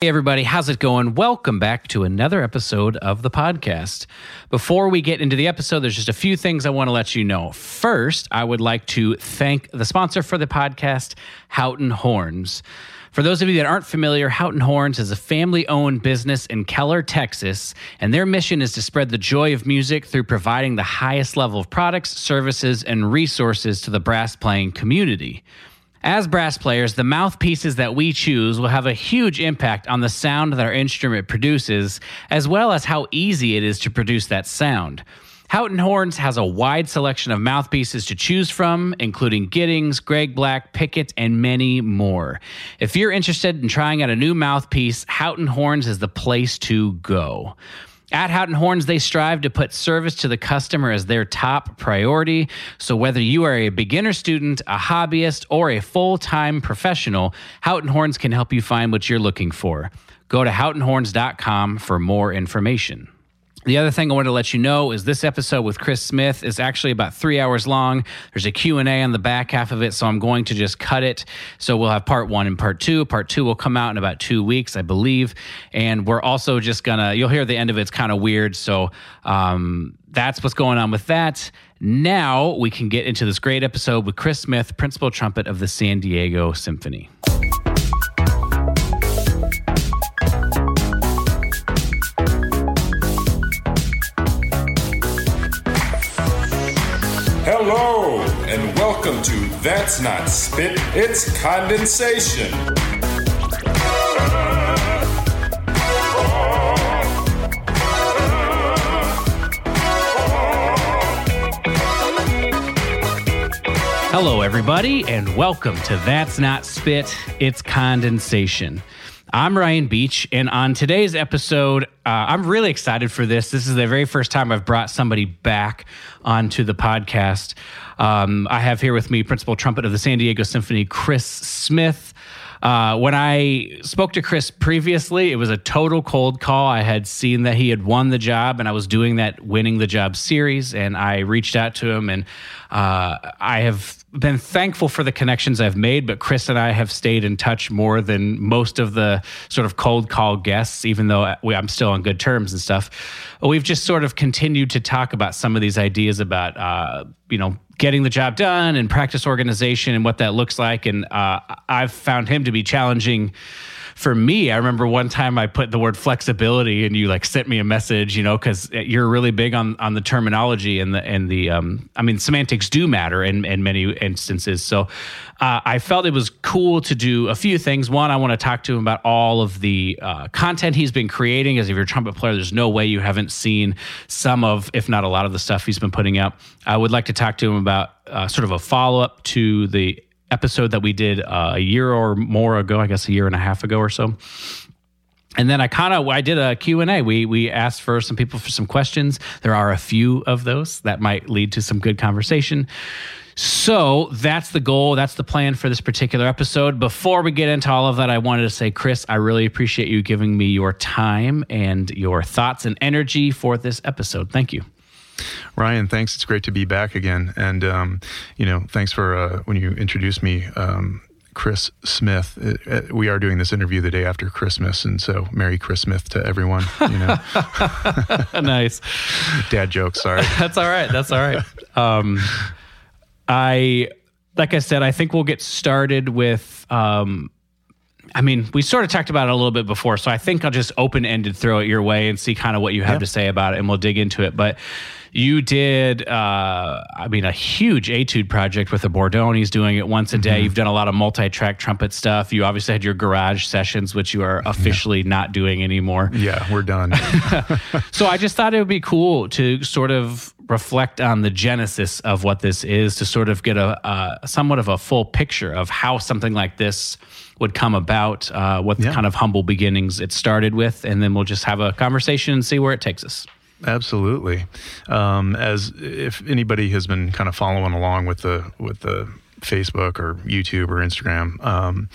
Hey, everybody, how's it going? Welcome back to another episode of the podcast. Before we get into the episode, there's just a few things I want to let you know. First, I would like to thank the sponsor for the podcast, Houghton Horns. For those of you that aren't familiar, Houghton Horns is a family owned business in Keller, Texas, and their mission is to spread the joy of music through providing the highest level of products, services, and resources to the brass playing community. As brass players, the mouthpieces that we choose will have a huge impact on the sound that our instrument produces, as well as how easy it is to produce that sound. Houghton Horns has a wide selection of mouthpieces to choose from, including Giddings, Greg Black, Pickett, and many more. If you're interested in trying out a new mouthpiece, Houghton Horns is the place to go. At Houghton Horns, they strive to put service to the customer as their top priority. So, whether you are a beginner student, a hobbyist, or a full time professional, Houghton Horns can help you find what you're looking for. Go to houghtonhorns.com for more information. The other thing I want to let you know is this episode with Chris Smith is actually about three hours long. There's a Q&A on the back half of it, so I'm going to just cut it. So we'll have part one and part two. Part two will come out in about two weeks, I believe. And we're also just going to, you'll hear the end of it. It's kind of weird. So um, that's what's going on with that. Now we can get into this great episode with Chris Smith, principal trumpet of the San Diego Symphony. Welcome to That's Not Spit, It's Condensation. Hello, everybody, and welcome to That's Not Spit, It's Condensation. I'm Ryan Beach, and on today's episode, uh, I'm really excited for this. This is the very first time I've brought somebody back onto the podcast. Um, I have here with me principal trumpet of the San Diego Symphony, Chris Smith. Uh, when I spoke to Chris previously, it was a total cold call. I had seen that he had won the job, and I was doing that winning the job series, and I reached out to him, and uh, I have been thankful for the connections I've made. But Chris and I have stayed in touch more than most of the sort of cold call guests, even though we, I'm still on good terms and stuff. We've just sort of continued to talk about some of these ideas about, uh, you know, getting the job done and practice organization and what that looks like. And uh, I've found him to be challenging for me, I remember one time I put the word flexibility and you like sent me a message, you know, because you're really big on on the terminology and the and the um, I mean semantics do matter in in many instances. So uh, I felt it was cool to do a few things. One, I want to talk to him about all of the uh, content he's been creating. As if you're a trumpet player, there's no way you haven't seen some of, if not a lot of the stuff he's been putting out. I would like to talk to him about uh, sort of a follow up to the episode that we did uh, a year or more ago, I guess a year and a half ago or so. And then I kind of I did a Q&A. We we asked for some people for some questions. There are a few of those that might lead to some good conversation. So that's the goal. That's the plan for this particular episode. Before we get into all of that, I wanted to say, Chris, I really appreciate you giving me your time and your thoughts and energy for this episode. Thank you. Ryan, thanks. It's great to be back again. And, um, you know, thanks for uh, when you introduced me. Um, Chris Smith. Uh, uh, we are doing this interview the day after Christmas, and so Merry Christmas to everyone. You know, nice dad joke. Sorry, that's all right. That's all right. Um, I, like I said, I think we'll get started with. Um, I mean, we sort of talked about it a little bit before, so I think I'll just open ended throw it your way and see kind of what you have yeah. to say about it, and we'll dig into it. But you did, uh, I mean, a huge etude project with the Bordognis doing it once a day. Mm-hmm. You've done a lot of multi track trumpet stuff. You obviously had your garage sessions, which you are officially yeah. not doing anymore. Yeah, we're done. so I just thought it would be cool to sort of reflect on the genesis of what this is to sort of get a, a somewhat of a full picture of how something like this would come about, uh, what yeah. kind of humble beginnings it started with, and then we'll just have a conversation and see where it takes us. Absolutely. Um, as if anybody has been kind of following along with the with the Facebook or YouTube or Instagram, um,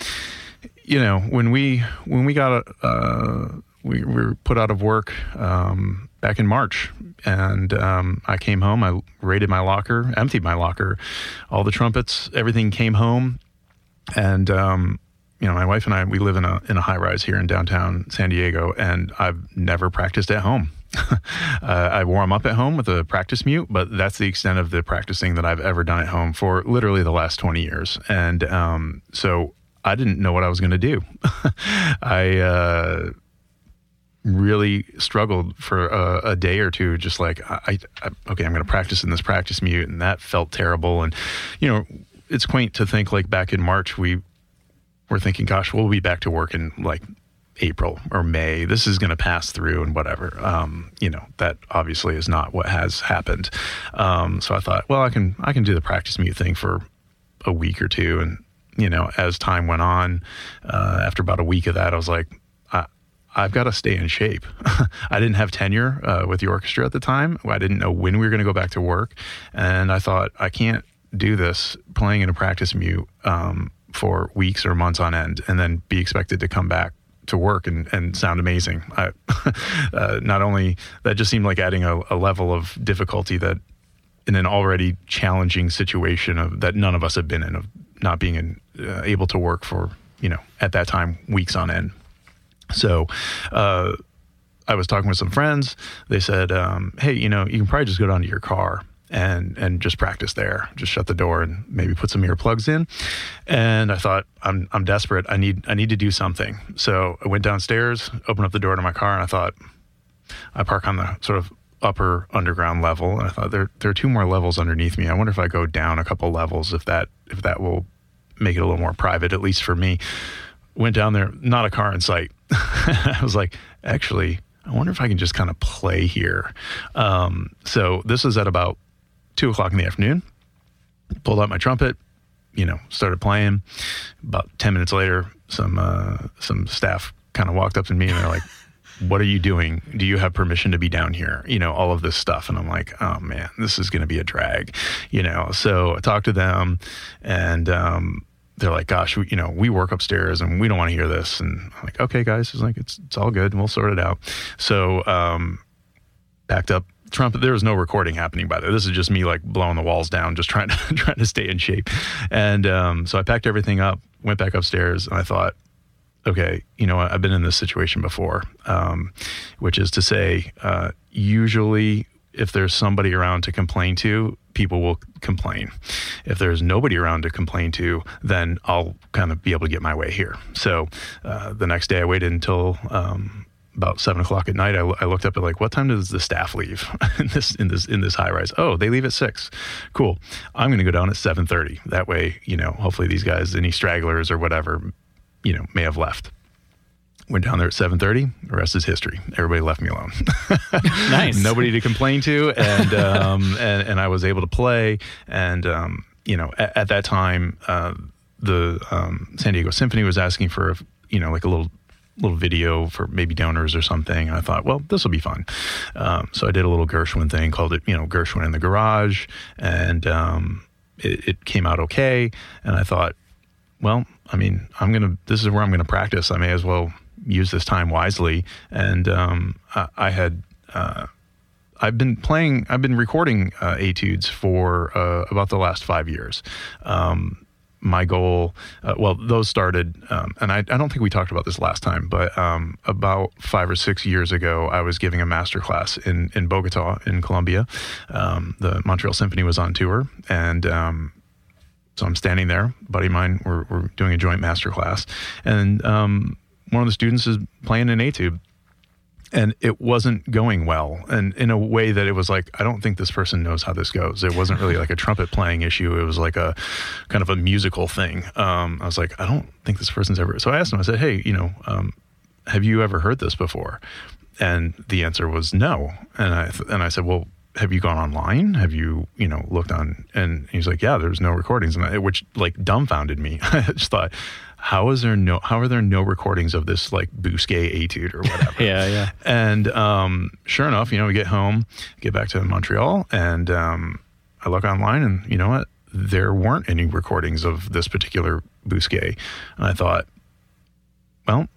you know, when we when we got uh, we, we were put out of work um, back in March, and um, I came home. I raided my locker, emptied my locker, all the trumpets, everything came home, and um, you know, my wife and I, we live in a in a high rise here in downtown San Diego, and I've never practiced at home. uh, I warm up at home with a practice mute, but that's the extent of the practicing that I've ever done at home for literally the last 20 years. And um, so I didn't know what I was going to do. I uh, really struggled for a, a, day or two, just like, I, I okay, I'm going to practice in this practice mute. And that felt terrible. And, you know, it's quaint to think like back in March, we were thinking, gosh, we'll be back to work in like April or May. This is going to pass through and whatever. Um, you know, that obviously is not what has happened. Um, so I thought, well, I can I can do the practice mute thing for a week or two, and you know, as time went on, uh, after about a week of that, I was like, I've got to stay in shape. I didn't have tenure uh, with the orchestra at the time. I didn't know when we were going to go back to work, and I thought I can't do this playing in a practice mute um, for weeks or months on end, and then be expected to come back to work and, and sound amazing. I, uh, not only that just seemed like adding a, a, level of difficulty that in an already challenging situation of that none of us have been in of not being in, uh, able to work for you know at that time weeks on end. So. Uh, I was talking with some friends. They said, um, "Hey, you know, you can probably just go down to your car and and just practice there. Just shut the door and maybe put some earplugs in. And I thought I'm I'm desperate. I need I need to do something. So I went downstairs, opened up the door to my car, and I thought I park on the sort of upper underground level. And I thought there there are two more levels underneath me. I wonder if I go down a couple levels if that if that will make it a little more private, at least for me. Went down there, not a car in sight. I was like, actually, I wonder if I can just kind of play here. Um, so this is at about two o'clock in the afternoon. Pulled out my trumpet, you know, started playing. About ten minutes later, some uh, some staff kind of walked up to me and they're like, "What are you doing? Do you have permission to be down here?" You know, all of this stuff, and I'm like, "Oh man, this is going to be a drag," you know. So I talked to them, and um, they're like, "Gosh, we, you know, we work upstairs and we don't want to hear this." And I'm like, "Okay, guys, it's like it's it's all good, and we'll sort it out." So um, backed up trumpet. There was no recording happening by the way. This is just me like blowing the walls down, just trying to trying to stay in shape. And um, so I packed everything up, went back upstairs, and I thought, okay, you know, I've been in this situation before, um, which is to say, uh, usually if there's somebody around to complain to, people will complain. If there's nobody around to complain to, then I'll kind of be able to get my way here. So uh, the next day, I waited until um, about seven o'clock at night, I, I, looked up at like, what time does the staff leave in this in this in this high rise? Oh, they leave at six. Cool. I'm going to go down at seven thirty. That way, you know, hopefully these guys, any stragglers or whatever, you know, may have left. Went down there at seven thirty. The rest is history. Everybody left me alone. nice. Nobody to complain to, and um, and and I was able to play. And um, you know, at, at that time, uh, the um, San Diego Symphony was asking for a, you know like a little little video for maybe donors or something. And I thought, well, this will be fun. Um, so I did a little Gershwin thing, called it, you know, Gershwin in the garage, and um, it, it, came out okay. And I thought, well, I mean, I'm gonna. This is where I'm gonna practice. I may as well use this time wisely. And um, I, I, had. Uh, I've been playing, I've been recording uh, etudes for uh, about the last five years. Um, my goal, uh, well, those started, um, and I, I, don't think we talked about this last time, but um, about five or six years ago, I was giving a master class in, in Bogota, in Colombia. Um, the Montreal Symphony was on tour, and um, so I'm standing there, buddy mine, we're, we're doing a joint master class, and um, one of the students is playing an etude and it wasn't going well. And in a way that it was like i don't think this person knows how this goes. It wasn't really like a trumpet playing issue. It was like a kind of a musical thing. Um, i was like i don't think this person's ever so i asked him i said hey you know um, have you ever heard this before? And the answer was no. And i and i said well have you gone online? Have you, you know, looked on? And he's like, yeah, there's no recordings, and I, which like dumbfounded me. I just thought, how is there no how are there no recordings of this like Bousquet etude or whatever? yeah, yeah. And um, sure enough, you know, we get home, get back to Montreal, and um, I look online, and you know what? There weren't any recordings of this particular Bousquet, and I thought, well,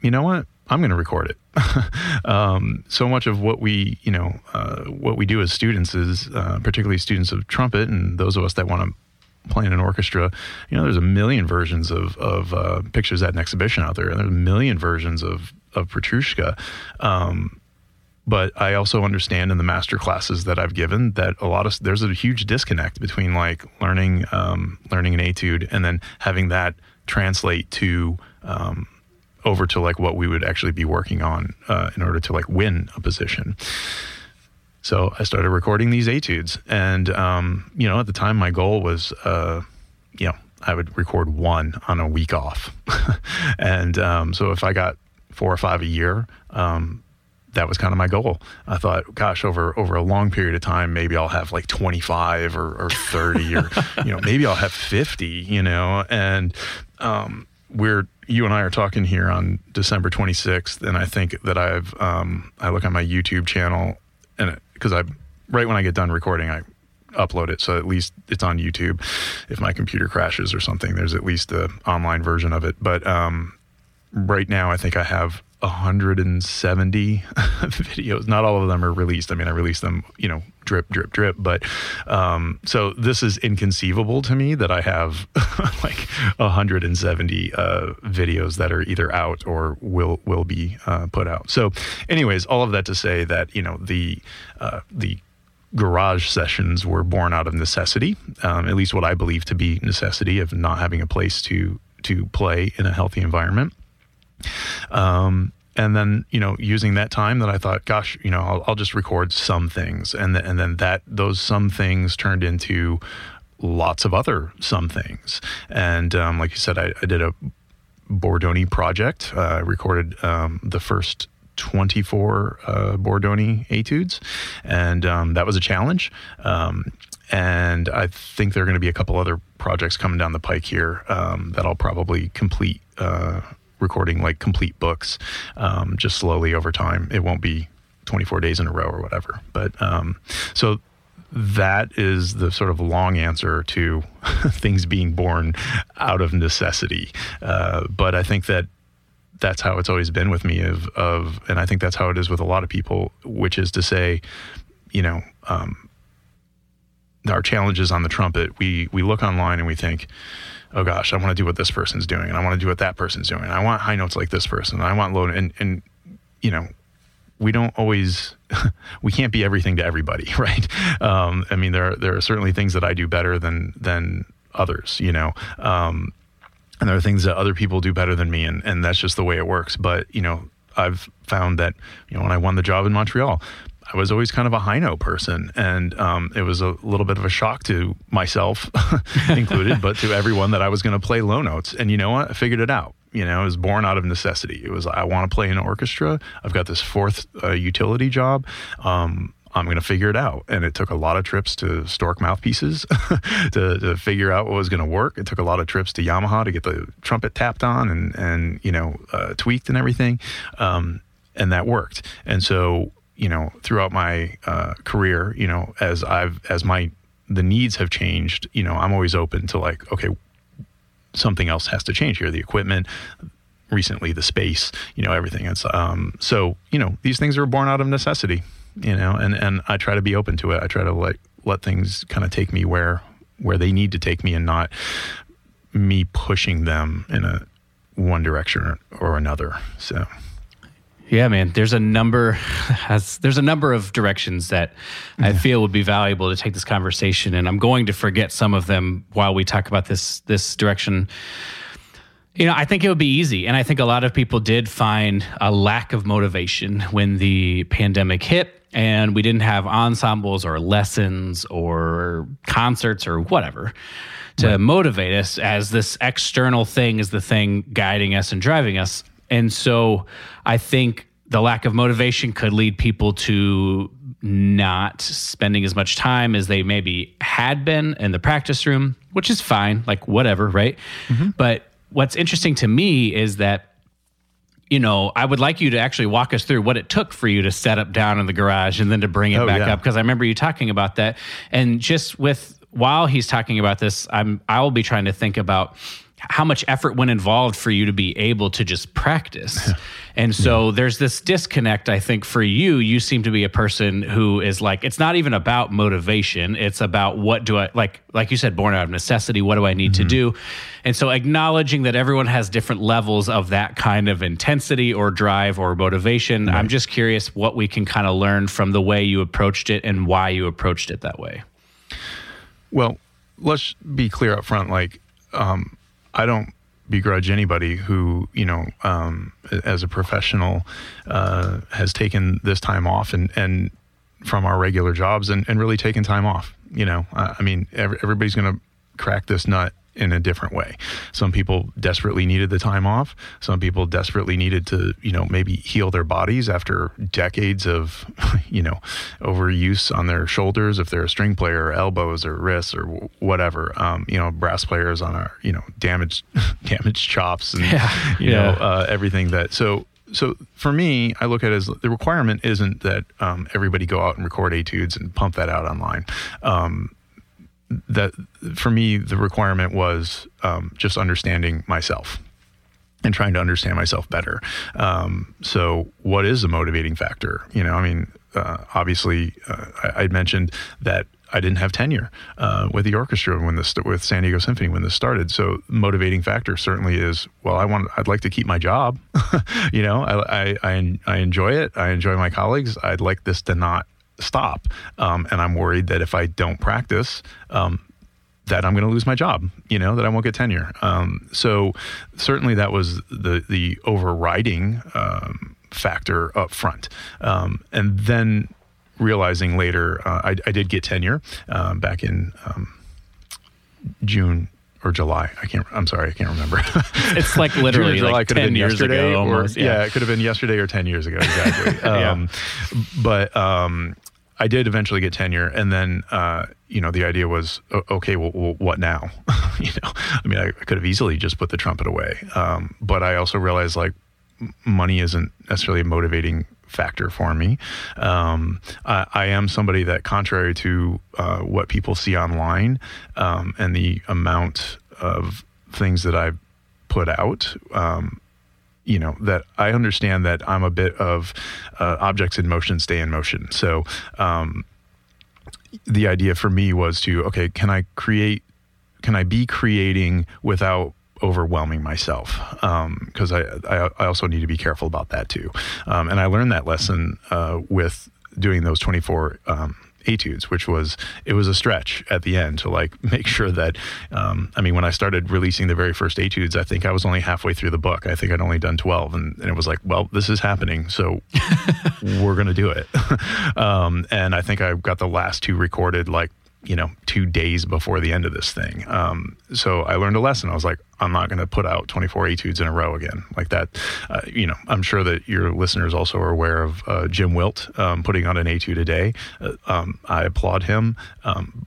you know what? I'm going to record it. um, so much of what we, you know, uh, what we do as students is, uh, particularly students of trumpet, and those of us that want to playing an orchestra. You know, there's a million versions of of uh, pictures at an exhibition out there, and there's a million versions of of Petrushka. Um, but I also understand in the master classes that I've given that a lot of there's a huge disconnect between like learning um, learning an etude and then having that translate to um, over to like what we would actually be working on uh, in order to like win a position. So I started recording these etudes, and um, you know, at the time, my goal was, uh, you know, I would record one on a week off, and um, so if I got four or five a year, um, that was kind of my goal. I thought, gosh, over over a long period of time, maybe I'll have like 25 or, or 30, or you know, maybe I'll have 50. You know, and um, we're you and I are talking here on December 26th, and I think that I've um, I look on my YouTube channel, and because I right when I get done recording, I upload it, so at least it's on YouTube. If my computer crashes or something, there's at least the online version of it. But um, right now, I think I have 170 videos. Not all of them are released. I mean, I release them, you know, drip, drip, drip. But um, so this is inconceivable to me that I have like 170 uh, videos that are either out or will will be uh, put out. So, anyways, all of that to say that you know the uh, the garage sessions were born out of necessity, um, at least what I believe to be necessity of not having a place to to play in a healthy environment. Um, and then you know using that time that I thought, gosh, you know, I'll, I'll just record some things, and th- and then that those some things turned into lots of other some things, and um, like you said, I, I did a Bordogni project. Uh, I recorded um, the first 24 uh, Bordogni etudes, and um, that was a challenge. Um, and I think there are going to be a couple other projects coming down the pike here um, that I'll probably complete. Uh, recording like complete books um, just slowly over time. It won't be 24 days in a row or whatever. But um, so that is the sort of long answer to things being born out of necessity. Uh, but I think that that's how it's always been with me of, of, and I think that's how it is with a lot of people, which is to say, you know, um, our challenges on the trumpet, we, we look online and we think, oh gosh, I want to do what this person's doing, and I want to do what that person's doing. I want high notes like this person, and I want low, and and you know, we don't always, we can't be everything to everybody, right? Um, I mean, there are, there are certainly things that I do better than than others, you know. Um, and there are things that other people do better than me, and, and that's just the way it works. But you know, I've found that you know when I won the job in Montreal, I was always kind of a high note person, and um, it was a little bit of a shock to myself, included, but to everyone that I was going to play low notes. And you know what? I figured it out. You know, it was born out of necessity. It was I want to play in an orchestra. I've got this fourth uh, utility job. Um, I'm going to figure it out. And it took a lot of trips to Stork mouthpieces to, to figure out what was going to work. It took a lot of trips to Yamaha to get the trumpet tapped on and, and you know, uh, tweaked and everything. Um, and that worked. And so you know, throughout my uh, career, you know, as I've as my the needs have changed, you know, I'm always open to like, okay, something else has to change here. The equipment, recently, the space, you know, everything. It's um, so you know, these things are born out of necessity, you know, and and I try to be open to it. I try to like let things kind of take me where where they need to take me, and not me pushing them in a one direction or, or another. So. Yeah, man. There's a number there's a number of directions that I feel would be valuable to take this conversation and I'm going to forget some of them while we talk about this this direction. You know, I think it would be easy and I think a lot of people did find a lack of motivation when the pandemic hit and we didn't have ensembles or lessons or concerts or whatever to right. motivate us as this external thing is the thing guiding us and driving us and so I think the lack of motivation could lead people to not spending as much time as they maybe had been in the practice room, which is fine, like whatever, right? Mm-hmm. But what's interesting to me is that you know, I would like you to actually walk us through what it took for you to set up down in the garage and then to bring it oh, back yeah. up because I remember you talking about that. And just with while he's talking about this, I'm I will be trying to think about how much effort went involved for you to be able to just practice. and so there's this disconnect, I think, for you. You seem to be a person who is like, it's not even about motivation. It's about what do I like, like you said, born out of necessity. What do I need to do? And so acknowledging that everyone has different levels of that kind of intensity or drive or motivation. I'm just curious what we can kind of learn from the way you approached it and why you approached it that way. Well, let's be clear up front. Like, um, I don't begrudge anybody who, you know, um, as a professional, uh, has taken this time off and, and from our regular jobs and, and really taken time off. You know, I, I mean, every, everybody's going to crack this nut in a different way. Some people desperately needed the time off. Some people desperately needed to, you know, maybe heal their bodies after decades of, you know, overuse on their shoulders if they're a string player, or elbows or wrists or whatever. Um, you know, brass players on our, you know, damaged damaged chops and Yeah. you Yeah. know uh, everything that so. So for me, I look at it as the requirement isn't that um, everybody go out and record etudes and pump that out online. Um, that for me the requirement was um, just understanding myself and trying to understand myself better um, so what is the motivating factor you know i mean uh, obviously uh, I, I mentioned that I didn't have tenure uh, with the orchestra when this with San Diego Symphony when this started. So motivating factor certainly is well, I want I'd like to keep my job. you know, I I I enjoy it. I enjoy my colleagues. I'd like this to not stop. Um, and I'm worried that if I don't practice, um, that I'm going to lose my job, you know, that I won't get tenure. Um, so certainly that was the, the overriding um, factor up front. Um, and then realizing later, uh, I, I did get tenure um, back in um, June or July. I can't, I'm sorry, I can't remember. It's like literally July like could have 10 been years yesterday ago or- almost. yeah. it could have been yesterday or 10 years ago. Exactly. Yeah. um, But um, I did eventually get tenure. And then, uh, you know, the idea was, okay, well, well what now? you know, I mean, I, I could have easily just put the trumpet away. Um, but I also realized like money isn't necessarily a motivating factor for me. Um, I, I am somebody that, contrary to uh, what people see online um, and the amount of things that I've put out, um, you know that I understand that I'm a bit of uh, objects in motion stay in motion. So um, the idea for me was to okay, can I create? Can I be creating without overwhelming myself? Because I, I I also need to be careful about that too. Um, and I learned that lesson uh, with doing those 24 um, etudes, which was it was a stretch at the end to like make sure that um, I mean when I started releasing the very first etudes, I think I was only halfway through the book. I think I'd only done 12, and, and it was like, well, this is happening, so we're gonna do it. um, and I think I got the last two recorded like you know two days before the end of this thing. Um, so I learned a lesson. I was like, I'm not going to put out 24 etudes in a row again like that. Uh, you know, I'm sure that your listeners also are aware of uh, Jim Wilt um, putting on an etude a day. Uh, um, I applaud him. Um,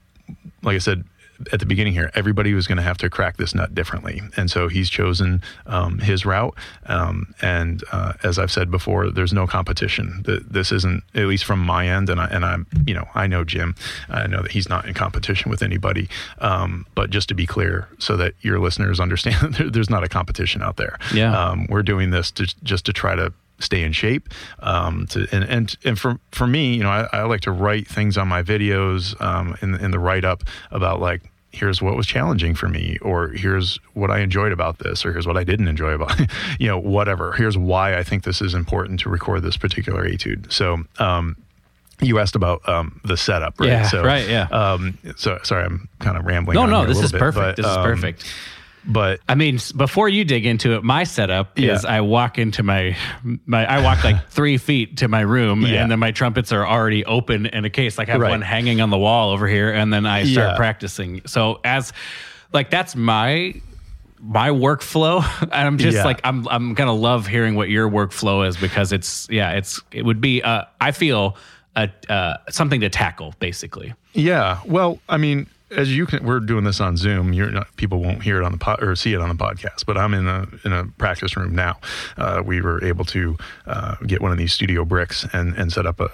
like I said at the beginning here, everybody was going to have to crack this nut differently, and so he's chosen um, his route. Um, and uh, as I've said before, there's no competition. Th- This isn't, at least from my end, and I and I'm, you know, I know Jim. I know that he's not in competition with anybody. Um, but just to be clear, so that your listeners understand, there's not a competition out there. Yeah. Um, we're doing this to, just to try to stay in shape. Um, to and and and for for me, you know, I, I like to write things on my videos um, in in the write up about like here's what was challenging for me or here's what I enjoyed about this or here's what I didn't enjoy about you know whatever here's why I think this is important to record this particular etude so um you asked about um, the setup, right? Yeah, so, right, yeah. Um, so sorry, I'm kind of rambling. No, no, this is bit, perfect. but, this is um, perfect. But I mean, before you dig into it, my setup is I walk into my my I walk like three feet to my room, Yeah. and then my trumpets are already open in a case. Like I have Right. one hanging on the wall over here, and then I start Yeah. practicing. So as like that's my my workflow and i'm just Yeah. like i'm i'm gonna love hearing what your workflow is because it's yeah it's it would be uh i feel a uh something to tackle basically Yeah. Well, I mean, as you can, we're doing this on Zoom. Not, people won't hear it on the pod or see it on the podcast, but I'm in a in a practice room now. Uh, we were able to uh, get one of these studio bricks and and set up a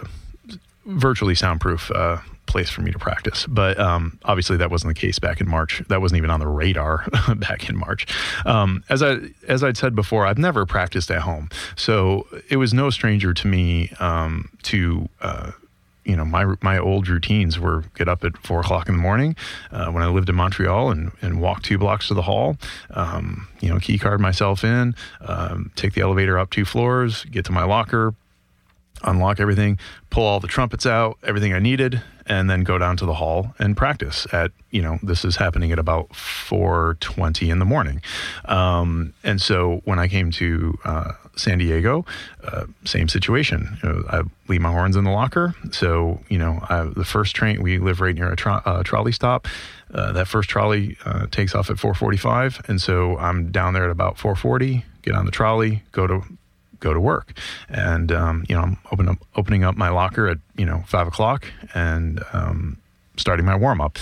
virtually soundproof uh, place for me to practice. But um, obviously, that wasn't the case back in March. That wasn't even on the radar back in March. Um, as I as I'd said before, I've never practiced at home, so it was no stranger to me um, to. Uh, you know, my my old routines were get up at four o'clock in the morning uh, when I lived in Montreal and, and walk two blocks to the hall. Um, you know, key card myself in, um, take the elevator up two floors, get to my locker, unlock everything, pull all the trumpets out, everything I needed, and then go down to the hall and practice at, you know, this is happening at about 4.20 in the morning. Um, and so when I came to uh, San Diego, uh, same situation. You know, I leave my horns in the locker. So, you know, I, the first train, we live right near a tro- uh, trolley stop. Uh, that first trolley uh, takes off at 4:45, and so I'm down there at about 4:40. Get on the trolley, go to go to work. And um, you know, I'm open up, opening up my locker at you know five o'clock and um, starting my warm up.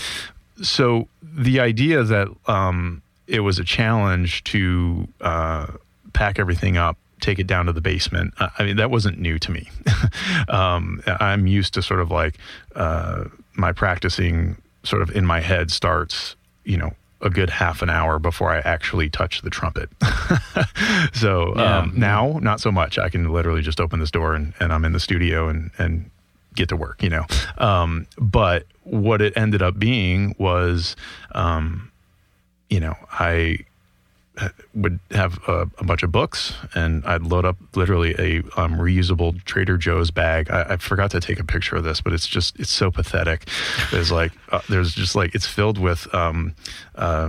So the idea that um, it was a challenge to uh, pack everything up take it down to the basement. I mean, that wasn't new to me. um, I'm used to sort of like uh, my practicing sort of in my head starts, you know, a good half an hour before I actually touch the trumpet. so Yeah. um, now, not so much. I can literally just open this door and, and I'm in the studio and, and get to work, you know. Um, but what it ended up being was, um, you know, I would have a, a bunch of books and I'd load up literally a um, reusable Trader Joe's bag. I, I forgot to take a picture of this, but it's just, it's so pathetic. There's like, uh, there's just like, it's filled with, um, uh,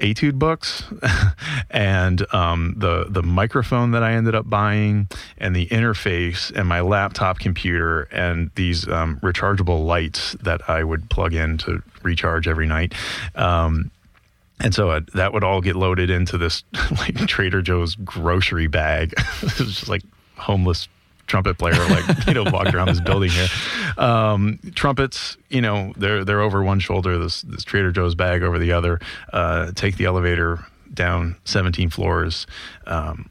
etude books and um, the the microphone that I ended up buying and the interface and my laptop computer and these um, rechargeable lights that I would plug in to recharge every night. Um, and so uh, that would all get loaded into this like Trader Joe's grocery bag. it was just like homeless trumpet player, like you know, walked around this building here. Um, trumpets, you know, they're they're over one shoulder. This this Trader Joe's bag over the other. Uh, take the elevator down 17 floors. Um,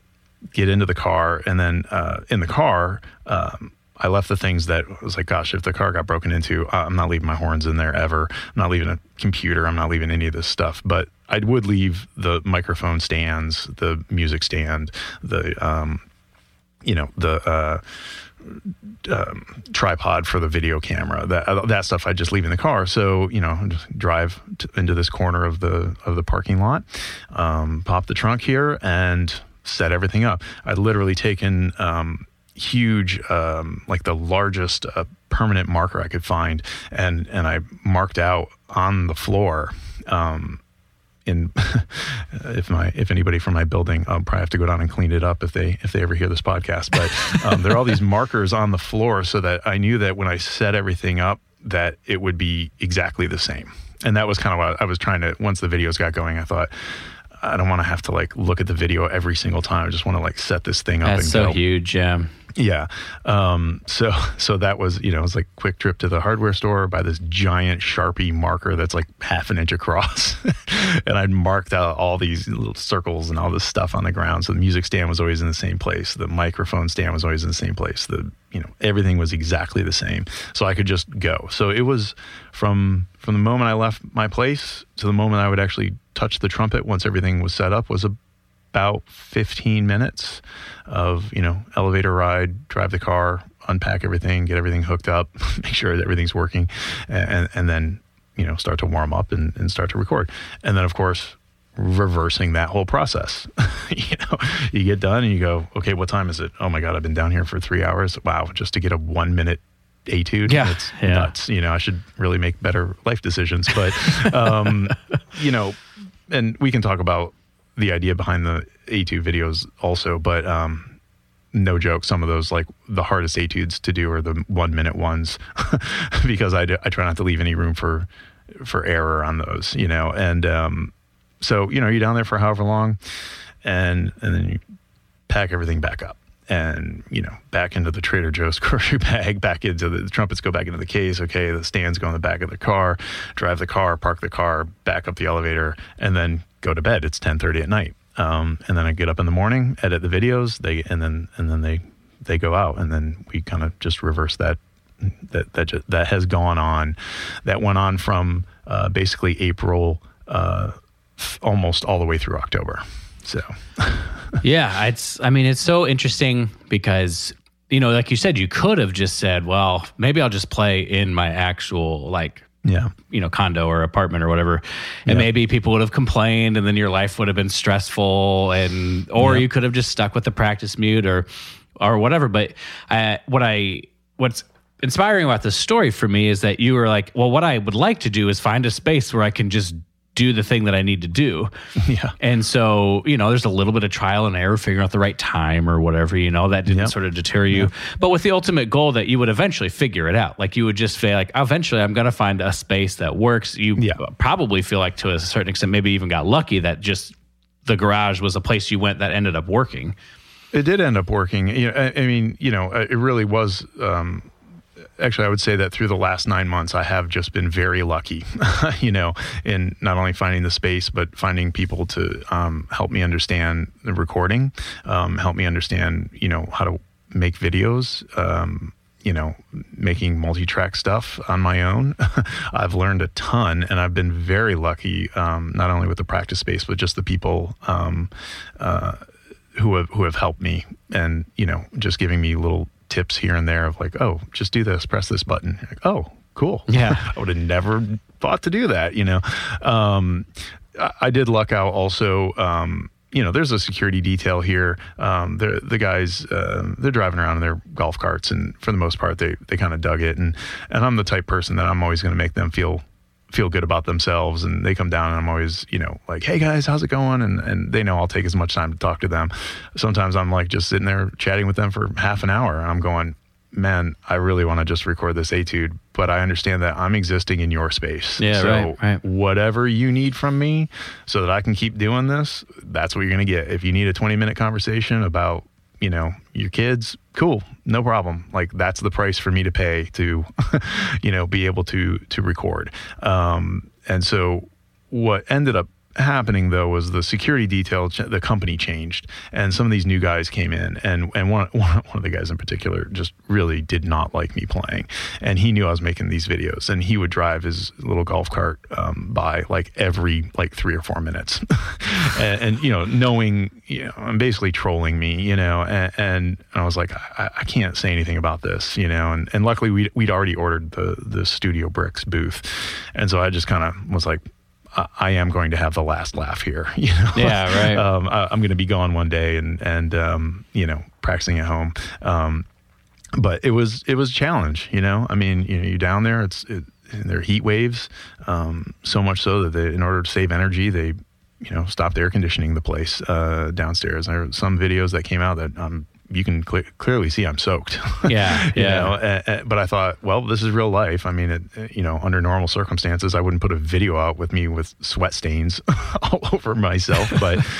get into the car, and then uh, in the car. Um, I left the things that was like, gosh, if the car got broken into, I'm not leaving my horns in there ever. I'm not leaving a computer. I'm not leaving any of this stuff. But I would leave the microphone stands, the music stand, the um, you know the uh, um, tripod for the video camera that uh, that stuff I just leave in the car so you know drive into this corner of the of the parking lot um, pop the trunk here and set everything up I'd literally taken um, huge um, like the largest uh, permanent marker I could find. And and I marked out on the floor um, in if my if anybody from my building I'll probably have to go down and clean it up if they if they ever hear this podcast but um, there are all these markers on the floor so that I knew that when I set everything up that it would be exactly the same. And that was kind of what I was trying to once the videos got going I thought I don't want to have to like look at the video every single time I just want to like set this thing up That's and so go huge. Yeah. yeah. Um, so so that was you know it was like quick trip to the hardware store buy this giant sharpie marker that's like half an inch across, and I'd marked out all these little circles and all this stuff on the ground. So the music stand was always in the same place. The microphone stand was always in the same place. The you know everything was exactly the same. So I could just go. So it was from from the moment I left my place to the moment I would actually touch the trumpet once everything was set up was about 15 minutes of you know elevator ride drive the car unpack everything get everything hooked up make sure that everything's working and, and then you know start to warm up and, and start to record and then of course reversing that whole process. You know you get done and you go okay what time is it? Oh my god i've been down here for three hours. Wow just to get a one minute etude? Yeah, it's yeah. nuts. You know i should really make better life decisions. But um you know and we can talk about the idea behind the etude videos also but um no joke some of those like the hardest etudes to do are the one minute ones because I, do, I try not to leave any room for for error on those you know? And um so you know you're down there for however long and and then you pack everything back up. And you know back into the trader joe's grocery bag back into the, the trumpets go back into the case. Okay the stands go in the back of the car drive the car park the car back up the elevator and then go to bed. It's 10.30 at night. Um, and then i get up in the morning edit the videos they and then and then they they go out. And then we kind of just reverse that that that just, that has gone on, that went on from uh, basically April uh, almost all the way through October. So, yeah, it's. I mean, it's so interesting because you know, like you said, you could have just said, "Well, maybe I'll just play in my actual like." Yeah. You know, condo or apartment or whatever. And Yeah. maybe people would have complained and then your life would have been stressful and or Yeah. you could have just stuck with the practice mute or or whatever. But I, what I what's inspiring about this story for me is that you were like, well, what I would like to do is find a space where I can just do the thing that I need to do. Yeah. And so, you know, there's a little bit of trial and error, figuring out the right time or whatever, you know, that didn't Yep. sort of deter you. But with the ultimate goal that you would eventually figure it out. Like you would just say like, eventually I'm going to find a space that works. You Yeah. probably feel like to a certain extent, maybe even got lucky that just the garage was a place you went that ended up working. It did end up working. You know, I, I mean, you know, it really was. Um, actually, I would say that through the last nine months, I have just been very lucky. you know, in not only finding the space, but finding people to um, help me understand the recording, um, help me understand, you know, how to make videos. Um, you know, making multi-track stuff on my own. I've learned a ton, and I've been very lucky, um, not only with the practice space, but just the people um, uh, who have who have helped me and you know just giving me little tips here and there of like oh just do this press this button. Like, oh cool. Yeah. i would have never thought to do that you know? Um, I, I did luck out also um, you know there's a security detail here. Um, the the guys uh, they're driving around in their golf carts and for the most part they they kind of dug it. And and i'm the type person that i'm always going to make them feel feel good about themselves and they come down and I'm always, you know, like, hey guys, how's it going? And and they know I'll take as much time to talk to them. Sometimes I'm like just sitting there chatting with them for half an hour and I'm going, man, I really want to just record this etude, but I understand that I'm existing in your space. Yeah, so right, right. whatever you need from me so that I can keep doing this, that's what you're going to get. If you need a 20 minute conversation about, you know, your kids, cool, no problem. Like that's the price for me to pay to, you know, be able to to record. Um, and so what ended up happening though was the security detail the company changed and some of these new guys came in and and one, one one of the guys in particular just really did not like me playing and he knew I was making these videos and he would drive his little golf cart um, by like every like three or four minutes. And, and you know knowing you know I'm basically trolling me you know and, and I was like I, I can't say anything about this you know and and luckily we we'd already ordered the the Studio Bricks booth and so I just kind of was like I- am going to have the last laugh here. You know, Yeah, right. um, I, I'm going to be gone one day and and um, you know practicing at home. Um, but it was it was a challenge. You know, I mean, you know, you're down there. It's it, there are heat waves, um, so much so that they, in order to save energy, they you know stopped air conditioning the place uh, downstairs. There are some videos that came out that um, you can cle clearly see I'm soaked. Yeah, yeah. know, uh, uh, but I thought, well, this is real life. I mean, it, uh, you know, under normal circumstances, I wouldn't put a video out with me with sweat stains all over myself, but.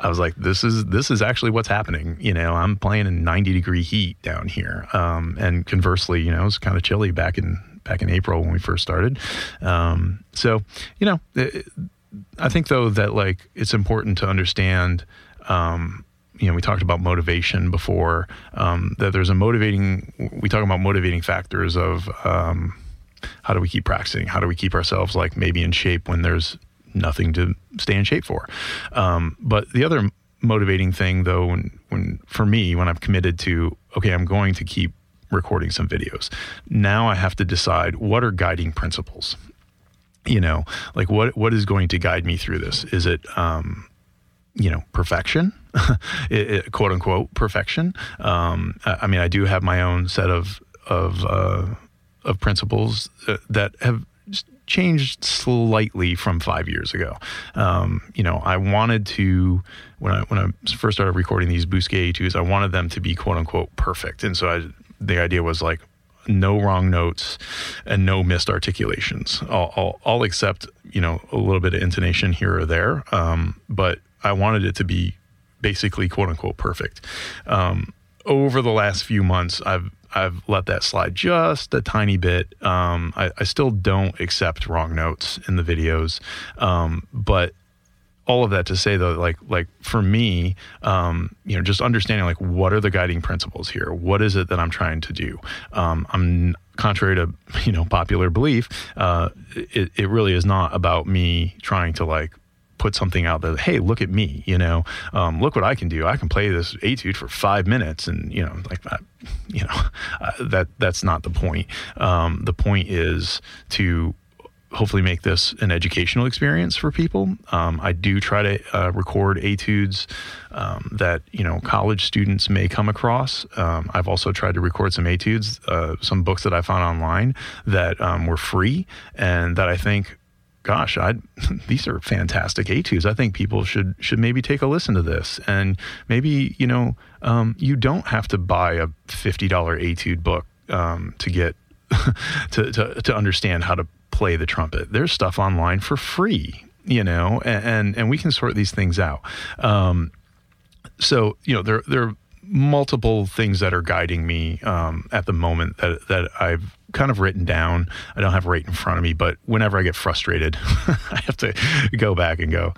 I was like, this is this is actually what's happening. You know, I'm playing in 90 degree heat down here, um, and conversely, you know, it's kind of chilly back in back in April when we first started. Um, so, you know, it, I think though that like it's important to understand. Um, you know, we talked about motivation before. Um, that there's a motivating. We talk about motivating factors of um, how do we keep practicing? How do we keep ourselves like maybe in shape when there's nothing to stay in shape for? Um, but the other motivating thing, though, when when for me, when I've committed to okay, I'm going to keep recording some videos. Now I have to decide what are guiding principles you know like what what is going to guide me through this is it um you know perfection it, it- quote unquote perfection um I, I mean i do have my own set of of uh of principles uh, that have changed slightly from five years ago. Um, you know, I wanted to when I when I first started recording these Bousquet etudes, I wanted them to be quote unquote perfect, and so I, the idea was like no wrong notes and no missed articulations. I'll, I'll, I'll accept you know a little bit of intonation here or there, um, but I wanted it to be basically quote unquote perfect. Um, over the last few months, I've I've let that slide just a tiny bit. Um, I, I still don't accept wrong notes in the videos, um, but all of that to say though, like like for me, um, you know, just understanding like what are the guiding principles here? What is it that I'm trying to do? Um, I'm contrary to you know popular belief, uh, it, it really is not about me trying to like put something out that hey look at me you know um, look what i can do i can play this etude for five minutes and you know like that you know uh, that that's not the point um, the point is to hopefully make this an educational experience for people. Um, I do try to uh, record etudes um, that you know college students may come across. Um, I've also tried to record some etudes, uh, some books that I found online that um, were free and that I think. Gosh, I these are fantastic etudes. I think people should should maybe take a listen to this, and maybe you know um, you don't have to buy a fifty dollar etude book um, to get to, to to understand how to play the trumpet. There's stuff online for free, you know, and and, and we can sort these things out. Um, so you know, there there are multiple things that are guiding me um, at the moment that that I've kind of written down. I don't have right in front of me, but whenever I get frustrated, I have to go back and go,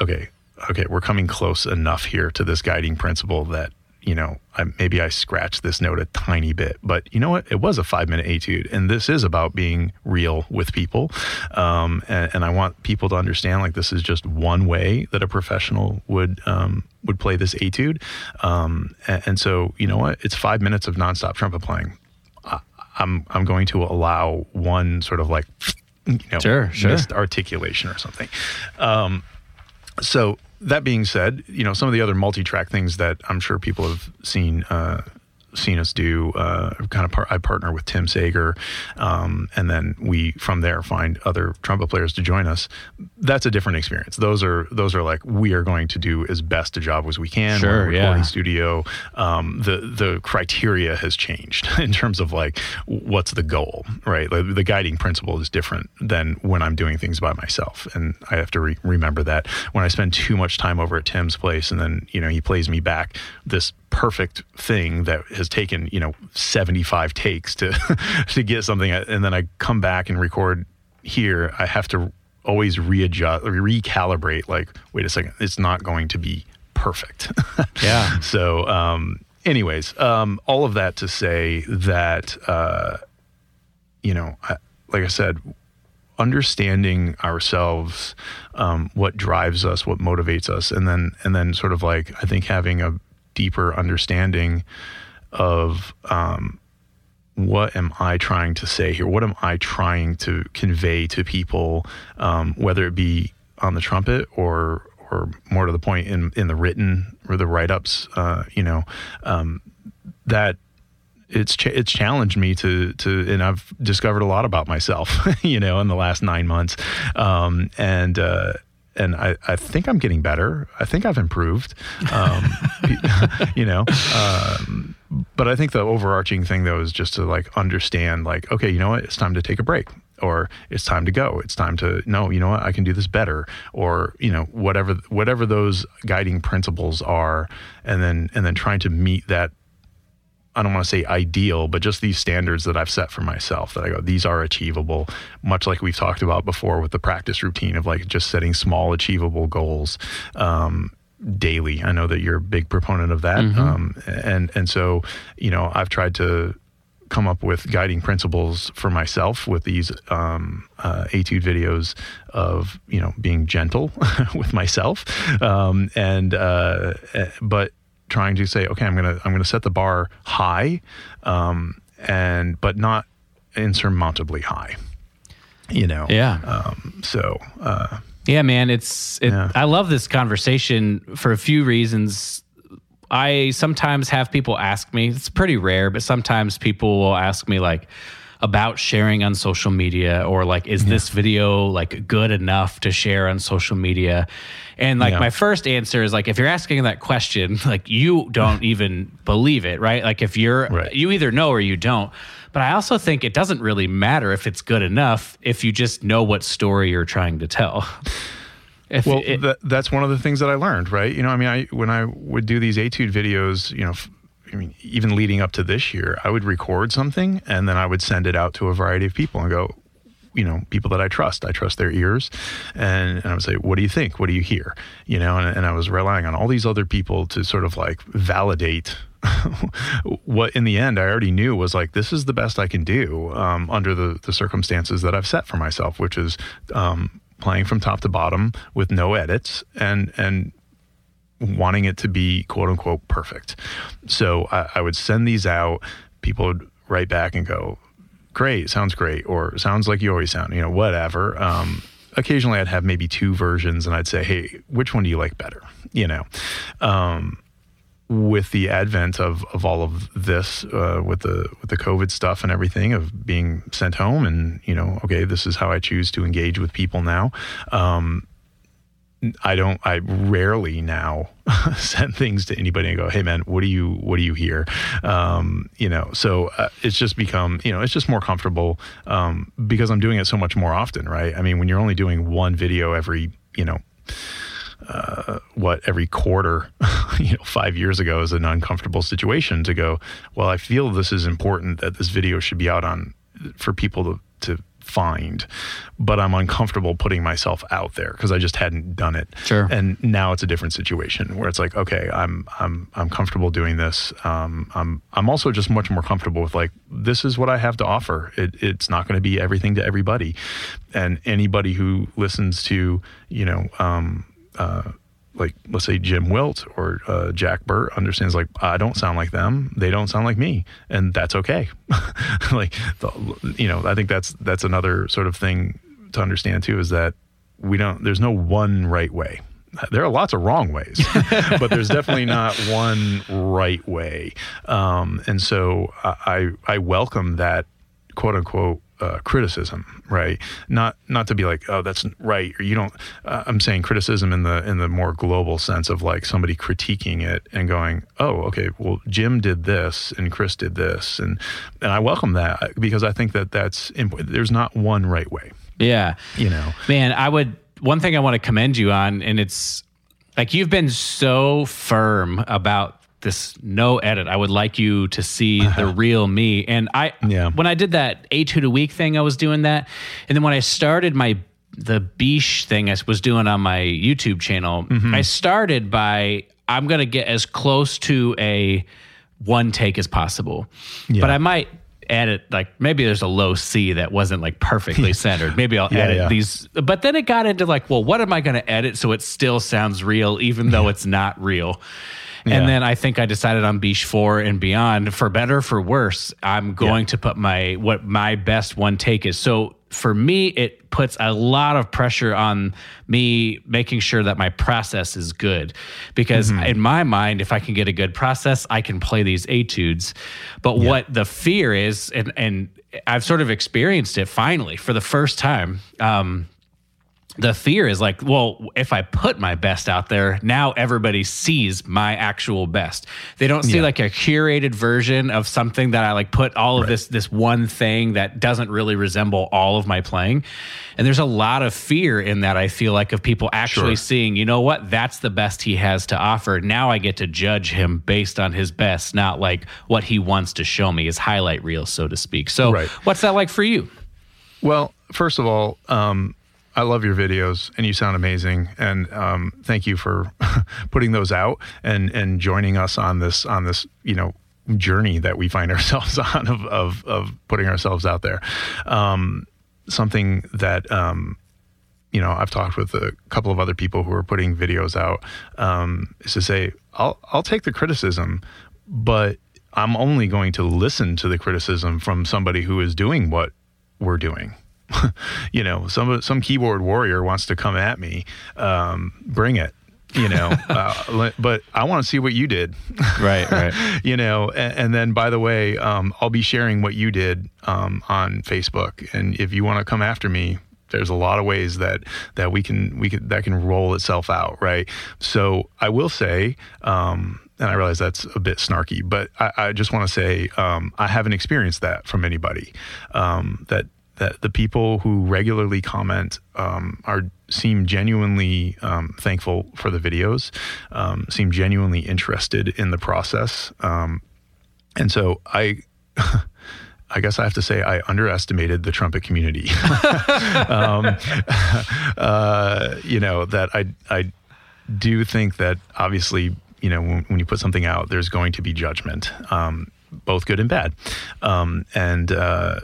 okay, okay, we're coming close enough here to this guiding principle that you know, I, maybe I scratched this note a tiny bit, but you know what? It was a five minute etude, and this is about being real with people. Um, and, and, I want people to understand like this is just one way that a professional would um, would play this etude. Um, and, and, so, you know what? It's five minutes of nonstop trumpet playing. I'm I'm going to allow one sort of like you know sure, sure. missed articulation or something. Um, so that being said, you know some of the other multi-track things that I'm sure people have seen uh, seen us do. Uh, kind of par- I partner with Tim Sager, um, and then we from there find other trumpet players to join us. That's a different experience. Those are those are like we are going to do as best a job as we can. Sure, yeah. Studio. Um, the the criteria has changed in terms of like what's the goal, right? Like, the guiding principle is different than when I'm doing things by myself, and I have to re- remember that when I spend too much time over at Tim's place, and then you know he plays me back this perfect thing that has taken you know 75 takes to to get something and then i come back and record here i have to always readjust recalibrate like wait a second it's not going to be perfect. Yeah. So um anyways um all of that to say that uh you know I, like i said understanding ourselves um, what drives us what motivates us and then and then sort of like i think having a deeper understanding of um, what am I trying to say here? What am I trying to convey to people, um, whether it be on the trumpet or or more to the point in in the written or the write ups? Uh, you know, um, that it's ch- it's challenged me to to and I've discovered a lot about myself, you know, in the last nine months, um, and uh, and I, I think I'm getting better. I think I've improved. Um, you know, um, but I think the overarching thing though is just to like understand, like, okay, you know what, it's time to take a break, or it's time to go. It's time to no, you know what, I can do this better, or you know, whatever whatever those guiding principles are, and then and then trying to meet that I don't want to say ideal, but just these standards that I've set for myself that I go, these are achievable, much like we've talked about before with the practice routine of like just setting small, achievable goals. Um, daily i know that you're a big proponent of that mm-hmm. um, and and so you know i've tried to come up with guiding principles for myself with these um, uh, etude videos of you know being gentle with myself um, and uh, eh, but trying to say, okay, I'm gonna I'm gonna set the bar high, um, and but not insurmountably high. You know. Yeah. Um, so. Uh, yeah, man, it's it, yeah. I love this conversation for a few reasons. I sometimes have people ask me. It's pretty rare, but sometimes people will ask me like about sharing on social media or like is yeah. this video like good enough to share on social media and like yeah. my first answer is like if you're asking that question like you don't even believe it right like if you're right. you either know or you don't but i also think it doesn't really matter if it's good enough if you just know what story you're trying to tell if well, it, that's one of the things that I learned, right? You know, I mean, I when I would do these etude videos, you know, I mean, even leading up to this year, I would record something and then I would send it out to a variety of people and go, you know people that I trust. I trust their ears, and, and I would say, "What do you think? What do you hear?" You know, and, and I was relying on all these other people to sort of like validate what in the end I already knew was like this is the best I can do um, under the the circumstances that I've set for myself, which is um, playing from top to bottom with no edits and and wanting it to be quote unquote perfect. So I, I would send these out. People would write back and go, "Great, sounds great," or "Sounds like you always sound," you know, whatever. Um, occasionally, I'd have maybe two versions, and I'd say, "Hey, which one do you like better?" You know. Um, with the advent of, of all of this, uh, with the with the COVID stuff and everything, of being sent home, and you know, okay, this is how I choose to engage with people now. Um, I don't. I rarely now send things to anybody and go, "Hey, man, what do you what do you hear?" Um, you know, so uh, it's just become you know it's just more comfortable um, because I'm doing it so much more often, right? I mean, when you're only doing one video every you know uh, what every quarter, you know, five years ago is an uncomfortable situation to go. Well, I feel this is important that this video should be out on for people to to find, but I'm uncomfortable putting myself out there because I just hadn't done it. Sure. And now it's a different situation where it's like, okay, I'm I'm I'm comfortable doing this. Um, I'm I'm also just much more comfortable with like this is what I have to offer. It, it's not going to be everything to everybody, and anybody who listens to you know. Um, uh, like let's say Jim Wilt or uh, Jack Burt understands like I don't sound like them, they don't sound like me, and that's okay. like the, you know, I think that's that's another sort of thing to understand too is that we don't. There's no one right way. There are lots of wrong ways, but there's definitely not one right way. Um, and so I I welcome that quote unquote uh, criticism, right? Not not to be like, oh, that's right, or you don't. Uh, I'm saying criticism in the in the more global sense of like somebody critiquing it and going, oh, okay, well, Jim did this and Chris did this, and and I welcome that because I think that that's imp- there's not one right way. Yeah, you know, man, I would. One thing I want to commend you on, and it's like you've been so firm about this no edit. I would like you to see the uh-huh. real me. And I, yeah. when I did that etude a week thing, I was doing that. And then when I started my the Bitsch thing I was doing on my YouTube channel, mm-hmm. I started by I'm going to get as close to a one take as possible. Yeah. But I might edit like maybe there's a low C that wasn't like perfectly centered. Maybe I'll yeah, edit yeah. these. But then it got into like, well, what am I going to edit so it still sounds real even though it's not real? Yeah. And then I think I decided on Bitsch 4 and beyond. For better, for worse, I'm going yeah. to put my what my best one take is. So for me, it puts a lot of pressure on me making sure that my process is good. Because mm-hmm. in my mind, if I can get a good process, I can play these etudes. But yeah. what the fear is, and, and I've sort of experienced it finally for the first time. Um, the fear is like, well, if I put my best out there, now everybody sees my actual best. They don't see yeah. like a curated version of something that I like put all of right. this this one thing that doesn't really resemble all of my playing. And there's a lot of fear in that I feel like of people actually sure. seeing, you know what, that's the best he has to offer. Now I get to judge him based on his best, not like what he wants to show me, his highlight reel, so to speak. So right. what's that like for you? Well, first of all, um, I love your videos and you sound amazing. And um, thank you for putting those out and, and joining us on this, on this, you know, journey that we find ourselves on of, of, of putting ourselves out there. Um, something that, um, you know, I've talked with a couple of other people who are putting videos out, um, is to say, I'll, I'll take the criticism, but I'm only going to listen to the criticism from somebody who is doing what we're doing you know, some some keyboard warrior wants to come at me, um, bring it. You know, uh, but I want to see what you did. right, right. you know, and, and, then by the way, um, I'll be sharing what you did um, on Facebook, and if you want to come after me, there's a lot of ways that that we can we can that can roll itself out, right? So I will say. Um, and I realize that's a bit snarky, but I, I just want to say um, I haven't experienced that from anybody. Um, that that the people who regularly comment um, are seem genuinely um, thankful for the videos, um, seem genuinely interested in the process, um, and so I. I guess I have to say I underestimated the trumpet community. um, uh, you know that I I do think that obviously you know when, when you put something out, there's going to be judgment, um, both good and bad, and uh,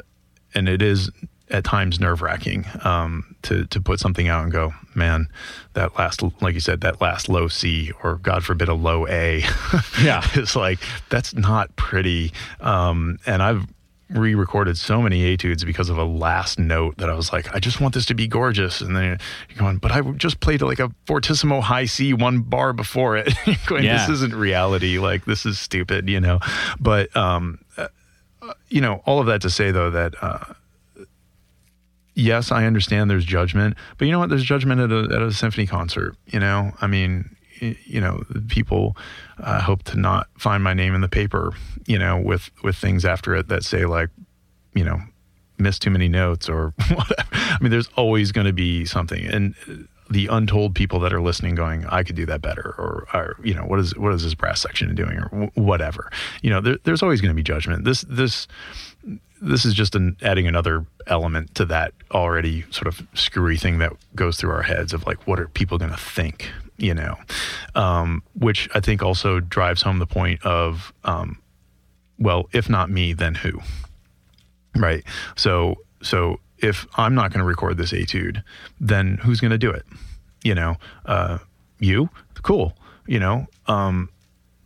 and it is at times nerve wracking um, to to put something out and go, man, that last like you said, that last low C or God forbid a low A, yeah, it's like that's not pretty. Um, and I've re-recorded so many etudes because of a last note that I was like, I just want this to be gorgeous, and then you're going, but I just played like a fortissimo high C one bar before it. going, yeah. this isn't reality. Like this is stupid, you know. But um, you know, all of that to say though that. Uh, yes, I understand there's judgment, but you know what? There's judgment at a, at a symphony concert. You know, I mean, you know, people uh, hope to not find my name in the paper. You know, with with things after it that say like, you know, missed too many notes or whatever. I mean, there's always going to be something, and the untold people that are listening going i could do that better or, or you know what is what is this brass section doing or w- whatever you know there, there's always going to be judgment this this this is just an, adding another element to that already sort of screwy thing that goes through our heads of like, what are people going to think? You know, um, which I think also drives home the point of, um, well, if not me, then who? Right. So, so if I'm not going to record this etude, then who's going to do it? You know, uh, you, cool. You know, um,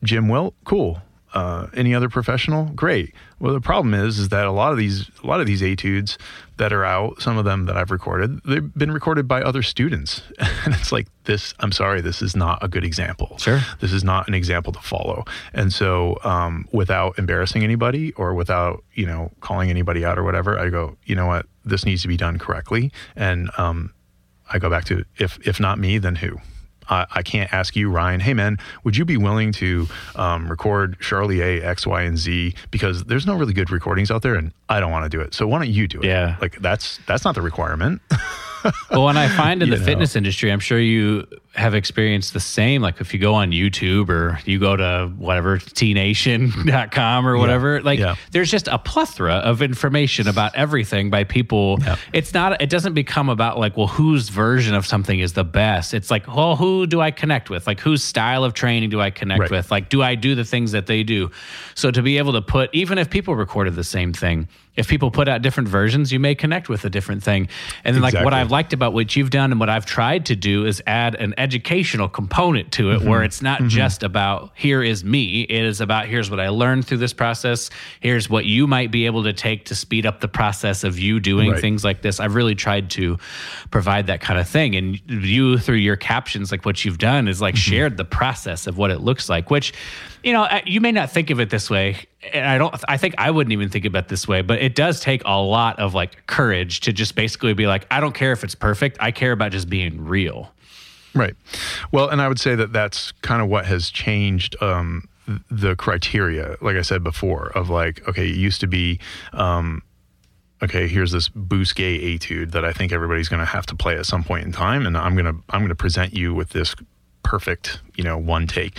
Jim Wilt, cool uh, any other professional, great. Well, the problem is, is that a lot of these, a lot of these etudes that are out, some of them that I've recorded, they've been recorded by other students, and it's like this. I'm sorry, this is not a good example. Sure, this is not an example to follow. And so, um, without embarrassing anybody or without you know calling anybody out or whatever, I go, you know what, this needs to be done correctly, and um, I go back to if if not me, then who? I, I can't ask you, Ryan, hey man, would you be willing to um, record Charlier, X, Y, and Z? Because there's no really good recordings out there and I don't want to do it. So why don't you do it? Yeah. Like that's that's not the requirement. well, and I find in the know. fitness industry, I'm sure you have experienced the same. Like if you go on YouTube or you go to whatever tnation.com or whatever, yeah. like yeah. there's just a plethora of information about everything by people. Yeah. It's not, it doesn't become about like, well, whose version of something is the best. It's like, well, who do I connect with? Like whose style of training do I connect right. with? Like, do I do the things that they do? So to be able to put, even if people recorded the same thing, if people put out different versions, you may connect with a different thing. And then, exactly. like, what I've liked about what you've done and what I've tried to do is add an educational component to it mm-hmm. where it's not mm-hmm. just about here is me, it is about here's what I learned through this process, here's what you might be able to take to speed up the process of you doing right. things like this. I've really tried to provide that kind of thing. And you, through your captions, like what you've done is like mm-hmm. shared the process of what it looks like, which you know, you may not think of it this way, and I don't. I think I wouldn't even think about it this way, but it does take a lot of like courage to just basically be like, I don't care if it's perfect. I care about just being real. Right. Well, and I would say that that's kind of what has changed. Um, the criteria, like I said before, of like, okay, it used to be, um, okay, here's this Bousquet etude that I think everybody's going to have to play at some point in time, and I'm gonna I'm gonna present you with this perfect, you know, one take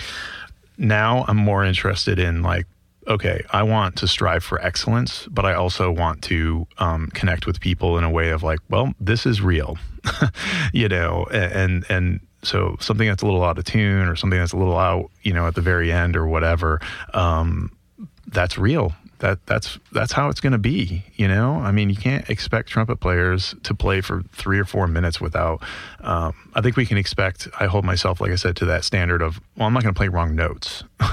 now I'm more interested in like, okay, I want to strive for excellence, but I also want to um, connect with people in a way of like, well, this is real, you know, and and so something that's a little out of tune or something that's a little out, you know, at the very end or whatever, um, that's real. That that's that's how it's going to be you know? I mean you can't expect trumpet players to play for three or four minutes without um, i think we can expect i hold myself like i said to that standard of well i'm not going to play wrong notes.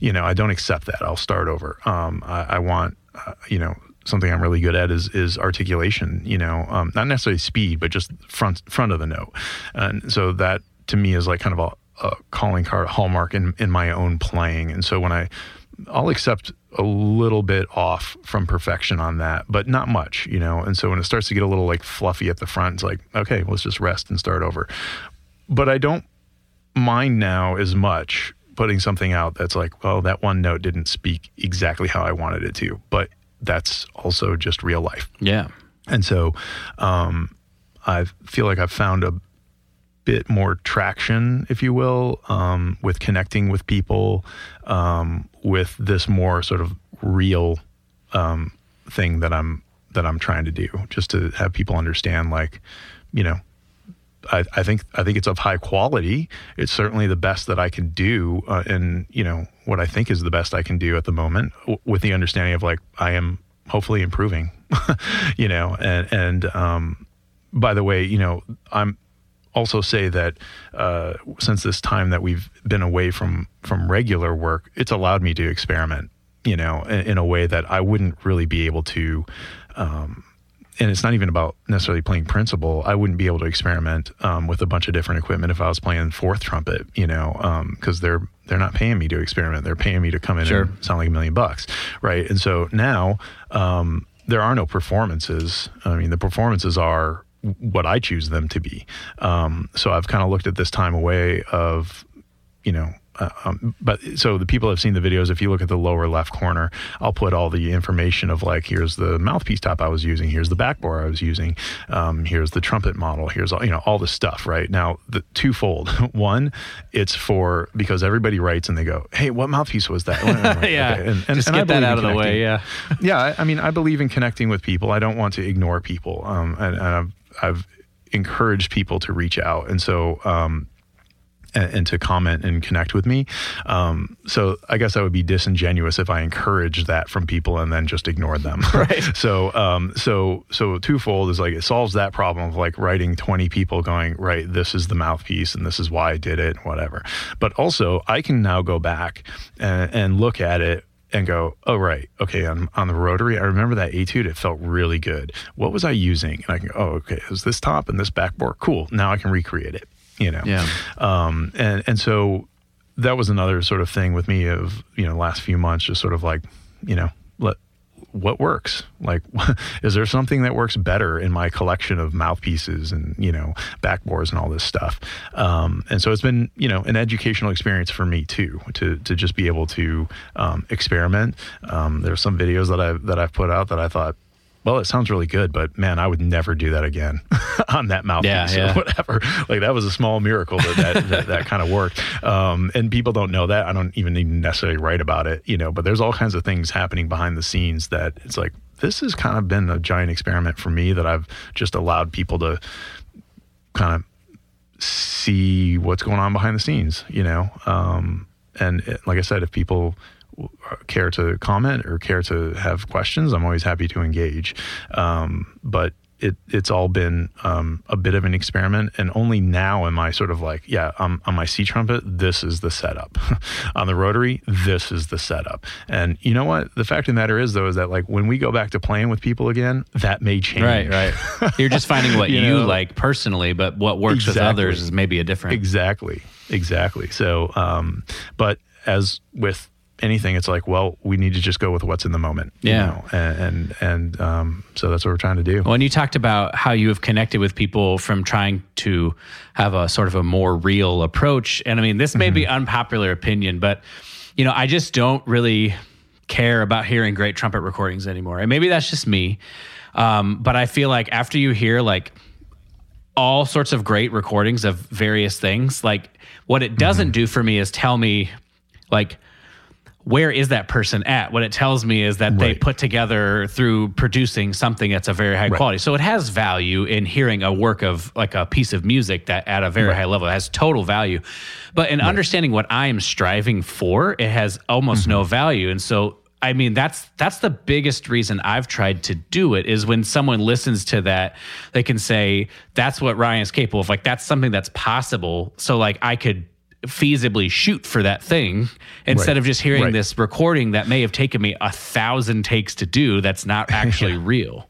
You know i don't accept that. I'll start over. Um, I, I, want uh, you know something i'm really good at is is articulation you know? Um, not necessarily speed but just front front of the note. And so that to me is like kind of a, a calling card hallmark in in my own playing and so when i I'll accept a little bit off from perfection on that, but not much, you know. And so when it starts to get a little like fluffy at the front, it's like, okay, let's just rest and start over. But I don't mind now as much putting something out that's like, well, that one note didn't speak exactly how I wanted it to, but that's also just real life. Yeah. And so um, I feel like I've found a bit more traction, if you will, um, with connecting with people, um, with this more sort of real um, thing that I'm that I'm trying to do, just to have people understand, like, you know, I, I think I think it's of high quality. It's certainly the best that I can do, uh, and you know what I think is the best I can do at the moment, w- with the understanding of like I am hopefully improving, you know, and and um, by the way, you know, I'm also say that uh, since this time that we've been away from from regular work, it's allowed me to experiment, you know, in, in a way that I wouldn't really be able to. Um, and it's not even about necessarily playing principal. I wouldn't be able to experiment um, with a bunch of different equipment if I was playing fourth trumpet, you know, because um, they're they're not paying me to experiment. They're paying me to come in sure. and sound like a million bucks, right? And so now um, there are no performances. I mean, the performances are what I choose them to be. Um, so I've kind of looked at this time away of, you know, uh, um, but so the people have seen the videos. If you look at the lower left corner, I'll put all the information of like, here's the mouthpiece top I was using, here's the backbore I was using, um, here's the trumpet model, here's all you know all the stuff. Right now, the twofold. One, it's for because everybody writes and they go, hey, what mouthpiece was that? yeah, okay. and, and, just and get that out of the way. Yeah, yeah. I, I, mean, I believe in connecting with people. I don't want to ignore people, um, and, and I've, I've encouraged people to reach out, and so um, and, and, to comment and connect with me. Um, so I guess I would be disingenuous if I encouraged that from people and then just ignored them. Right. so um, so so twofold is like it solves that problem of like writing 20 people going right. This is the mouthpiece and this is why I did it, and whatever. But also I can now go back and, and look at it and go, oh right, okay, on, on the rotary, I remember that etude. It felt really good. What was I using? And I can, go, oh okay, it was this top and this backbore. Cool. Now I can recreate it you know. Yeah. Um, and and so that was another sort of thing with me of you know last few months, just sort of like you know let what works? Like is there something that works better in my collection of mouthpieces and you know backbores and all this stuff? Um, and so it's been you know an educational experience for me too to to just be able to um, experiment. Um, there's some videos that i that i've put out that i thought well, it sounds really good, but man, I would never do that again on that mouthpiece yeah, yeah. or whatever. Like that was a small miracle that that, that, that kind of worked. Um, and people don't know that. I don't even need necessarily write about it, you know, but there's all kinds of things happening behind the scenes that it's like, this has kind of been a giant experiment for me that I've just allowed people to kind of see what's going on behind the scenes, you know? Um, and it, like I said, if people care to comment or care to have questions, I'm always happy to engage. Um, but it, it's all been um, a bit of an experiment, and only now am I sort of like, yeah, um, on my C trumpet, this is the setup. on the rotary, this is the setup. And you know what? The fact of the matter is, though, is that like when we go back to playing with people again, that may change. Right, right. You're just finding what you, you know? like personally, but what works exactly. with others is maybe a different. Exactly, exactly. So, um, but as with anything, it's like, well, we need to just go with what's in the moment. Yeah. You know? And and, and um, so that's what we're trying to do. Well, and you talked about how you have connected with people from trying to have a sort of a more real approach. And I mean, this may mm-hmm. be unpopular opinion, but you know, I just don't really care about hearing great trumpet recordings anymore. And maybe that's just me. Um, but I feel like after you hear like all sorts of great recordings of various things, like what it doesn't mm-hmm. do for me is tell me like where is that person at? What it tells me is that right. they put together through producing something that's a very high right. quality. So it has value in hearing a work of like a piece of music that at a very right. high level has total value. But in understanding what I am striving for, it has almost mm-hmm. no value. And so I mean that's that's the biggest reason I've tried to do it is when someone listens to that they can say that's what Ryan is capable of like that's something that's possible so like I could feasibly shoot for that thing instead right. of just hearing right. this recording that may have taken me a thousand takes to do that's not actually yeah. real.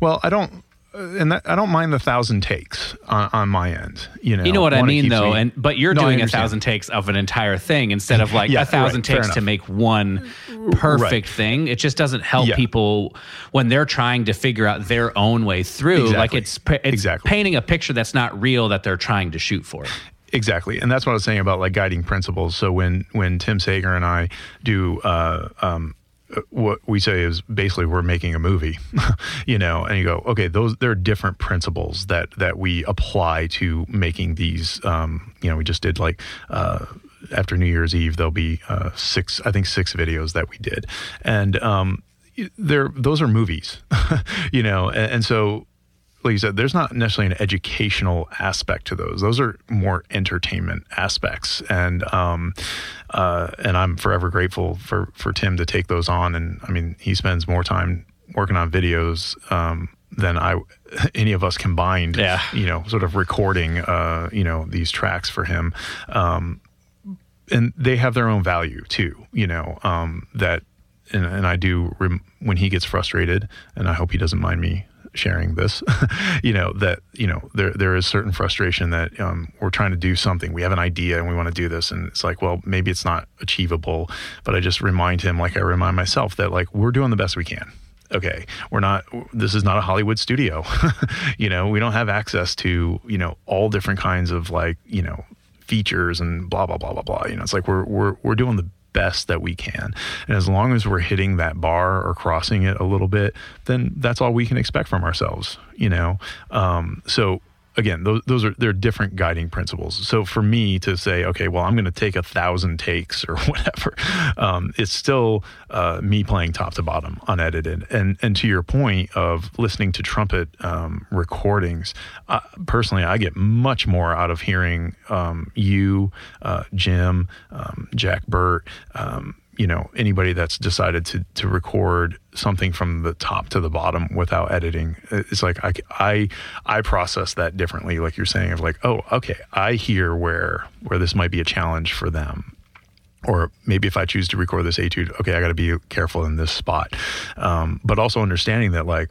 Well, I don't uh, and that, I don't mind the thousand takes on, on, my end. You know, you know what I mean, though. Me, and but you're no, doing a thousand takes of an entire thing instead of like yeah, a thousand right, takes to make one perfect right. thing. It just doesn't help yeah. people when they're trying to figure out their own way through. Exactly. Like it's it's exactly. painting a picture that's not real that they're trying to shoot for. Exactly, and that's what I was saying about like guiding principles. So when when Tim Sager and I do. Uh, um, what we say is basically we're making a movie, you know, and you go, okay, those there are different principles that that we apply to making these. Um, you know, we just did like uh, after New Year's Eve, there'll be uh, six, I think six videos that we did, and um, they're those are movies, you know, and, and so like you said, there's not necessarily an educational aspect to those. Those are more entertainment aspects, and um, uh, and I'm forever grateful for for Tim to take those on. And I mean, he spends more time working on videos um, than I any of us combined. Yeah. you know, sort of recording, uh, you know, these tracks for him. Um, and they have their own value too, you know, um, that, and, and I do, rem- when he gets frustrated, and I hope he doesn't mind me sharing this, you know, that, you know, there, there is certain frustration that um, we're trying to do something. We have an idea and we want to do this. And it's like, well, maybe it's not achievable. But I just remind him, like I remind myself, that like we're doing the best we can. Okay, we're not. This is not a Hollywood studio. you know, we don't have access to you know all different kinds of like you know features and blah blah blah blah blah. You know, it's like we're we're we're doing the best that we can. And as long as we're hitting that bar or crossing it a little bit, then that's all we can expect from ourselves, you know? Um, so again, those, those are, they're different guiding principles. So for me to say, okay, well, I'm going to take a thousand takes or whatever, um, it's still uh, me playing top to bottom unedited. And, and to your point of listening to trumpet um, recordings, uh, personally, I get much more out of hearing um, you, uh, Jim, um, Jack Burt, um, you know anybody that's decided to to record something from the top to the bottom without editing. It's like i i i process that differently like you're saying of like oh okay i hear where where this might be a challenge for them. Or maybe if i choose to record this etude okay i got to be careful in this spot. Um, but also understanding that like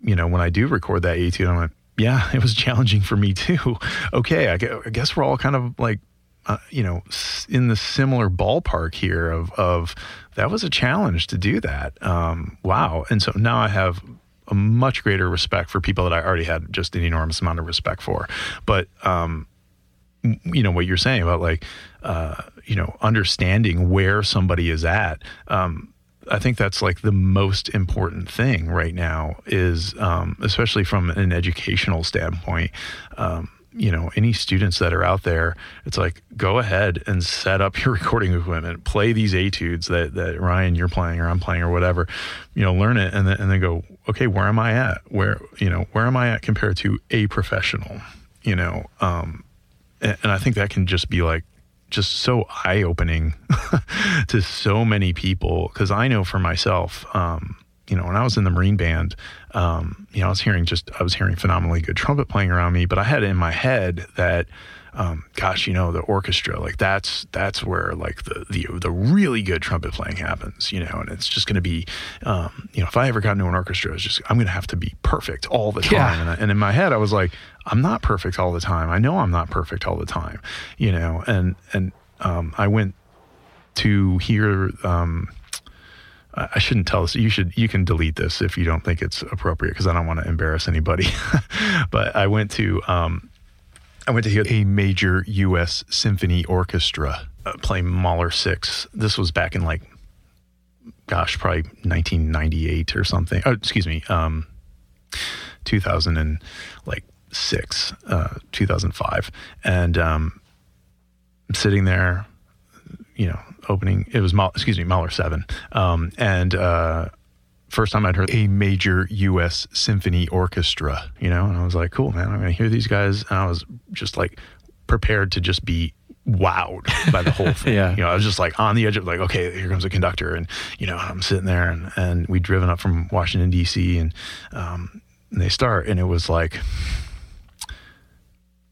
you know when i do record that etude i'm like yeah it was challenging for me too. Okay I guess we're all kind of like uh, you know, in the similar ballpark here of of that was a challenge to do that. Um, wow, and so now I have a much greater respect for people that I already had just an enormous amount of respect for. But um, you know what you're saying about like uh, you know understanding where somebody is at. Um, I think that's like the most important thing right now is, um, especially from an educational standpoint. You know any students that are out there it's like go ahead and set up your recording equipment play these etudes that that ryan you're playing or i'm playing or whatever you know learn it and then, and then go okay where am i at? Where you know where am i at compared to a professional you know um and, and i think that can just be like just so eye-opening to so many people because i know for myself um you know, when I was in the Marine band, um, you know, I was hearing just, I was hearing phenomenally good trumpet playing around me, but I had in my head that, um, gosh, you know, the orchestra, like that's, that's where like the, the, the really good trumpet playing happens, you know, and it's just going to be, um, you know, if I ever got into an orchestra, it's just, I'm going to have to be perfect all the time. Yeah. And, I, and in my head, I was like, I'm not perfect all the time. I know I'm not perfect all the time, you know, and, and, um, I went to hear, um, I shouldn't tell this. You should. You can delete this if you don't think it's appropriate because I don't want to embarrass anybody. but I went to um, I went to hear a major U.S. symphony orchestra uh, play Mahler Six. This was back in like, gosh, probably 1998 or something. Oh, excuse me, um, 2000 and like six, uh, 2005, and um, I'm sitting there, you know, opening. It was excuse me, Mahler Seven, um, and uh, first time I'd heard a major U.S. symphony orchestra. You know, and I was like, cool, man. I'm going to hear these guys, and I was just like prepared to just be wowed by the whole thing. yeah. You know, I was just like on the edge of like, okay, here comes a conductor. And, you know, I'm sitting there and, and we'd driven up from Washington, D.C. and, um, and they start and it was like,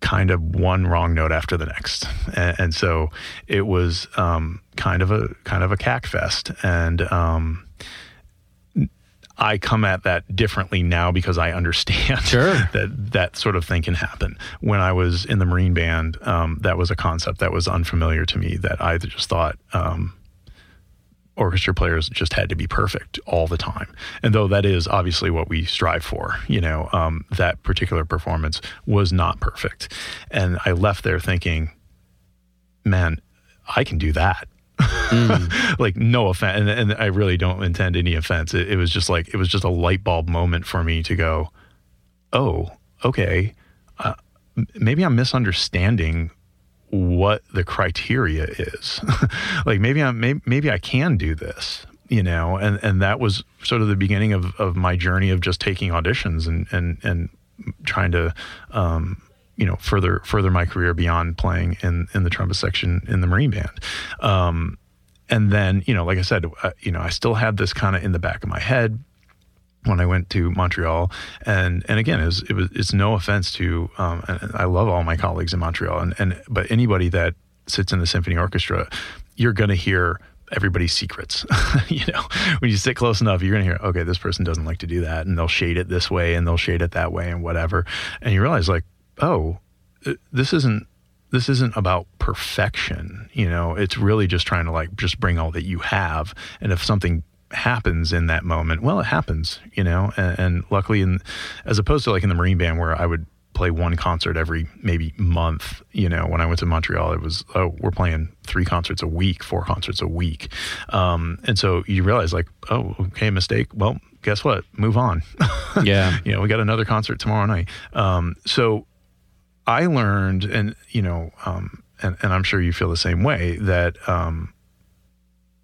kind of one wrong note after the next, and, and so it was um, kind of a kind of a cack fest. And um, I come at that differently now because I understand sure. that that sort of thing can happen. When I was in the Marine Band, um, that was a concept that was unfamiliar to me. That I just thought um, orchestra players just had to be perfect all the time. And though that is obviously what we strive for, you know, um, that particular performance was not perfect. And I left there thinking, man, I can do that. Like no offense, and, and, I really don't intend any offense. It, it was just like it was just a light bulb moment for me to go, oh, okay, uh, maybe I'm misunderstanding what the criteria is. like maybe i'm maybe, maybe I can do this, you know, and and that was sort of the beginning of of my journey of just taking auditions and and and trying to. Um, you know, further further my career beyond playing in in the trumpet section in the Marine Band, um, and then you know, like I said, uh, you know, I still had this kind of in the back of my head when I went to Montreal, and and again, it was, it was it's no offense to um, I love all my colleagues in Montreal, and and but anybody that sits in the symphony orchestra, you're going to hear everybody's secrets. you know, when you sit close enough, you're going to hear, okay, this person doesn't like to do that, and they'll shade it this way, and they'll shade it that way, and whatever, and you realize like, oh, uh, this isn't this isn't about perfection you know? It's really just trying to like just bring all that you have. And if something happens in that moment well it happens you know? And, and luckily in as opposed to like in the marine band where i would play one concert every maybe month you know? When i went to montreal it was oh we're playing three concerts a week four concerts a week. Um, and so you realize like oh okay mistake. Well guess what? Move on. Yeah. you know we got another concert tomorrow night. Um, so I learned, and you know, um, and, and I'm sure you feel the same way that, um,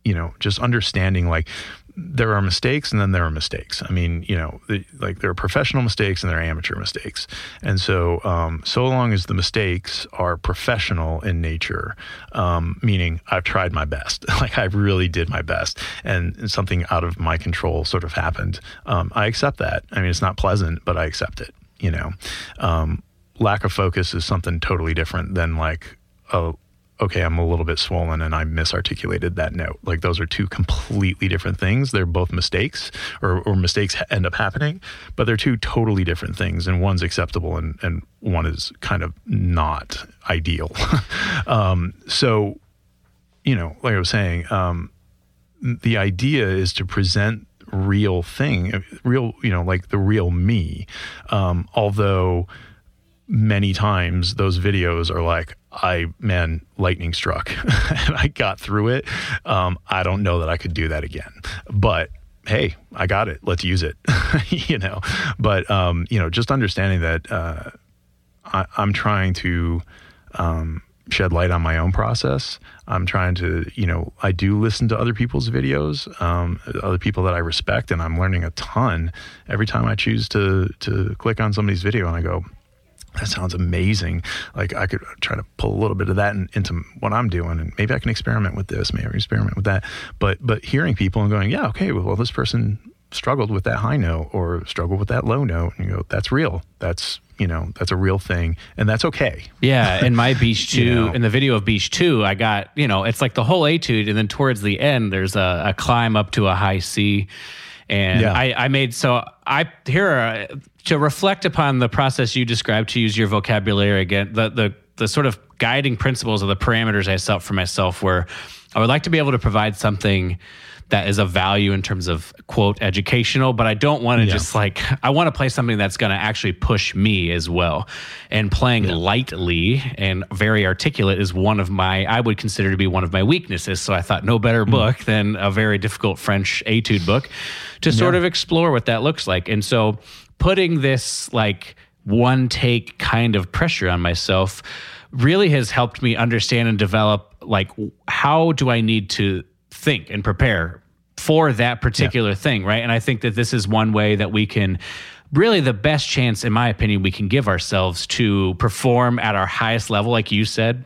you know, just understanding like there are mistakes and then there are mistakes. I mean, you know, the, like there are professional mistakes and there are amateur mistakes. And so, um, so long as the mistakes are professional in nature, um, meaning I've tried my best, like I really did my best, and something out of my control sort of happened, um, I accept that. I mean, it's not pleasant, but I accept it. You know, um, lack of focus is something totally different than like, oh, okay, I'm a little bit swollen and I misarticulated that note. Like those are two completely different things. They're both mistakes or, or mistakes end up happening, but they're two totally different things. And one's acceptable and, and one is kind of not ideal. um, so, you know, like I was saying, um, the idea is to present real thing, real, you know, like the real me. Um, although, many times those videos are like i man lightning struck. And i got through it. Um, i don't know that i could do that again. But hey i got it. Let's use it. You know? But um, you know just understanding that uh, I, am trying to um, shed light on my own process. I'm trying to you know i do listen to other people's videos um, other people that i respect and i'm learning a ton every time i choose to to click on somebody's video and i go that sounds amazing. Like I could try to pull a little bit of that in, into what I'm doing, and maybe I can experiment with this, maybe experiment with that. But but hearing people and going, yeah, okay, well, this person struggled with that high note or struggled with that low note, and you go, that's real. That's you know that's a real thing, and that's okay. Yeah, in my Bitsch two, You know? in the video of Bitsch two, I got you know it's like the whole etude, and then towards the end, there's a, a climb up to a high C, and Yeah. I, I made so I here are, to reflect upon the process you described to use your vocabulary again the the the sort of guiding principles of the parameters I set up for myself were I would like to be able to provide something that is of value in terms of quote educational, but I don't want to Yeah. just like I want to play something that's going to actually push me as well. And playing lightly and very articulate is one of my I would consider to be one of my weaknesses. So I thought no better hmm. book than a very difficult French etude book to sort of explore what that looks like. And so putting this like one take kind of pressure on myself really has helped me understand and develop like how do I need to think and prepare for that particular thing, right? And I think that this is one way that we can really the best chance in my opinion we can give ourselves to perform at our highest level like you said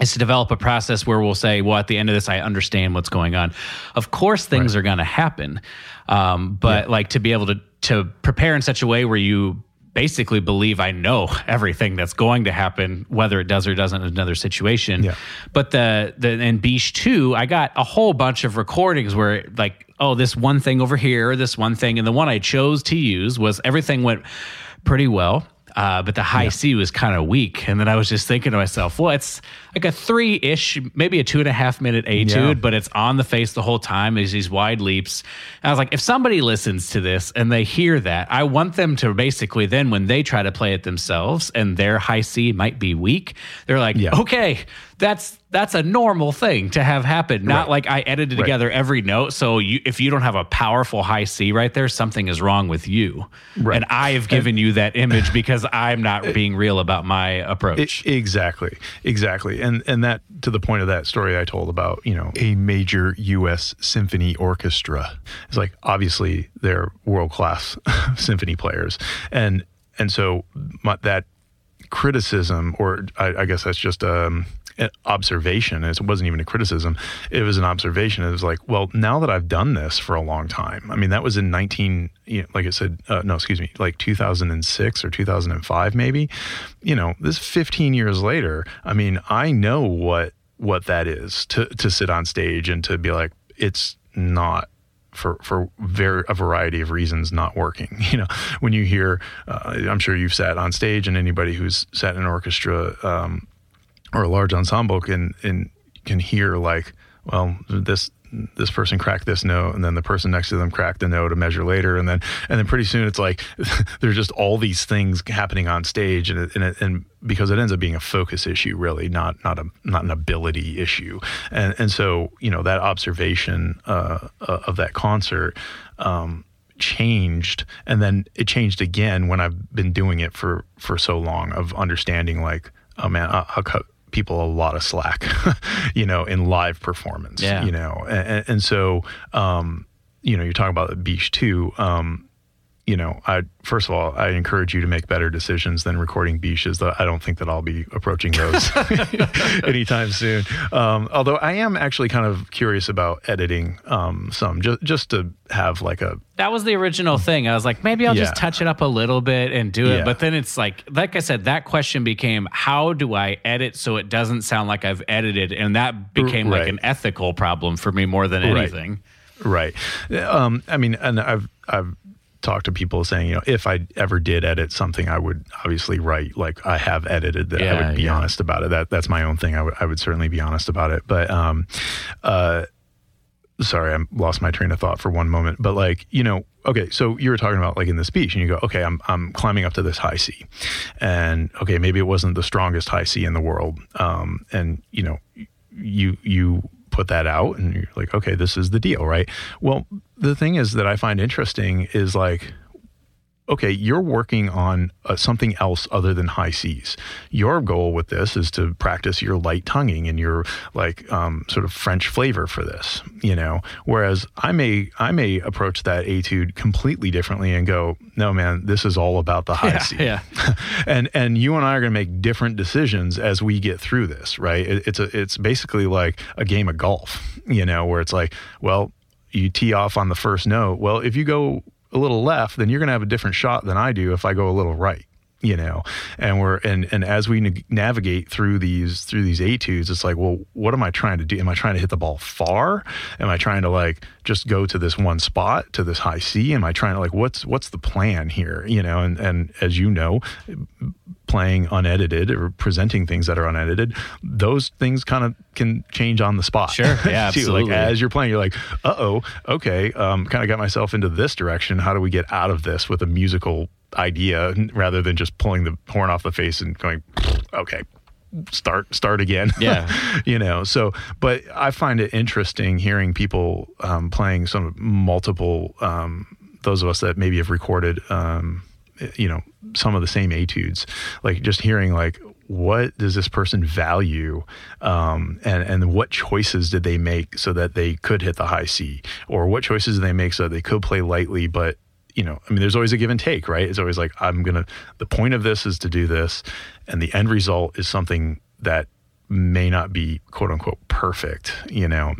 is to develop a process where we'll say, well, at the end of this, I understand what's going on. Of course, things are going to happen, um, but like to be able to to prepare in such a way where you basically believe I know everything that's going to happen, whether it does or doesn't in another situation. Yeah. But the the in Bitsch two, I got a whole bunch of recordings where like, oh, this one thing over here, this one thing, and the one I chose to use was everything went pretty well. Uh, but the high C was kind of weak. And then I was just thinking to myself, well, it's like a three ish, maybe a two and a half minute etude, Yeah. but it's on the face the whole time. There's these wide leaps. And I was like, if somebody listens to this and they hear that, I want them to basically then, when they try to play it themselves and their high C might be weak, they're like, Yeah. okay, that's that's a normal thing to have happen. Not Right. like I edited Right. together every note. So you, if you don't have a powerful high C right there, something is wrong with you. Right. And I have given you that image because I'm not being real about my approach. E- exactly, exactly, and and that to the point of that story I told about you know a major U.S. symphony orchestra. It's like obviously they're world class symphony players, and and so my, that criticism, or I, I guess that's just um, observation. It wasn't even a criticism; it was an observation. It was like, well, now that I've done this for a long time, I mean, that was in nineteen, you know, like I said, uh, no, excuse me, like two thousand and six or two thousand and five, maybe. You know, this fifteen years later, I mean, I know what what that is to to sit on stage and to be like, it's not for for very a variety of reasons not working. You know, when you hear, uh, I'm sure you've sat on stage, and anybody who's sat in an orchestra um, or a large ensemble can and can hear like, well, this this person cracked this note, and then the person next to them cracked the note a measure later, and then and then pretty soon it's like there's just all these things happening on stage, and it, and, it, and because it ends up being a focus issue, really, not not a not an ability issue, and and so you know that observation uh, uh, of that concert. Um, changed and then it changed again when i've been doing it for for so long of understanding like oh man I- i'll cut people a lot of slack you know in live performance Yeah. you know and, and so um you know you're talking about the Bitsch too um you know, I first of all, I encourage you to make better decisions than recording Bitsches. I don't think that I'll be approaching those anytime soon. Um, although I am actually kind of curious about editing um, some, just just to have like a that was the original thing. I was like, maybe I'll just touch it up a little bit and do it. Yeah. But then it's like, like I said, that question became, how do I edit so it doesn't sound like I've edited? And that became like an ethical problem for me more than Right. anything. Right. Um, I mean, and I've I've talked to people saying, you know, if I ever did edit something, I would obviously write like I have edited that. I would be yeah. honest about it. That that's my own thing. I would I would certainly be honest about it. But um, uh, sorry, I lost my train of thought for one moment. But like, you know, okay, so you were talking about like in the Bitsch, and you go, okay, I'm I'm climbing up to this high C, and okay, maybe it wasn't the strongest high C in the world, um, and you know, you you put that out, and you're like, okay, this is the deal, right? Well, the thing is that I find interesting is like okay, you're working on uh, something else other than high C's. Your goal with this is to practice your light tonguing and your like um, sort of French flavor for this, you know. Whereas I may I may approach that etude completely differently and go, no, man, this is all about the high C Yeah. and and you and I are going to make different decisions as we get through this, right? It, it's a it's basically like a game of golf, you know, where it's like, well, you tee off on the first note. Well, if you go a little left, then you're going to have a different shot than I do if I go a little right. You know, and we're and and as we na- navigate through these through these etudes, it's like, well, what am I trying to do? Am I trying to hit the ball far? Am I trying to like just go to this one spot to this high C? Am I trying to like what's what's the plan here? You know, and and as you know, playing unedited or presenting things that are unedited, those things kind of can change on the spot. Sure. Yeah, too. absolutely. Like as you're playing, you're like, uh oh, okay, um, kind of got myself into this direction. How do we get out of this with a musical idea rather than just pulling the horn off the face and going, okay, start start again. Yeah. you know. So, but I find it interesting hearing people um, playing some multiple. Um, those of us that maybe have recorded, um, you know, some of the same etudes, like just hearing like what does this person value um, and and what choices did they make so that they could hit the high C or what choices did they make so that they could play lightly but you know i mean there's always a give and take right it's always like i'm gonna the point of this is to do this and the end result is something that may not be quote unquote perfect you know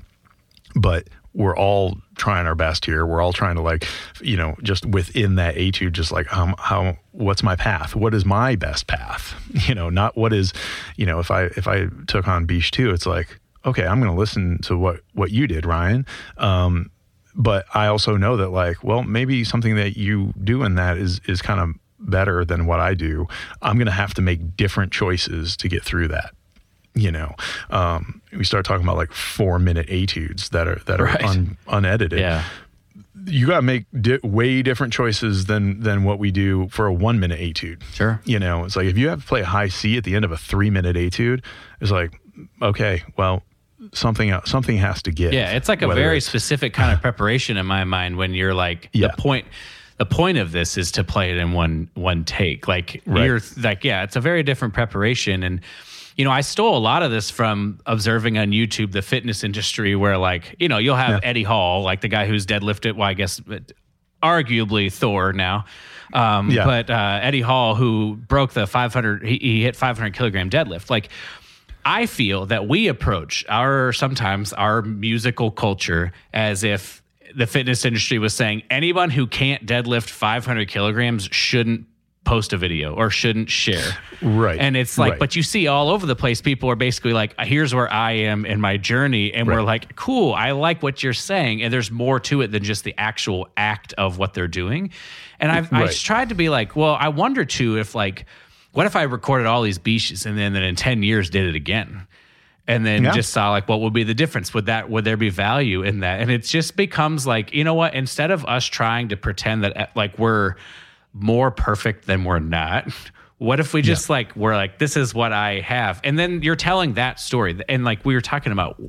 but we're all trying our best here. We're all trying to like, you know, just within that etude, just like how, how, what's my path? What is my best path? You know, not what is, you know, if I, if I took on Bitsch too, it's like, okay, I'm going to listen to what, what you did, Ryan. Um, but I also know that like, well, maybe something that you do in that is, is kind of better than what I do. I'm going to have to make different choices to get through that you know um, we start talking about like four minute etudes that are that are Right. un, unedited Yeah. you got to make di- way different choices than than what we do for a one minute etude Sure. you know it's like if you have to play a high c at the end of a three minute etude it's like okay, well, something something has to give. Yeah, it's like a very specific kind of preparation in my mind when you're like Yeah. the point the point of this is to play it in one one take. Like Right. you're like yeah, it's a very different preparation and you know, I stole a lot of this from observing on YouTube the fitness industry where like, you know, you'll have Eddie Hall, like the guy who's deadlifted, well, I guess arguably Thor now. Um, Yeah. but uh, Eddie Hall, who broke the 500, he, he hit 500 kilogram deadlift. Like, I feel that we approach our sometimes our musical culture as if the fitness industry was saying anyone who can't deadlift 500 kilograms shouldn't post a video or shouldn't share. Right. And it's like, Right. but you see all over the place, people are basically like, here's where I am in my journey. And we're like, cool, I like what you're saying. And there's more to it than just the actual act of what they're doing. And I've, I've tried to be like, well, I wonder too if like, what if I recorded all these Bitsches and then, then in 10 years did it again? And then Yeah. just saw like what would be the difference? Would that would there be value in that? And it just becomes like, you know what? Instead of us trying to pretend that uh, like we're more perfect than we're not, what if we just like we're like, this is what I have? And then you're telling that story. And like we were talking about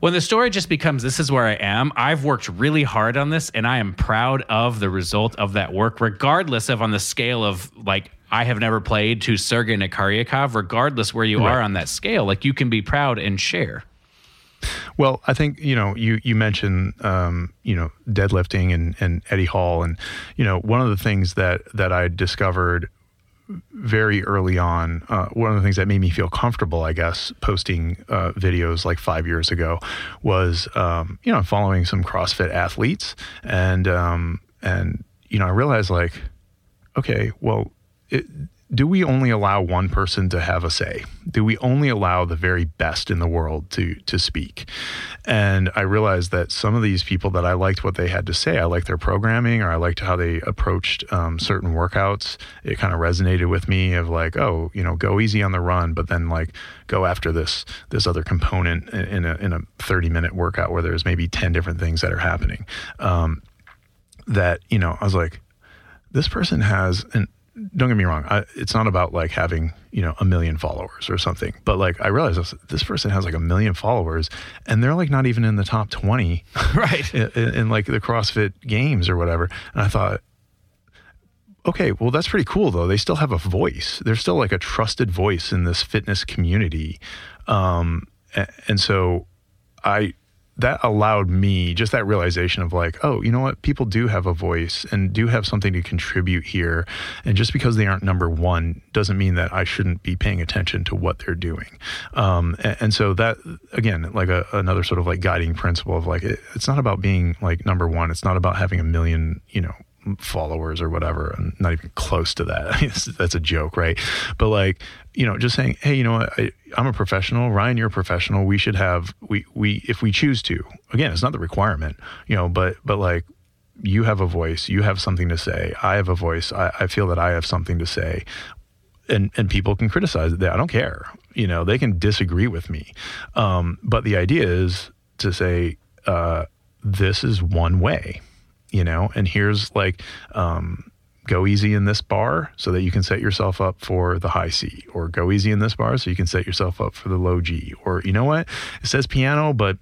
when the story just becomes this is where I am, I've worked really hard on this and I am proud of the result of that work, regardless of on the scale of like I have never played to Sergei Nakariakov, regardless where you are on that scale. Like you can be proud and share. Well, I think you know you you mentioned um, you know deadlifting and and Eddie Hall and you know one of the things that that I discovered very early on, uh, one of the things that made me feel comfortable, I guess, posting uh, videos like five years ago, was um, you know following some CrossFit athletes and um, and you know I realized like okay, well, it, do we only allow one person to have a say? Do we only allow the very best in the world to to speak? And I realized that some of these people that I liked what they had to say, I liked their programming, or I liked how they approached um, certain workouts. It kind of resonated with me of like, oh, you know, go easy on the run, but then like go after this this other component in a in a thirty minute workout where there's maybe ten different things that are happening. Um, that you know, I was like, this person has and don't get me wrong I, it's not about like having you know a million followers or something but like i realized this, this person has like a million followers and they're like not even in the top 20 Right. in, in, in, like the crossfit games or whatever. And i thought okay well that's pretty cool though. They still have a voice. They're still like a trusted voice in this fitness community. Um, and so i that allowed me just that realization of like, oh, you know what? People do have a voice and do have something to contribute here. And just because they aren't number one doesn't mean that I shouldn't be paying attention to what they're doing. Um, and, and so that, again, like a, another sort of like guiding principle of like, it, it's not about being like number one. It's not about having a million, you know, followers or whatever. I'm not even close to that. That's a joke, right? But like, you know, just saying, hey, you know what? I, I'm a professional. Ryan, you're a professional. We should have we we if we choose to. Again, it's not the requirement, you know, but but like you have a voice. You have something to say. I have a voice. I, I feel that I have something to say. And, and people can criticize it. I don't care. You know, they can disagree with me. Um, but the idea is to say, uh, this is one way you know and here's like um, go easy in this bar so that you can set yourself up for the high c or go easy in this bar so you can set yourself up for the low g or you know what? It says piano but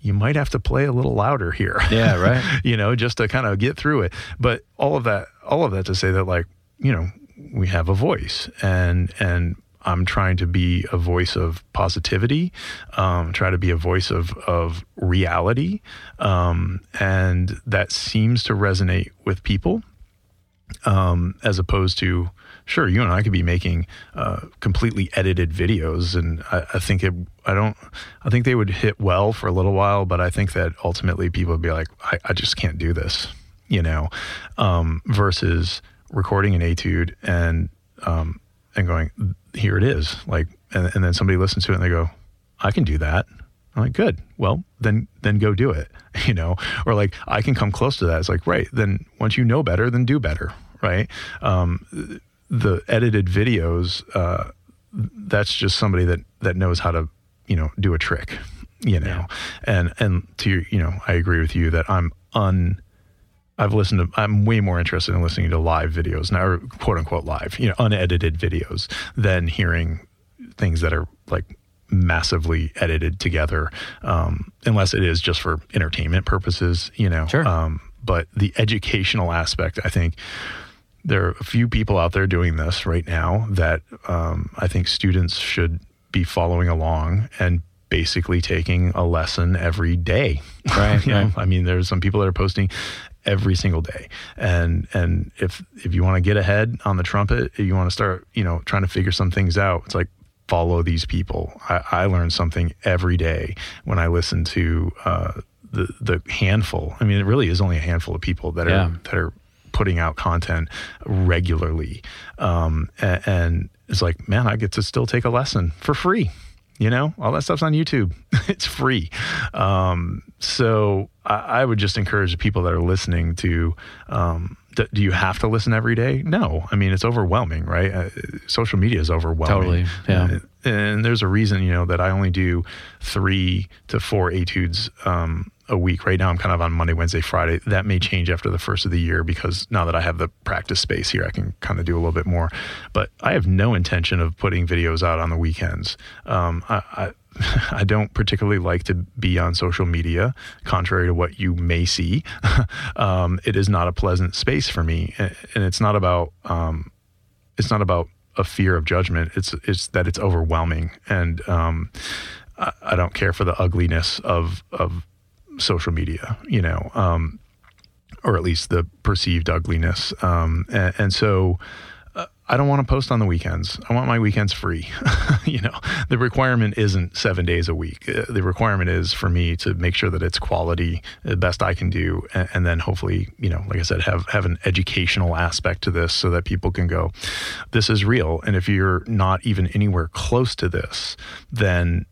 you might have to play a little louder here. Yeah, right. you know just to kind of get through it. But all of that all of that to say that like you know we have a voice and and I'm trying to be a voice of positivity, um, try to be a voice of of reality, um, and that seems to resonate with people, um, as opposed to sure you and I could be making uh, completely edited videos, and I, I think it I don't I think they would hit well for a little while, but I think that ultimately people would be like I, I just can't do this, you know, um, versus recording an etude and um, and going, here it is. Like, and, and then somebody listens to it and they go, I can do that. I'm like, good. Well, then, then go do it, you know, or like, I can come close to that. It's like, right. Then once you know better, then do better. Right. Um, the edited videos, uh, that's just somebody that, that knows how to, you know, do a trick, you know, and, and to, your- you know, I agree with you that I'm un, I've listened to, I'm way more interested in listening to live videos now, quote unquote live, you know, unedited videos than hearing things that are like massively edited together, um, unless it is just for entertainment purposes, you know. Sure. Um, but the educational aspect, I think there are a few people out there doing this right now that um, I think students should be following along and basically taking a lesson every day. Right, you know. I mean, there's some people that are posting every single day, and and if if you want to get ahead on the trumpet, if you want to start, you know, trying to figure some things out, it's like follow these people. I, I learn something every day when I listen to uh, the the handful. I mean, it really is only a handful of people that Yeah. are that are putting out content regularly, um, and, and it's like, man, I get to still take a lesson for free. You know, all that stuff's on YouTube. it's free. Um, so I, I would just encourage the people that are listening to. Um, d- do you have to listen every day? No. I mean, it's overwhelming, right? Uh, social media is overwhelming. Totally, yeah. Uh, and there's a reason, you know, that I only do three to four etudes um, a week. Right now, I'm kind of on Monday, Wednesday, Friday. That may change after the first of the year because now that I have the practice space here, I can kind of do a little bit more. But I have no intention of putting videos out on the weekends. Um, I, I I don't particularly like to be on social media, contrary to what you may see. um, it is not a pleasant space for me, and it's not about um, it's not about a fear of judgment. It's it's that it's overwhelming, and um, I, I don't care for the ugliness of of social media, you know, um, or at least the perceived ugliness. Um, and, and so. uh, I don't want to post on the weekends. I want my weekends free. you know, the requirement isn't seven days a week. Uh, The requirement is for me to make sure that it's quality, the best I can do, and, and then hopefully, you know, like I said, have have an educational aspect to this so that people can go, this is real. And if you're not even anywhere close to this, then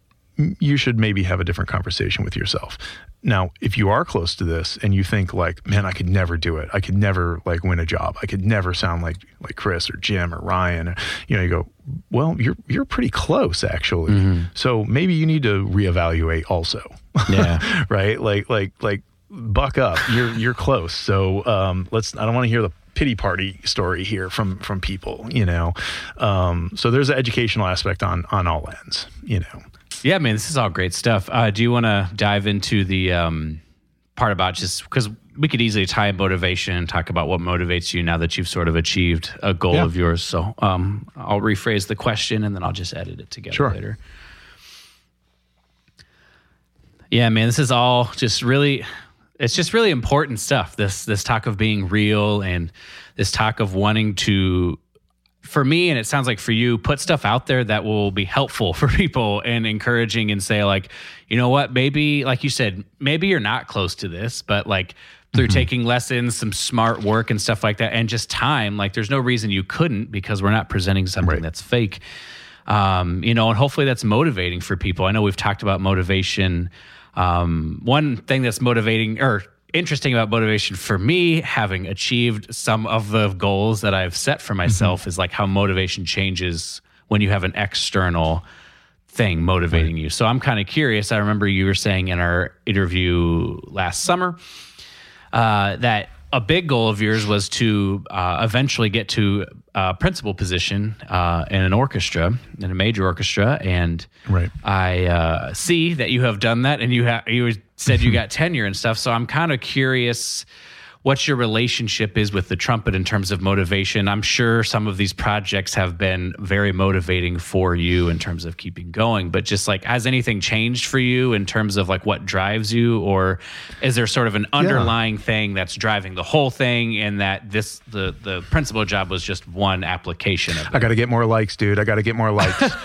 you should maybe have a different conversation with yourself. Now, if you are close to this and you think like, man, I could never do it. I could never like win a job. I could never sound like like Chris or Jim or Ryan. You know, you go, well, you're you're pretty close actually. So maybe you need to reevaluate also. Yeah. right? Like like like buck up. You're you're close. So um, let's. I don't want to hear the pity party story here from from people. You know. Um, so there's an educational aspect on on all ends. You know. Yeah, man, this is all great stuff. Uh, do you want to dive into the um, part about just because we could easily tie motivation and talk about what motivates you now that you've sort of achieved a goal Yeah. of yours? So um, I'll rephrase the question and then I'll just edit it together Sure. later. Yeah, man, this is all just really it's just really important stuff. This this talk of being real and this talk of wanting to for me and it sounds like for you put stuff out there that will be helpful for people and encouraging and say like you know what maybe like you said maybe you're not close to this but like through taking lessons some smart work and stuff like that and just time like there's no reason you couldn't because we're not presenting something Right. that's fake. Um, you know and hopefully that's motivating for people. I know we've talked about motivation. Um, one thing that's motivating or interesting about motivation for me having achieved some of the goals that i've set for myself is like how motivation changes when you have an external thing motivating you. So i'm kind of curious i remember you were saying in our interview last summer uh, that a big goal of yours was to uh, eventually get to a principal position uh, in an orchestra, in a major orchestra, and Right. I uh, see that you have done that, and you have you said you got tenure and stuff. So I'm kind of curious what your relationship is with the trumpet in terms of motivation. I'm sure some of these projects have been very motivating for you in terms of keeping going, but just like has anything changed for you in terms of like what drives you or is there sort of an underlying thing that's driving the whole thing and that this the the principal job was just one application of it? I got to get more likes, dude. I got to get more likes.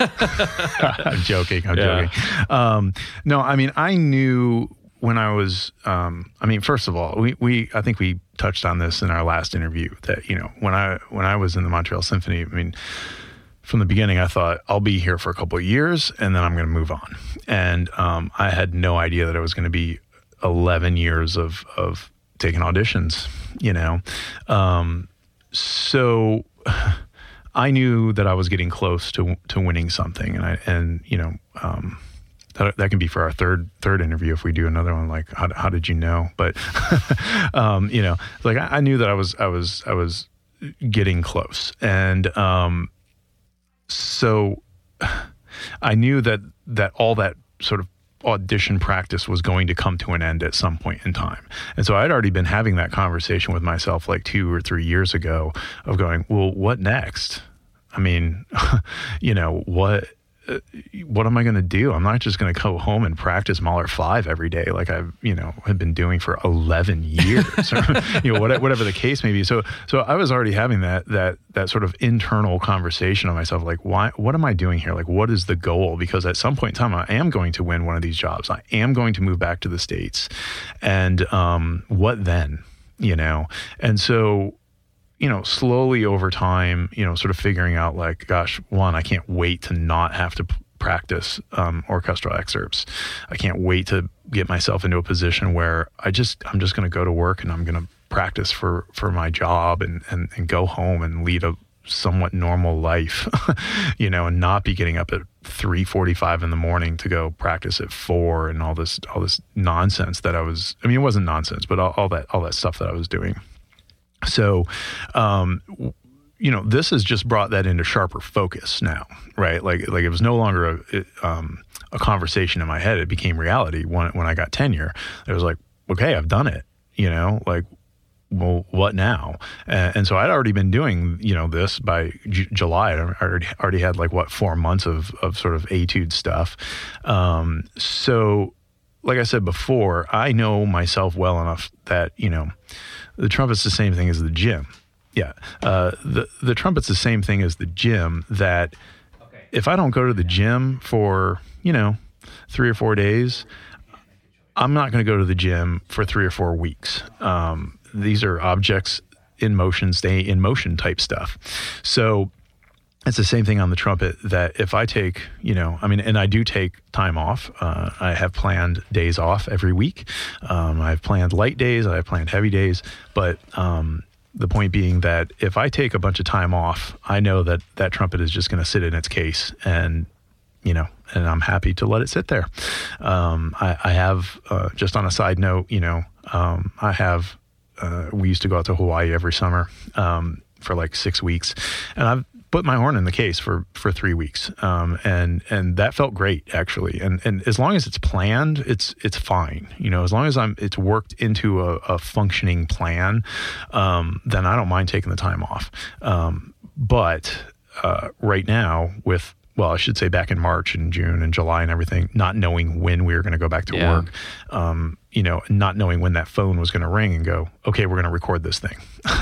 I'm joking. I'm Yeah. joking. Um, no, I mean, I knew when I was, um, I mean, first of all, we, we, I think we touched on this in our last interview that, you know, when I, when I was in the Montreal Symphony, I mean, from the beginning, I thought I'll be here for a couple of years and then I'm going to move on. And um, I had no idea that it was going to be 11 years of, of taking auditions, you know? Um, so I knew that I was getting close to, to winning something. And I, and, you know, um, that, that can be for our third third interview if we do another one like how, how did you know but um, you know like I, I knew that I was I was I was getting close and um, so I knew that that all that sort of audition practice was going to come to an end at some point in time. And so I'd already been having that conversation with myself like two or three years ago of going, well, what next? I mean, you know, what what am I going to do? I'm not just going to go home and practice Mahler five every day, like I've you know have been doing for 11 years, or you know whatever the case may be. So so I was already having that that that sort of internal conversation on myself, like why what am I doing here? Like what is the goal? Because at some point in time, I am going to win one of these jobs. I am going to move back to the states, and um, what then? You know, and so you know, slowly over time, you know, sort of figuring out like, gosh, one, I can't wait to not have to practice um, orchestral excerpts. I can't wait to get myself into a position where I just, I'm just going to go to work and I'm going to practice for, for my job and, and, and go home and lead a somewhat normal life, you know, and not be getting up at 3:45 in the morning to go practice at 4 and all this all this nonsense that I was I mean it wasn't nonsense, but all, all that all that stuff that I was doing. So, um, you know, this has just brought that into sharper focus now, right? Like, like it was no longer a, um, a conversation in my head. It became reality when, when I got tenure. It was like, okay, I've done it, you know, like, well, what now? And, and so I'd already been doing, you know, this by J- July. I already, already had like what, four months of, of sort of etude stuff. Um, so like I said before, I know myself well enough that, you know, the trumpet's the same thing as the gym. Yeah. Uh, the, the trumpet's the same thing as the gym that okay. if I don't go to the gym for, you know, three or four days, I'm not going to go to the gym for three or four weeks. Um, these are objects in motion, stay in motion type stuff. So it's the same thing on the trumpet that if I take, you know, I mean, and I do take time off. Uh, I have planned days off every week. Um, I've planned light days, I have planned heavy days. But um, the point being that if I take a bunch of time off, I know that that trumpet is just going to sit in its case and, you know, and I'm happy to let it sit there. Um, I, I, have, uh, just on a side note, you know, um, I have, uh, we used to go out to Hawaii every summer um, for like six weeks. And I've put my horn in the case for for three weeks, um, and and that felt great actually. And and as long as it's planned, it's it's fine. You know, as long as I'm it's worked into a, a functioning plan, um, then I don't mind taking the time off. Um, but uh, right now with well, I should say back in March and June and July and everything, not knowing when we were going to go back to yeah. work, um, you know, not knowing when that phone was going to ring and go, okay, we're going to record this thing.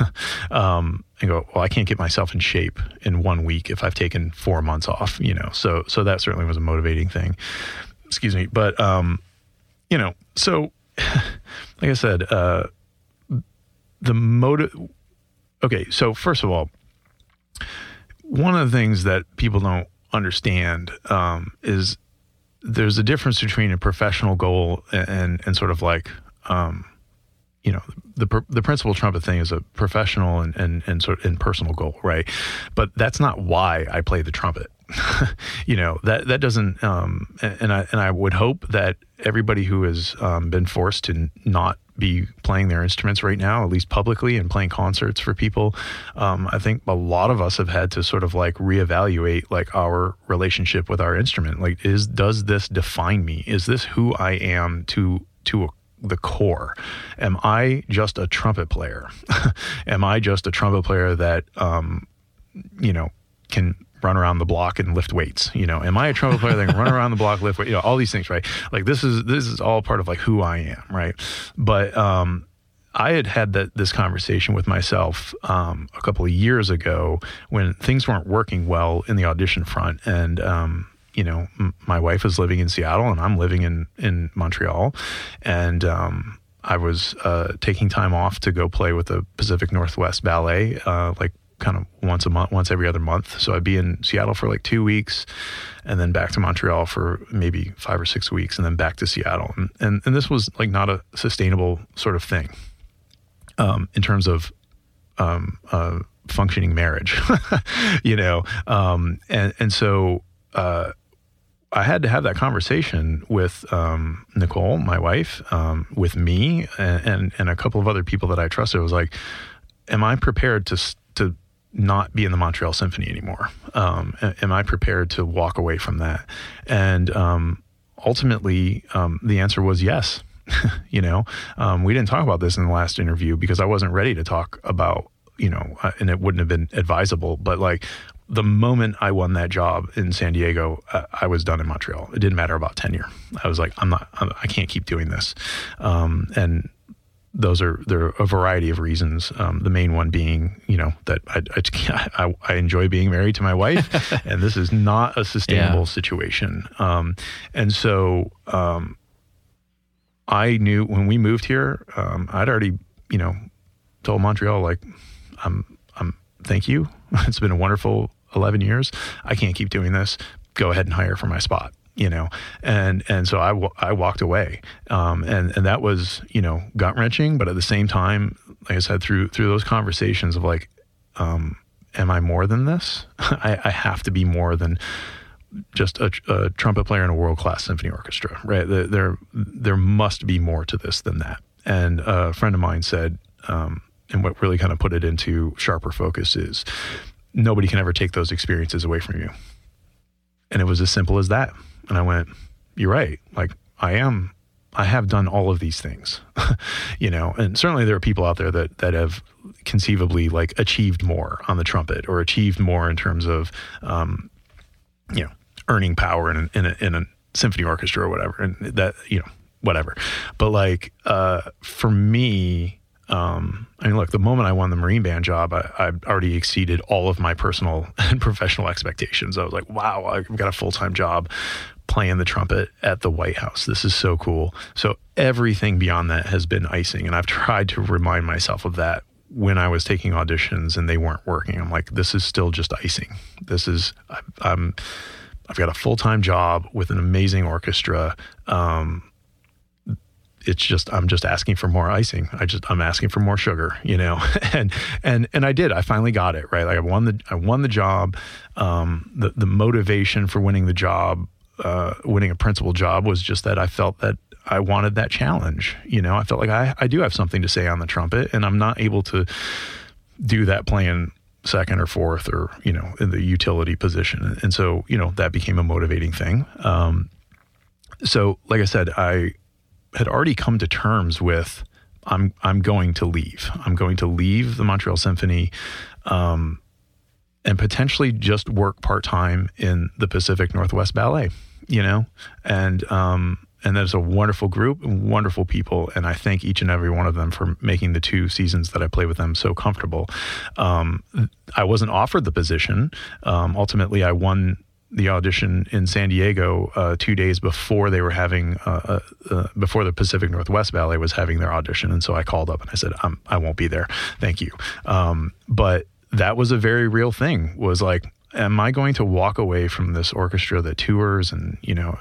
um, and go, well, I can't get myself in shape in one week if I've taken four months off, you know. So, so that certainly was a motivating thing. Excuse me, but um, you know, so like I said, uh, the motive. Okay, so first of all, one of the things that people don't understand um, is there's a difference between a professional goal and and, sort of like um, you know the the principal trumpet thing is a professional and and and sort of and personal goal, right? But that's not why I play the trumpet. you know that that doesn't. Um, and I and I would hope that everybody who has um, been forced to not be playing their instruments right now, at least publicly, and playing concerts for people. Um, I think a lot of us have had to sort of like reevaluate like our relationship with our instrument. Like, is does this define me? Is this who I am to to a the core. Am I just a trumpet player? Am I just a trumpet player that, um, you know, can run around the block and lift weights? You know, am I a trumpet player that can run around the block, lift weights? You know, all these things, right? Like this is this is all part of like who I am, right? But um, I had had that this conversation with myself um, a couple of years ago when things weren't working well in the audition front, and um, you know, m- my wife is living in Seattle and I'm living in in Montreal, and um, I was uh, taking time off to go play with the Pacific Northwest Ballet, uh, like kind of once a month, once every other month. So I'd be in Seattle for like two weeks, and then back to Montreal for maybe five or six weeks, and then back to Seattle. And and, and this was like not a sustainable sort of thing um, in terms of um, uh, functioning marriage, you know. Um, and and so. Uh, I had to have that conversation with um, Nicole, my wife, um, with me, and, and, and a couple of other people that I trusted. It was like, am I prepared to to not be in the Montreal Symphony anymore? Um, am I prepared to walk away from that? And um, ultimately, um, the answer was yes. you know, um, we didn't talk about this in the last interview because I wasn't ready to talk about, you know, uh, and it wouldn't have been advisable. But like the moment I won that job in San Diego, uh, I was done in Montreal. It didn't matter about tenure. I was like, I'm not, I'm, I can not keep doing this. Um, and those are there are a variety of reasons. Um, the main one being, you know, that I, I, I, enjoy being married to my wife, and this is not a sustainable yeah. situation. Um, and so um, I knew when we moved here, um, I'd already, you know, told Montreal like, I'm, I'm, thank you. it's been a wonderful 11 years. I can't keep doing this. Go ahead and hire for my spot you know, and and so I, I walked away, um, and and that was you know gut wrenching, but at the same time, like I said, through through those conversations of like, um, am I more than this? I, I have to be more than just a, a trumpet player in a world class symphony orchestra, right? There, there there must be more to this than that. And a friend of mine said, um, and what really kind of put it into sharper focus is nobody can ever take those experiences away from you. And it was as simple as that. And I went, You're right. Like, I am, I have done all of these things, you know, and certainly there are people out there that, that have conceivably like achieved more on the trumpet or achieved more in terms of, um, you know, earning power in, in, a, in a symphony orchestra or whatever. And that, you know, whatever. But like, uh, for me, um, I mean, look, the moment I won the Marine Band job, I, I already exceeded all of my personal and professional expectations. I was like, wow, I've got a full time job playing the trumpet at the White House. This is so cool. So everything beyond that has been icing. And I've tried to remind myself of that when I was taking auditions and they weren't working. I'm like, this is still just icing. This is, I, I'm, I've got a full time job with an amazing orchestra. Um, it's just I'm just asking for more icing. I just I'm asking for more sugar, you know. and and and I did. I finally got it right. Like I won the I won the job. Um, the the motivation for winning the job, uh, winning a principal job, was just that I felt that I wanted that challenge. You know, I felt like I I do have something to say on the trumpet, and I'm not able to do that playing second or fourth or you know in the utility position. And so you know that became a motivating thing. Um, so like I said, I had already come to terms with I'm I'm going to leave. I'm going to leave the Montreal Symphony, um, and potentially just work part time in the Pacific Northwest Ballet. You know, and um, and there's a wonderful group, wonderful people, and I thank each and every one of them for making the two seasons that I played with them so comfortable. Um, I wasn't offered the position. Um, ultimately, I won the audition in San Diego uh, two days before they were having uh, uh, uh, before the Pacific Northwest Ballet was having their audition, and so I called up and I said, I'm, I won't be there, thank you. Um, but that was a very real thing. Was like, am I going to walk away from this orchestra that tours and you know,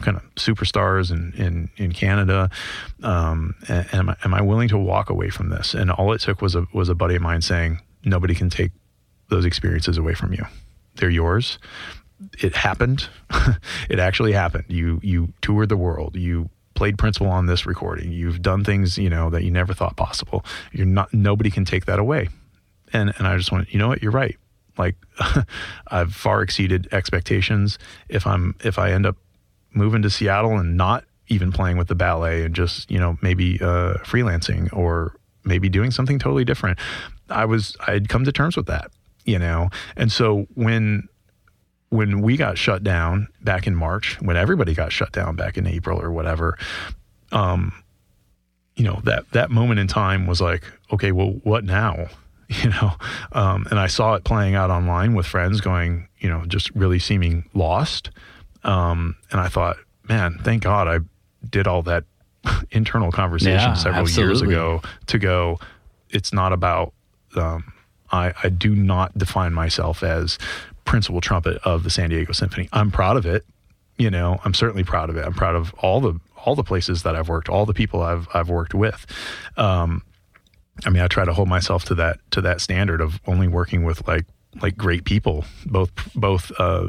kind of superstars in in, in Canada? Um, and, am, I, am I willing to walk away from this? And all it took was a was a buddy of mine saying, nobody can take those experiences away from you. They're yours it happened. it actually happened. You you toured the world. You played principal on this recording. You've done things you know that you never thought possible. You're not. Nobody can take that away. And and I just want you know what you're right. Like I've far exceeded expectations. If I'm if I end up moving to Seattle and not even playing with the ballet and just you know maybe uh, freelancing or maybe doing something totally different, I was I'd come to terms with that. You know, and so when when we got shut down back in March, when everybody got shut down back in April or whatever, um, you know that that moment in time was like, okay, well, what now? You know, um, and I saw it playing out online with friends going, you know, just really seeming lost. Um, and I thought, man, thank God I did all that internal conversation yeah, several absolutely. years ago to go. It's not about. Um, I, I do not define myself as principal trumpet of the San Diego Symphony. I'm proud of it. You know, I'm certainly proud of it. I'm proud of all the all the places that I've worked, all the people I've I've worked with. Um, I mean, I try to hold myself to that to that standard of only working with like like great people, both both uh,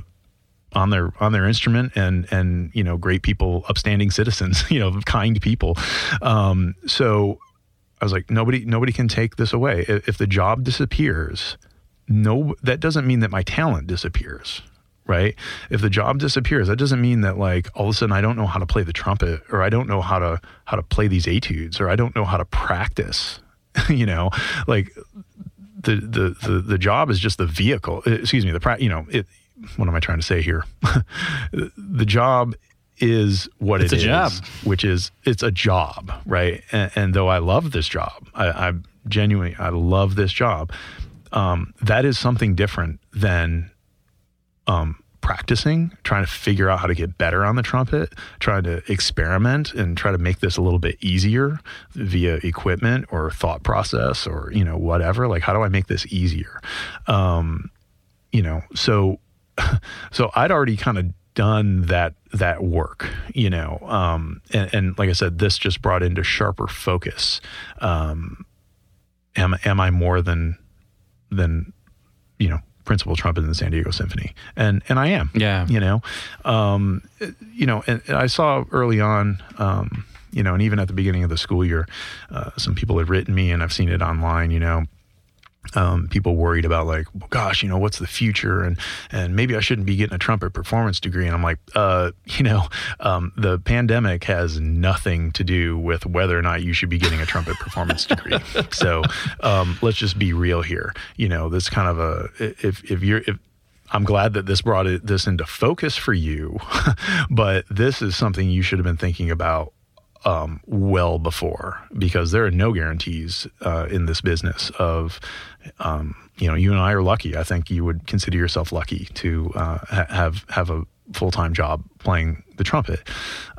on their on their instrument and and you know great people, upstanding citizens, you know, kind people. Um, so I was like, nobody nobody can take this away. If, if the job disappears, no, that doesn't mean that my talent disappears. Right. If the job disappears, that doesn't mean that like all of a sudden I don't know how to play the trumpet or I don't know how to how to play these etudes or I don't know how to practice. you know, like the, the the the job is just the vehicle. uh, Excuse me, the pra- you know it. What am I trying to say here? the job is what It's it a job. which is it's a job, right? And, and though I love this job, I, I genuinely I love this job. Um, that is something different than um, practicing, trying to figure out how to get better on the trumpet, trying to experiment and try to make this a little bit easier via equipment or thought process or you know whatever. Like, how do I make this easier? Um, you know, so so I'd already kind of done that that work, you know, um, and, and like I said, this just brought into sharper focus. Um, am am I more than than you know principal trumpet in the San Diego Symphony? And and I am. Yeah. You know, um, you know, and, and I saw early on. Um, you know, and even at the beginning of the school year, uh, some people had written me, and I've seen it online. You know, um, people worried about like, well, gosh, you know, what's the future, and and maybe I shouldn't be getting a trumpet performance degree. And I'm like, uh, you know, um, the pandemic has nothing to do with whether or not you should be getting a trumpet performance degree. So um, let's just be real here. You know, this kind of a if if you're if I'm glad that this brought it, this into focus for you, but this is something you should have been thinking about um, well before because there are no guarantees uh, in this business of um, you know you and I are lucky. I think you would consider yourself lucky to uh, ha- have have a full time job playing the trumpet.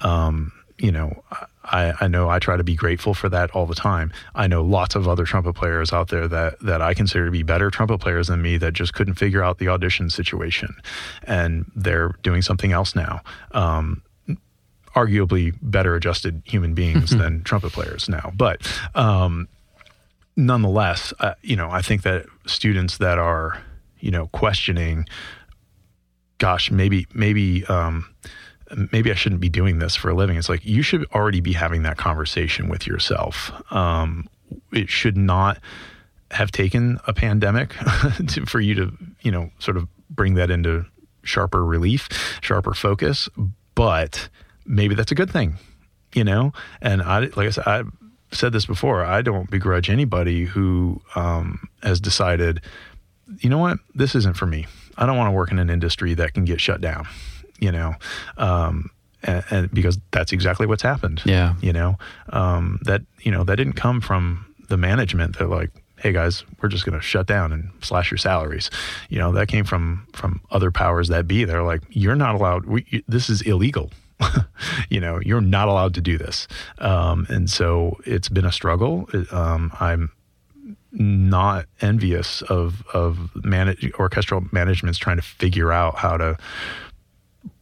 Um, you know, I, I know I try to be grateful for that all the time. I know lots of other trumpet players out there that that I consider to be better trumpet players than me that just couldn't figure out the audition situation, and they're doing something else now. Um, arguably better adjusted human beings than trumpet players now. But um, nonetheless, uh, you know, I think that students that are, you know, questioning, gosh, maybe, maybe, um, maybe I shouldn't be doing this for a living. It's like you should already be having that conversation with yourself. Um, it should not have taken a pandemic to, for you to, you know, sort of bring that into sharper relief, sharper focus. But maybe that's a good thing, you know? And I, like I said, I said this before, I don't begrudge anybody who um, has decided, you know what, this isn't for me. I don't want to work in an industry that can get shut down, you know? Um, and, and because that's exactly what's happened. Yeah. You know, um, that, you know, that didn't come from the management. They're like, hey guys, we're just going to shut down and slash your salaries. You know, that came from from other powers that be. They're like, you're not allowed. We, you, this is illegal. you know, you're not allowed to do this. Um, and so it's been a struggle. Um, I'm not envious of of manage, orchestral managements trying to figure out how to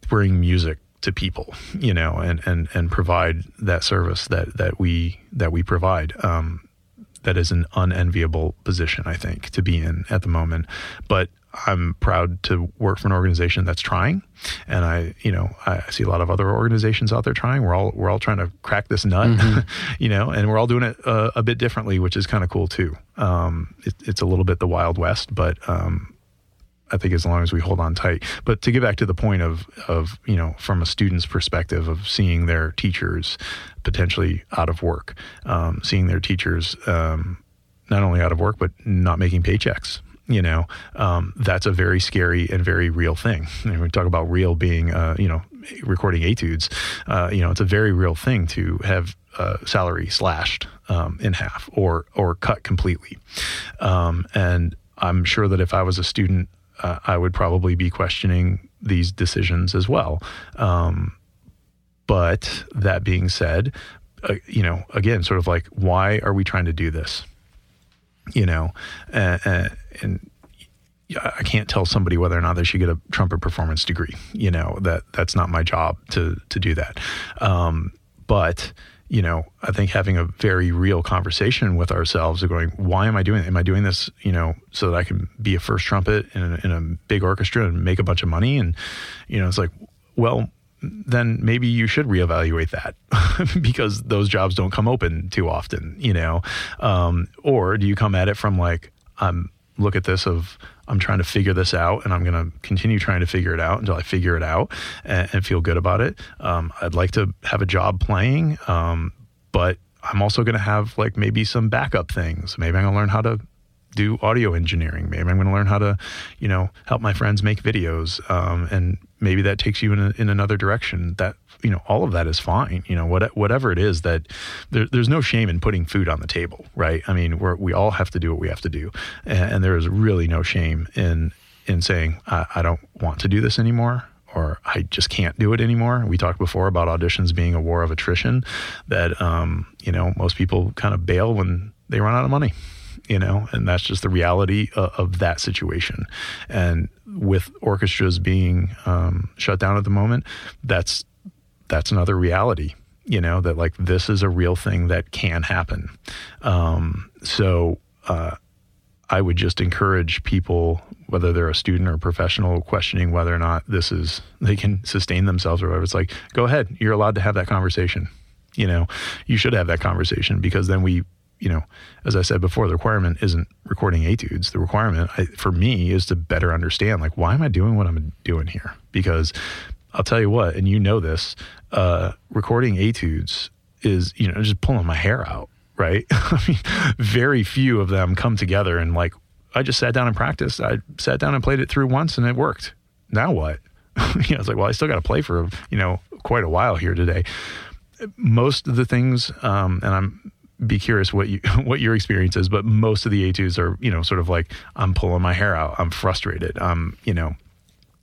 bring music to people, you know, and and and provide that service that that we that we provide. Um, that is an unenviable position, I think, to be in at the moment. But I'm proud to work for an organization that's trying, and I, you know, I see a lot of other organizations out there trying. We're all we're all trying to crack this nut, you know, and we're all doing it uh, a bit differently, which is kind of cool too. Um, it, it's a little bit the wild west, but um, I think as long as we hold on tight. But to get back to the point of of you know from a student's perspective of seeing their teachers potentially out of work, um, seeing their teachers um, not only out of work but not making paychecks. You know, um, that's a very scary and very real thing. And we talk about real being, uh, you know, recording etudes. Uh, you know, it's a very real thing to have uh, salary slashed um, in half or or cut completely. Um, and I'm sure that if I was a student uh, I would probably be questioning these decisions as well. Um, but that being said, uh, you know, again, sort of like, why are we trying to do this? You know, uh, and I can't tell somebody whether or not they should get a trumpet performance degree. You know, that that's not my job to to do that. Um, but you know, I think having a very real conversation with ourselves of going, why am I doing it? Am I doing this, you know, so that I can be a first trumpet in a, in a big orchestra and make a bunch of money? And, you know, it's like, well, then maybe you should reevaluate that because those jobs don't come open too often, you know? Um, or do you come at it from like, I'm look at this of I'm trying to figure this out, and I'm going to continue trying to figure it out until I figure it out and, and feel good about it. Um, I'd like to have a job playing, um, but I'm also going to have like maybe some backup things. Maybe I'm going to learn how to do audio engineering. Maybe I'm going to learn how to, you know, help my friends make videos. Um, and maybe that takes you in, a, in another direction. That you know, all of that is fine. You know, what, whatever it is that there, there's no shame in putting food on the table, right? I mean, we all have to do what we have to do, and, and there is really no shame in in saying I, I don't want to do this anymore or I just can't do it anymore. We talked before about auditions being a war of attrition. That um, you know most people kind of bail when they run out of money you know, and that's just the reality of, of that situation. And with orchestras being um, shut down at the moment, that's that's another reality. You know that like this is a real thing that can happen. Um, so uh, I would just encourage people, whether they're a student or a professional, questioning whether or not this is they can sustain themselves or whatever. It's like, go ahead, you're allowed to have that conversation. You know, you should have that conversation because then we you know, as I said before, the requirement isn't recording etudes. The requirement I, for me is to better understand, like, why am I doing what I'm doing here? Because I'll tell you what, and you know this, uh, recording etudes is, you know, just pulling my hair out, right? I mean, very few of them come together and like, I just sat down and practiced. I sat down and played it through once and it worked. Now what? you know, it's like, well, I still got to play for, you know, quite a while here today. Most of the things, um, and I'm be curious what you what your experience is, but most of the etudes are, you know, sort of like I'm pulling my hair out. I'm frustrated. I'm, you know,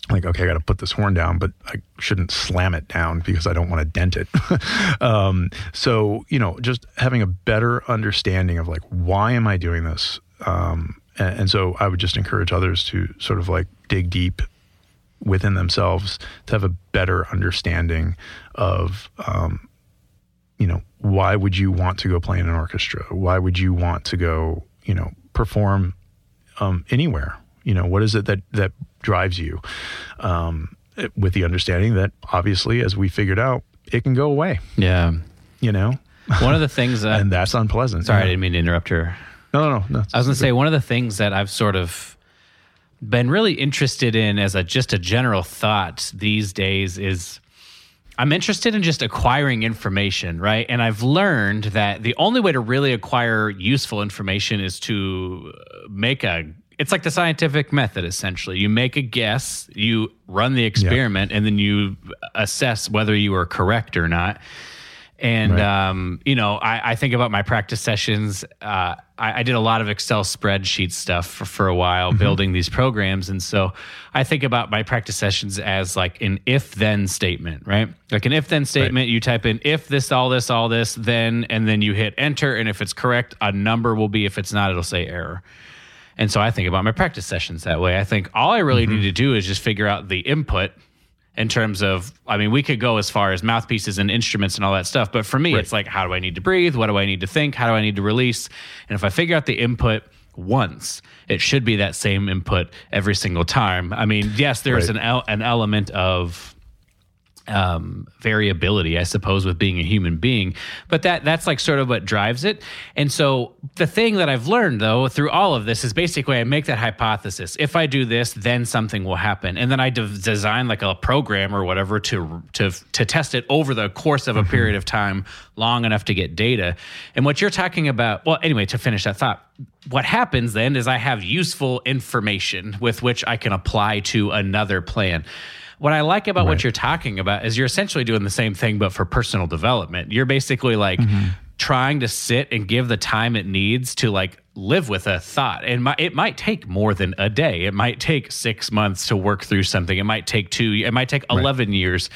like okay, I got to put this horn down, but I shouldn't slam it down because I don't want to dent it. um, so you know, just having a better understanding of like why am I doing this, um, and, and so I would just encourage others to sort of like dig deep within themselves to have a better understanding of um, you know, why would you want to go play in an orchestra? Why would you want to go, you know, perform um, anywhere? You know, what is it that that drives you? Um, with the understanding that obviously, as we figured out, it can go away. Yeah. You know, one of the things that, and that's unpleasant. Sorry, I didn't mean to interrupt her. No, no, no. I was going to say one of the things that I've sort of been really interested in as a just a general thought these days is I'm interested in just acquiring information, right? And I've learned that the only way to really acquire useful information is to make a it's like the scientific method essentially. You make a guess, you run the experiment, and then you assess whether you are correct or not. And right. um, you know, I, I, think about my practice sessions. Uh, I, I, did a lot of Excel spreadsheet stuff for, for a while, mm-hmm. building these programs, and so I think about my practice sessions as like an if-then statement, right? Like an if-then statement. Right. You type in if this, all this, all this, then, and then you hit enter, and if it's correct, a number will be. If it's not, it'll say error. And so I think about my practice sessions that way. I think all I really mm-hmm. need to do is just figure out the input in terms of I mean we could go as far as mouthpieces and instruments and all that stuff but for me right. it's like how do I need to breathe what do I need to think how do I need to release and if I figure out the input once it should be that same input every single time I mean yes there's right. an el- an element of um, variability, I suppose, with being a human being. But that that's like sort of what drives it. And so the thing that I've learned though through all of this is basically I make that hypothesis. If I do this, then something will happen, and then I de- design like a program or whatever to to to test it over the course of a mm-hmm. period of time long enough to get data. And what you're talking about, well, anyway, to finish that thought, what happens then is I have useful information with which I can apply to another plan. What I like about right. what you're talking about is you're essentially doing the same thing, but for personal development. You're basically like mm-hmm. trying to sit and give the time it needs to like live with a thought. And it might take more than a day. It might take six months to work through something. It might take two. It might take eleven right. years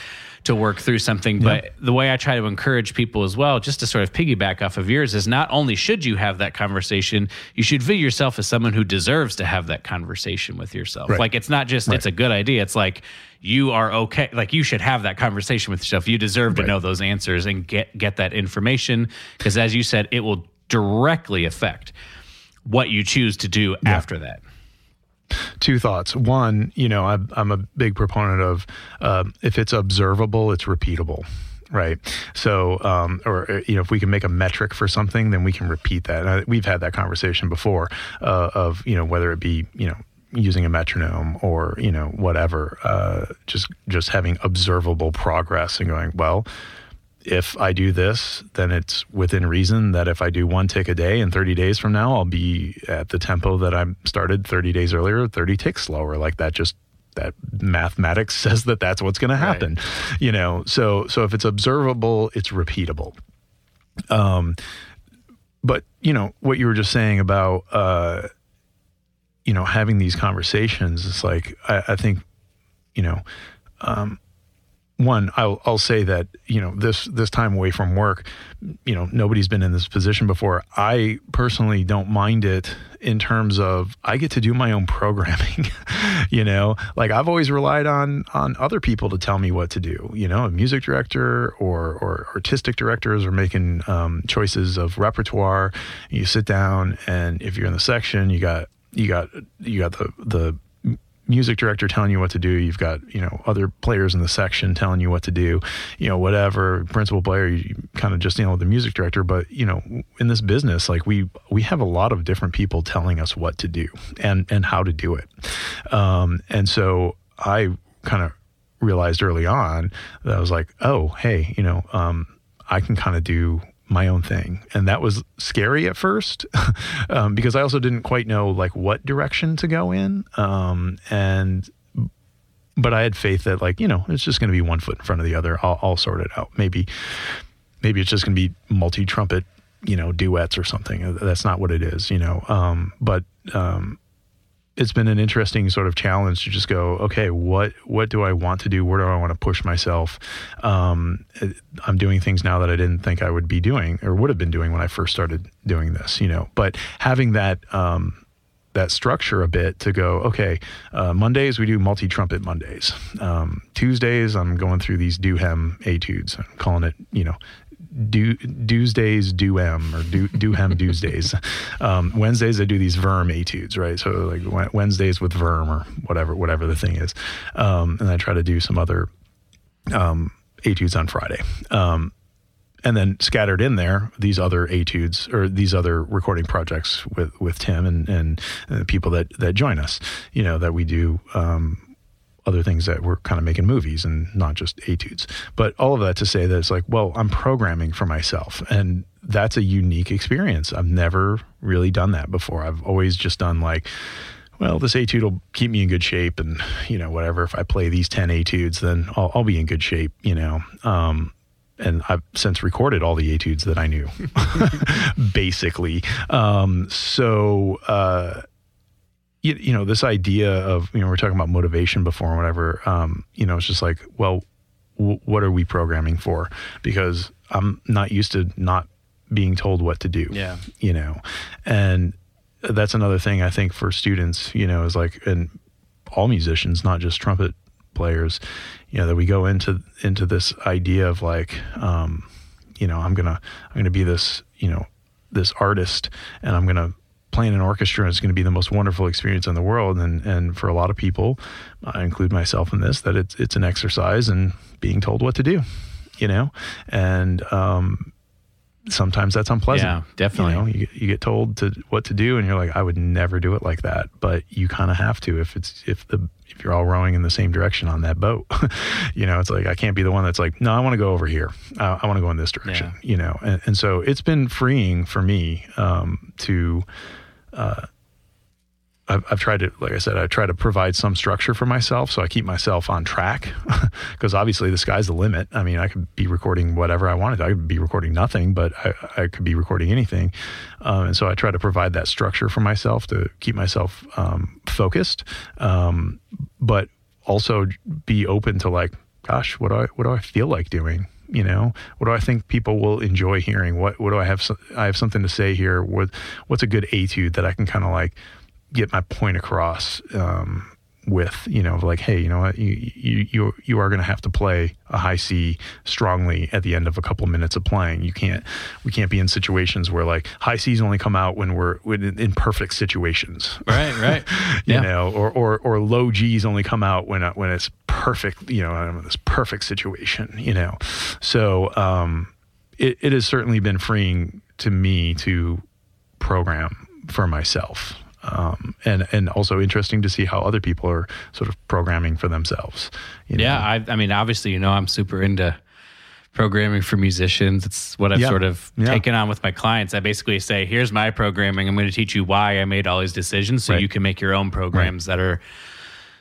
to work through something. But the way I try to encourage people as well, just to sort of piggyback off of yours, is not only should you have that conversation, you should view yourself as someone who deserves to have that conversation with yourself. Right. Like it's not just right. it's a good idea. It's like you are okay. Like you should have that conversation with yourself. You deserve to right. know those answers and get get that information because, as you said, it will directly affect what you choose to do yeah. after that two thoughts. One, you know, I'm, I'm a big proponent of uh, if it's observable, it's repeatable. right? So, um, or uh, you know, if we can make a metric for something, then we can repeat that. I, we've had that conversation before uh, of you know whether it be you know using a metronome or you know whatever, uh, just just having observable progress and going well. If I do this, then it's within reason that if I do one tick a day and 30 days from now, I'll be at the tempo that I started 30 days earlier, 30 ticks slower. Like that just that mathematics says that that's what's going to happen right. you know so so if it's observable it's repeatable um but you know what you were just saying about uh you know having these conversations it's like i, I think you know um one, I'll, I'll say that you know this this time away from work, you know nobody's been in this position before. I personally don't mind it in terms of I get to do my own programming. you know, like I've always relied on on other people to tell me what to do. You know, a music director or or artistic directors are making um, choices of repertoire. You sit down, and if you're in the section, you got you got you got the the music director telling you what to do. You've got you know other players in the section telling you what to do. You know whatever principal player you kind of just dealing with the music director. But you know in this business, like we we have a lot of different people telling us what to do and and how to do it. Um, and so I kind of realized early on that I was like, oh hey, you know um, I can kind of do my own thing. And that was scary at first um, because i also didn't quite know like what direction to go in. Um, and but i had faith that like you know it's just going to be one foot in front of the other. I'll, I'll sort it out. Maybe maybe it's just going to be multi trumpet you know duets or something. That's not what it is you know? Um, but um, it's been an interesting sort of challenge to just go, okay, what what do I want to do? Where do I want to push myself? Um, I'm doing things now that I didn't think I would be doing or would have been doing when I first started doing this, you know. But having that um, that structure a bit to go, okay, uh, Mondays we do multi trumpet Mondays. Um, Tuesdays I'm going through these Duhem etudes. I'm calling it, you know, do Tuesdays do M or do do hem Tuesdays. Um, Wednesdays I do these Wurm etudes, right? So like Wednesdays with Wurm or whatever whatever the thing is, um, and I try to do some other um, etudes on Friday. Um, and then scattered in there, these other etudes or these other recording projects with, with Tim and, and, and people that, that join us, you know, that we do um, other things that we're kind of making movies and not just etudes. But all of that to say that it's like, well, I'm programming for myself. And that's a unique experience. I've never really done that before. I've always just done like, well, this etude will keep me in good shape. And, you know, whatever, if I play these 10 etudes, then I'll, I'll be in good shape, you know. Um, and I've since recorded all the etudes that I knew, basically. Um, so, uh, you, you know, this idea of, you know, we're talking about motivation before and whatever, um, you know, it's just like, well, w- what are we programming for? Because I'm not used to not being told what to do. Yeah. You know, and that's another thing I think for students, you know, is like, and all musicians, not just trumpet players, you know, that we go into, into this idea of like, um, you know, I'm gonna, I'm gonna be this, you know, this artist and I'm gonna playing an orchestra is going to be the most wonderful experience in the world. And, and for a lot of people, I include myself in this, that it's, it's an exercise and being told what to do, you know? And, um, sometimes that's unpleasant. Yeah, definitely. You, know, you, you, get told to what to do, and you're like, I would never do it like that. But you kind of have to if it's if the if you're all rowing in the same direction on that boat. you know, it's like I can't be the one that's like, no, I want to go over here. I, I want to go in this direction. Yeah. You know, and, and so it's been freeing for me um, to uh, I've, I've, tried to, like I said, I try to provide some structure for myself so I keep myself on track because obviously the sky's the limit. I mean, I could be recording whatever I wanted. I could be recording nothing, but I, I could be recording anything. Um, and so I try to provide that structure for myself to keep myself um, focused, um, but also be open to like, gosh, what do I, what do I feel like doing? you know what do i think people will enjoy hearing what what do i have i have something to say here what what's a good etude that i can kind of like get my point across um, with you know like hey you know what you you you, you are going to have to play a high C strongly at the end of a couple minutes of playing you can't we can't be in situations where like high C's only come out when we're in perfect situations right right you yeah. know or, or or low G's only come out when when it's perfect, you know, in this perfect situation, you know. So um, it, it has certainly been freeing to me to program for myself. Um, and and also interesting to see how other people are sort of programming for themselves. You know? Yeah, I, I mean, obviously, you know, I'm super into programming for musicians. It's what I've Yeah. sort of Yeah. taken on with my clients. I basically say, here's my programming. I'm going to teach you why I made all these decisions so Right. you can make your own programs that are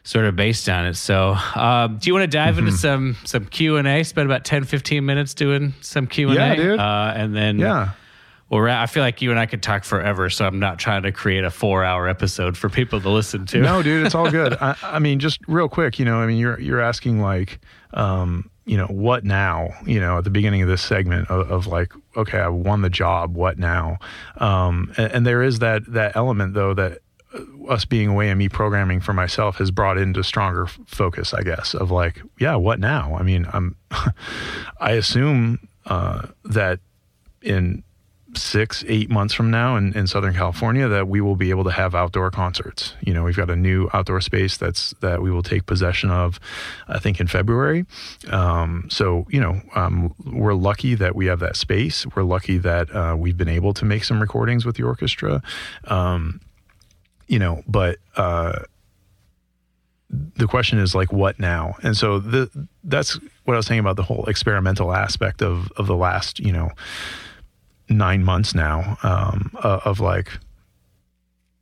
sort of based on it. So, uh, do you want to dive Mm-hmm. into some some Q&A? Spend about 10, 15 minutes doing some Q&A? Yeah, dude. Uh, and then Yeah. Well, I feel like you and I could talk forever, so I'm not trying to create a four-hour episode for people to listen to. No, dude, it's all good. I, I mean, just real quick, you know, I mean, you're you're asking like, um, you know, what now? You know, at the beginning of this segment of, of like, okay, I won the job. What now? Um, and, and there is that that element though that uh, us being away and me programming for myself has brought into stronger f- focus, I guess, of like, yeah, what now? I mean, I'm, I assume uh, that in six, eight months from now in, in Southern California that we will be able to have outdoor concerts. You know, we've got a new outdoor space that's that we will take possession of, I think in February. Um, so you know, um, we're lucky that we have that space. We're lucky that uh, we've been able to make some recordings with the orchestra. Um, you know, but uh, the question is like, what now? And so the that's what I was saying about the whole experimental aspect of of the last, you know nine months now um, uh, of like,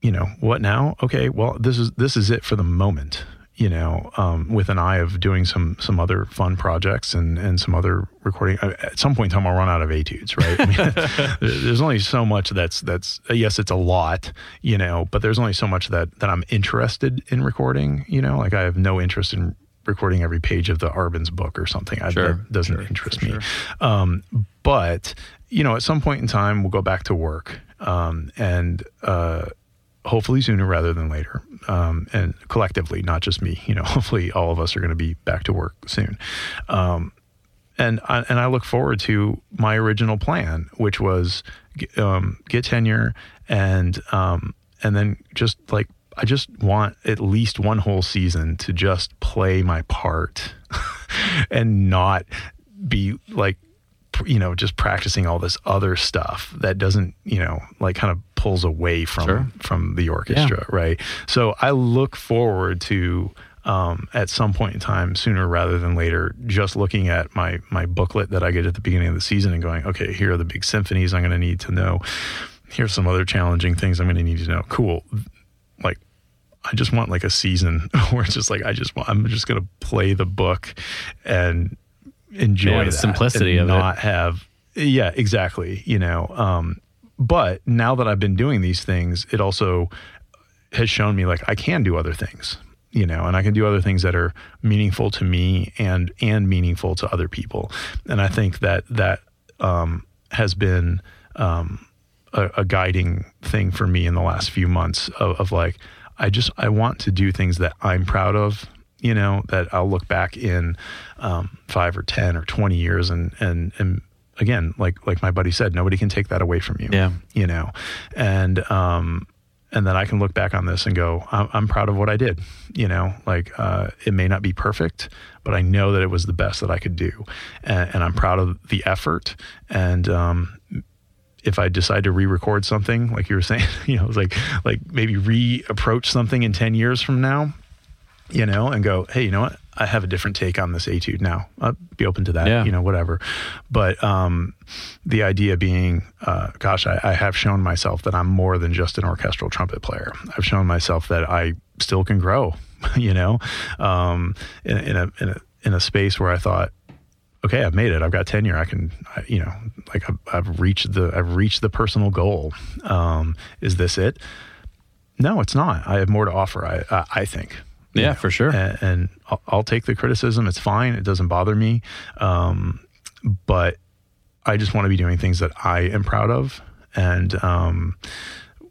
you know, what now? Okay, well, this is this is it for the moment. You know, um, with an eye of doing some some other fun projects and and some other recording. At some point in time, I'll run out of etudes, right? I mean, there's only so much that's that's yes, it's a lot, you know, but there's only so much that that I'm interested in recording. You know, like I have no interest in recording every page of the Arban's book or something. I, Sure, that doesn't sure, interest me. sure. Um, but you know, at some point in time, we'll go back to work, um, and uh, hopefully sooner rather than later, um, and collectively, not just me. You know, hopefully all of us are going to be back to work soon. Um, and I, and I look forward to my original plan, which was um, get tenure and um, and then just like I just want at least one whole season to just play my part and not be like you know just practicing all this other stuff that doesn't you know like kind of pulls away from Sure. from the orchestra right? So i look forward to um, at some point in time sooner rather than later just looking at my my booklet that i get at the beginning of the season and going okay here are the big symphonies i'm going to need to know. Here's some other challenging things i'm going to need to know. Cool I just want like a season where it's just like I just want I'm just gonna play the book and enjoy Yeah, the simplicity and of it. not have yeah exactly you know um but now that I've been doing these things it also has shown me like I can do other things you know and I can do other things that are meaningful to me and and meaningful to other people and I think that that um has been um a, a guiding thing for me in the last few months of, of like I just I want to do things that I'm proud of you know that I'll look back in um, five or ten or twenty years and and and again like like my buddy said nobody can take that away from you Yeah. you know? And um and then I can look back on this and go I'm, I'm proud of what I did you know? Like uh, it may not be perfect but I know that it was the best that I could do. And, and I'm proud of the effort and um if I decide to re-record something, like you were saying, you know, it's like like maybe re-approach something in ten years from now, you know, and go, hey, you know what? I have a different take on this etude now. I'll be open to that, Yeah. you know, whatever. But um, the idea being, uh, gosh, I, I have shown myself that I'm more than just an orchestral trumpet player. I've shown myself that I still can grow, you know, um, in, in a in a in a space where I thought, okay, I've made it. I've got tenure. I can, I, you know, like I've, I've reached the, I've reached the personal goal. Um, is this it? No, it's not. I have more to offer. I, I, I think. Yeah, for sure. And, and I'll, I'll take the criticism. It's fine. It doesn't bother me. Um, but I just want to be doing things that I am proud of. And, um,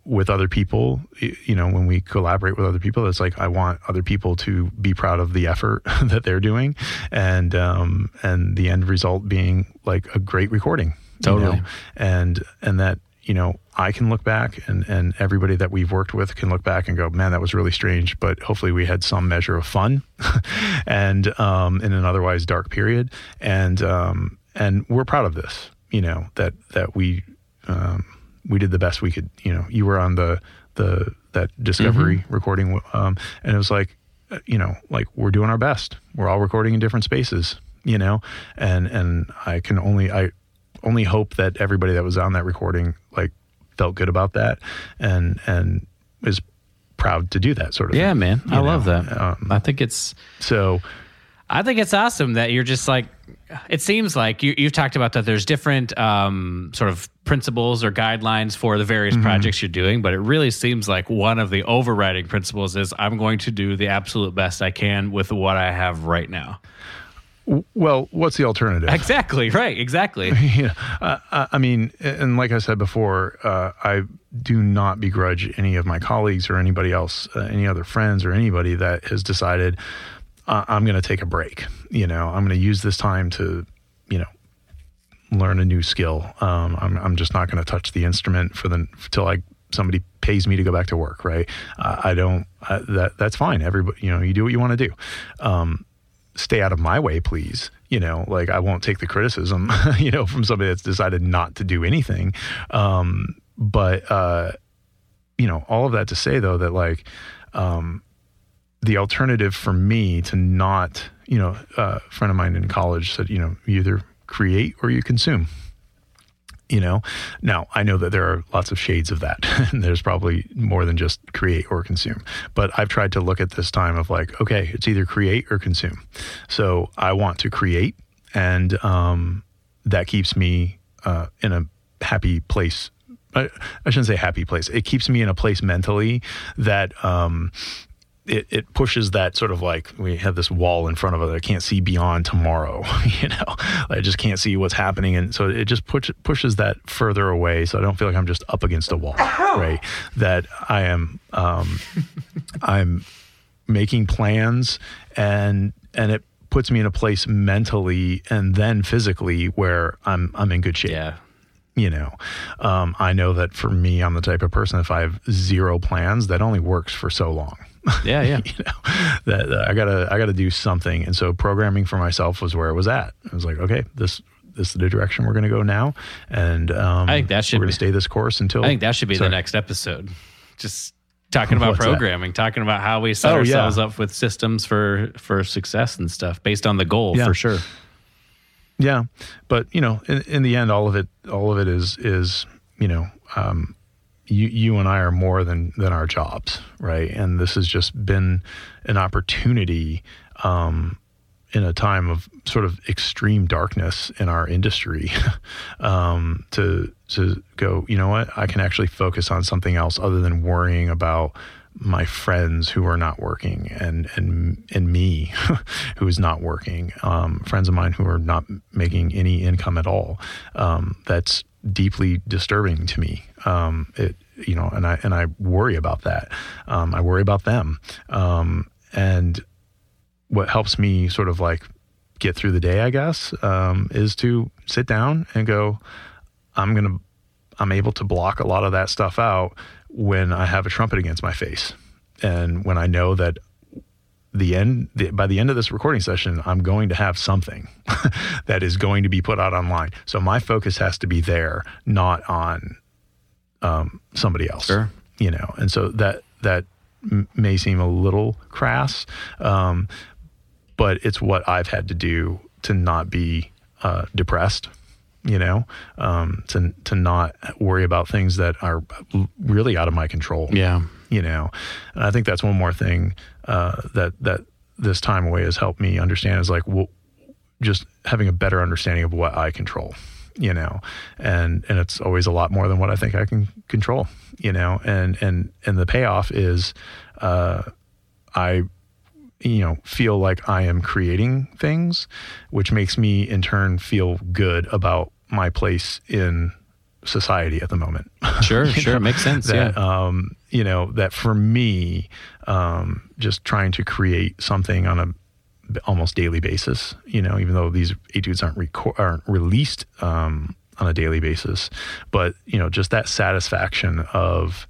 with other people, you know, when we collaborate with other people, it's like I want other people to be proud of the effort that they're doing, and um, and the end result being like a great recording. you Totally. know? and and that you know, I can look back and, and everybody that we've worked with can look back and go, man, that was really strange. But hopefully we had some measure of fun and um, in an otherwise dark period. And um, and we're proud of this, you know, that that we um, we did the best we could. You know, you were on the the that discovery mm-hmm. recording, um, and it was like, you know, like we're doing our best. We're all recording in different spaces, you know, and and I can only I only hope that everybody that was on that recording like felt good about that and and is proud to do that sort of yeah thing, man i know? love that um, i think it's so i think it's awesome that you're just like it seems like you, have talked about that there's different um, sort of principles or guidelines for the various mm-hmm. projects you're doing but it really seems like one of the overriding principles is i'm going to do the absolute best i can with what i have right now well, what's the alternative? Exactly right. Exactly. yeah. Uh, I mean, and like I said before, uh, I do not begrudge any of my colleagues or anybody else, uh, any other friends or anybody that has decided I'm going to take a break. You know, I'm going to use this time to, you know, learn a new skill. Um, I'm, I'm just not going to touch the instrument for the until I somebody pays me to go back to work. Right. I don't. that that's fine. Everybody, you know, you do what you want to do. Um, stay out of my way, please. You know, like I won't take the criticism, you know, from somebody that's decided not to do anything. Um, but, uh, you know, all of that to say though, that like, um, the alternative for me to not, you know, uh, a friend of mine in college said, you know, you either create or you consume you know? Now i know that there are lots of shades of that and there's probably more than just create or consume but i've tried to look at this time of like okay it's either create or consume. So i want to create and um, that keeps me uh, in a happy place I, shouldn't say happy place it keeps me in a place mentally that um, it, it pushes that sort of like we have this wall in front of us. I can't see beyond tomorrow. You know, I just can't see what's happening, and so it just push, pushes that further away. So I don't feel like I'm just up against a wall, right? That I am, um, I'm making plans, and and it puts me in a place mentally and then physically where I'm I'm in good shape. Yeah you know um, i know that for me i'm the type of person if i have zero plans that only works for so long yeah yeah you know that, that i gotta i gotta do something and so programming for myself was where it was at i was like okay this this is the direction we're going to go now and um, i think that should we're going to stay this course until i think that should be sorry. the next episode just talking about programming that? talking about how we set oh, ourselves yeah. up with systems for for success and stuff based on the goal yeah. for sure yeah, but you know, in, in the end, all of it, all of it is is you know, um, you you and I are more than than our jobs, right? And this has just been an opportunity um, in a time of sort of extreme darkness in our industry um, to to go. You know what? I can actually focus on something else other than worrying about my friends who are not working and and and me who is not working um, friends of mine who are not making any income at all um, that's deeply disturbing to me um, it you know and I and I worry about that. Um, I worry about them. Um, and what helps me sort of like get through the day I guess um, is to sit down and go I'm gonna I'm able to block a lot of that stuff out when I have a trumpet against my face, and when I know that the end the, by the end of this recording session, I'm going to have something that is going to be put out online. So my focus has to be there, not on um, somebody else. Sure. You know, and so that that m- may seem a little crass, um, but it's what I've had to do to not be uh, depressed you know, um, to to not worry about things that are really out of my control. Yeah, you know, and I think that's one more thing uh, that that this time away has helped me understand is like, well, just having a better understanding of what I control, you know, and and it's always a lot more than what I think I can control, you know, and and and the payoff is, uh, I you know feel like I am creating things, which makes me in turn feel good about my place in society at the moment. Sure, sure, know, makes sense. That, yeah. Um, you know that for me, um, just trying to create something on a almost daily basis. You know, even though these etudes aren't reco- aren't released um, on a daily basis. But you know, just that satisfaction of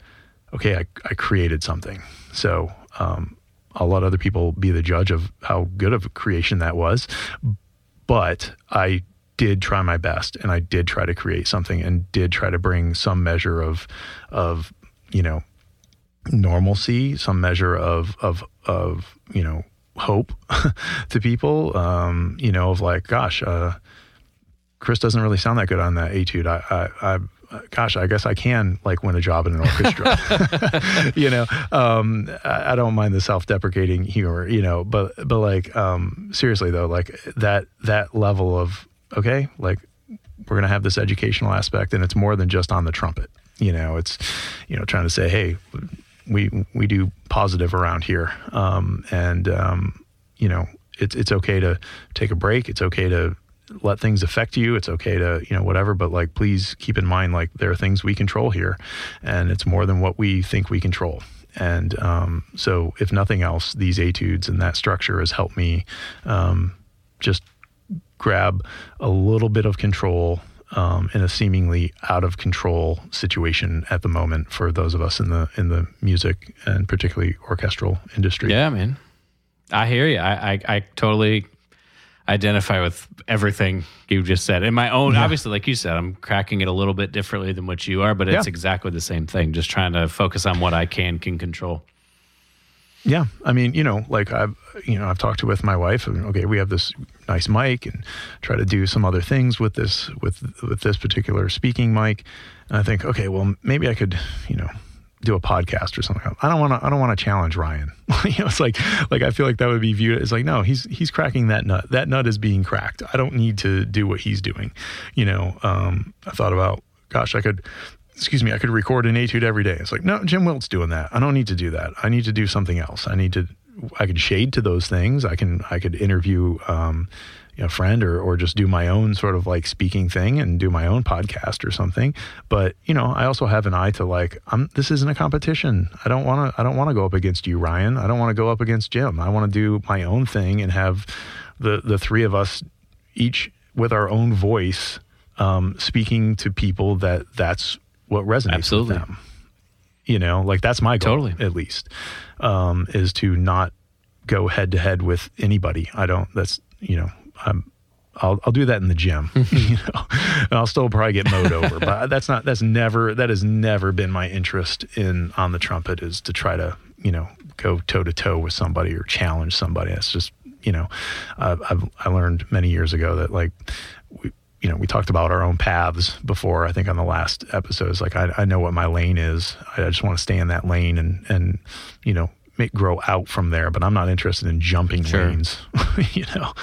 okay, I, I created something. So um, I'll let other people be the judge of how good of a creation that was. But I did try my best and I did try to create something and did try to bring some measure of of you know normalcy, some measure of of of you know hope to people. Um, you know, of like, gosh, uh, Chris doesn't really sound that good on that etude. I, I, I gosh, I guess I can like win a job in an orchestra. you know, um, I, I, don't mind the self-deprecating humor, you know, but but like um, seriously though, like that that level of okay, like we're gonna have this educational aspect, and it's more than just on the trumpet. You know, it's you know trying to say, hey, we we do positive around here, um, and um, you know it's it's okay to take a break. It's okay to let things affect you. It's okay to you know whatever, but like please keep in mind like there are things we control here, and it's more than what we think we control. And um, so, if nothing else, these etudes and that structure has helped me um, just grab a little bit of control um, in a seemingly out of control situation at the moment for those of us in the in the music and particularly orchestral industry. Yeah, man, I hear you. I I, I totally identify with everything you just said. In my own, yeah. obviously, like you said, I'm cracking it a little bit differently than what you are, but it's yeah. exactly the same thing. Just trying to focus on what I can can control. Yeah, I mean, you know, like I've, you know, I've talked to with my wife. And, okay, we have this nice mic, and try to do some other things with this with with this particular speaking mic. And I think, okay, well, maybe I could, you know, do a podcast or something. I don't want to. I don't want to challenge Ryan. you know, it's like like I feel like that would be viewed as like no, he's he's cracking that nut. That nut is being cracked. I don't need to do what he's doing. You know, um, I thought about, gosh, I could excuse me, I could record an etude every day. It's like, no, Jim Wilt's doing that. I don't need to do that. I need to do something else. I need to, I could shade to those things. I can, I could interview, um, a friend or, or just do my own sort of like speaking thing and do my own podcast or something. But, you know, I also have an eye to like, I'm, this isn't a competition. I don't want to, I don't want to go up against you, Ryan. I don't want to go up against Jim. I want to do my own thing and have the, the three of us each with our own voice, um, speaking to people that that's what resonates Absolutely. with them. You know, like that's my goal, totally. at least, um, is to not go head to head with anybody. I don't. That's you know, I'm. I'll, I'll do that in the gym, you know, and I'll still probably get mowed over. But that's not. That's never. That has never been my interest in on the trumpet is to try to you know go toe to toe with somebody or challenge somebody. That's just you know, uh, I've I learned many years ago that like we you know, we talked about our own paths before. I think on the last episodes, like I, I know what my lane is. I just want to stay in that lane and and you know make grow out from there. But I'm not interested in jumping sure. lanes, you know,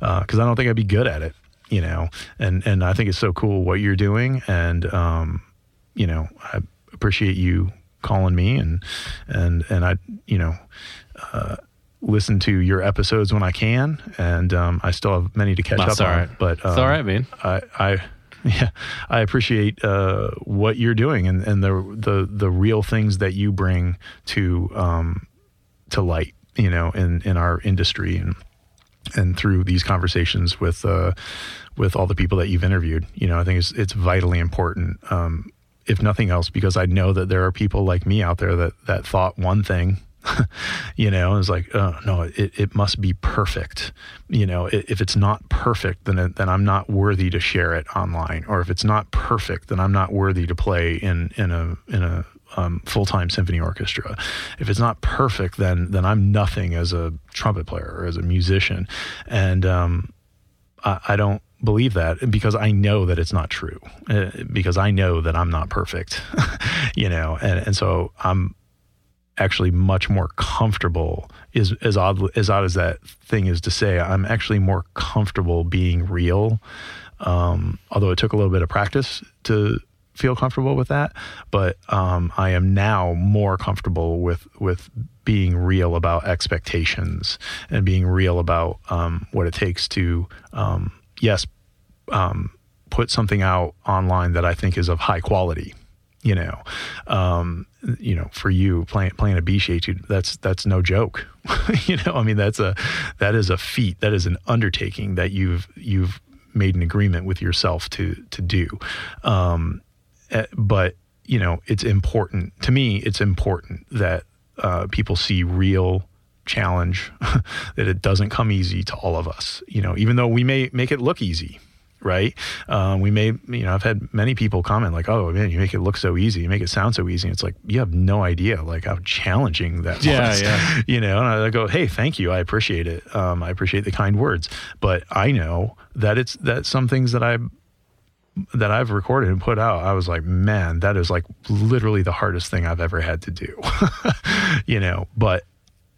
because uh, I don't think I'd be good at it. You know, and and I think it's so cool what you're doing, and um, you know, I appreciate you calling me and and and I you know. Uh, listen to your episodes when I can, and um, I still have many to catch That's up on. But um, it's all right, man. I, I yeah, I appreciate uh, what you're doing and, and the the the real things that you bring to um, to light, you know, in in our industry and and through these conversations with uh, with all the people that you've interviewed. You know, I think it's it's vitally important. Um, if nothing else, because I know that there are people like me out there that that thought one thing you know, it's like, oh, no, it, it must be perfect. You know, if it's not perfect, then then I'm not worthy to share it online. Or if it's not perfect, then I'm not worthy to play in in a in a um, full time symphony orchestra. If it's not perfect, then then I'm nothing as a trumpet player or as a musician. And um, I, I don't believe that because I know that it's not true. Uh, because I know that I'm not perfect, you know, and and so I'm actually much more comfortable is as odd as odd as that thing is to say i'm actually more comfortable being real. Um, although it took a little bit of practice to feel comfortable with that but um, i am now more comfortable with with being real about expectations and being real about um, what it takes to um, yes um, put something out online that i think is of high quality you know, um, you know, for you playing playing a B etude, that's that's no joke. you know, I mean, that's a that is a feat. That is an undertaking that you've you've made an agreement with yourself to to do. Um, eh, but you know, it's important to me. It's important that uh, people see real challenge that it doesn't come easy to all of us you know even though we may make it look easy right? Um, we may you know i've had many people comment like oh man you make it look so easy. You make it sound so easy. It's like you have no idea like how challenging that Yeah, was. yeah. you know and i go hey thank you. I appreciate it. Um, i appreciate the kind words. But i know that it's that some things that i that I've recorded and put out, I was like, man, that is like literally the hardest thing I've ever had to do. you know, but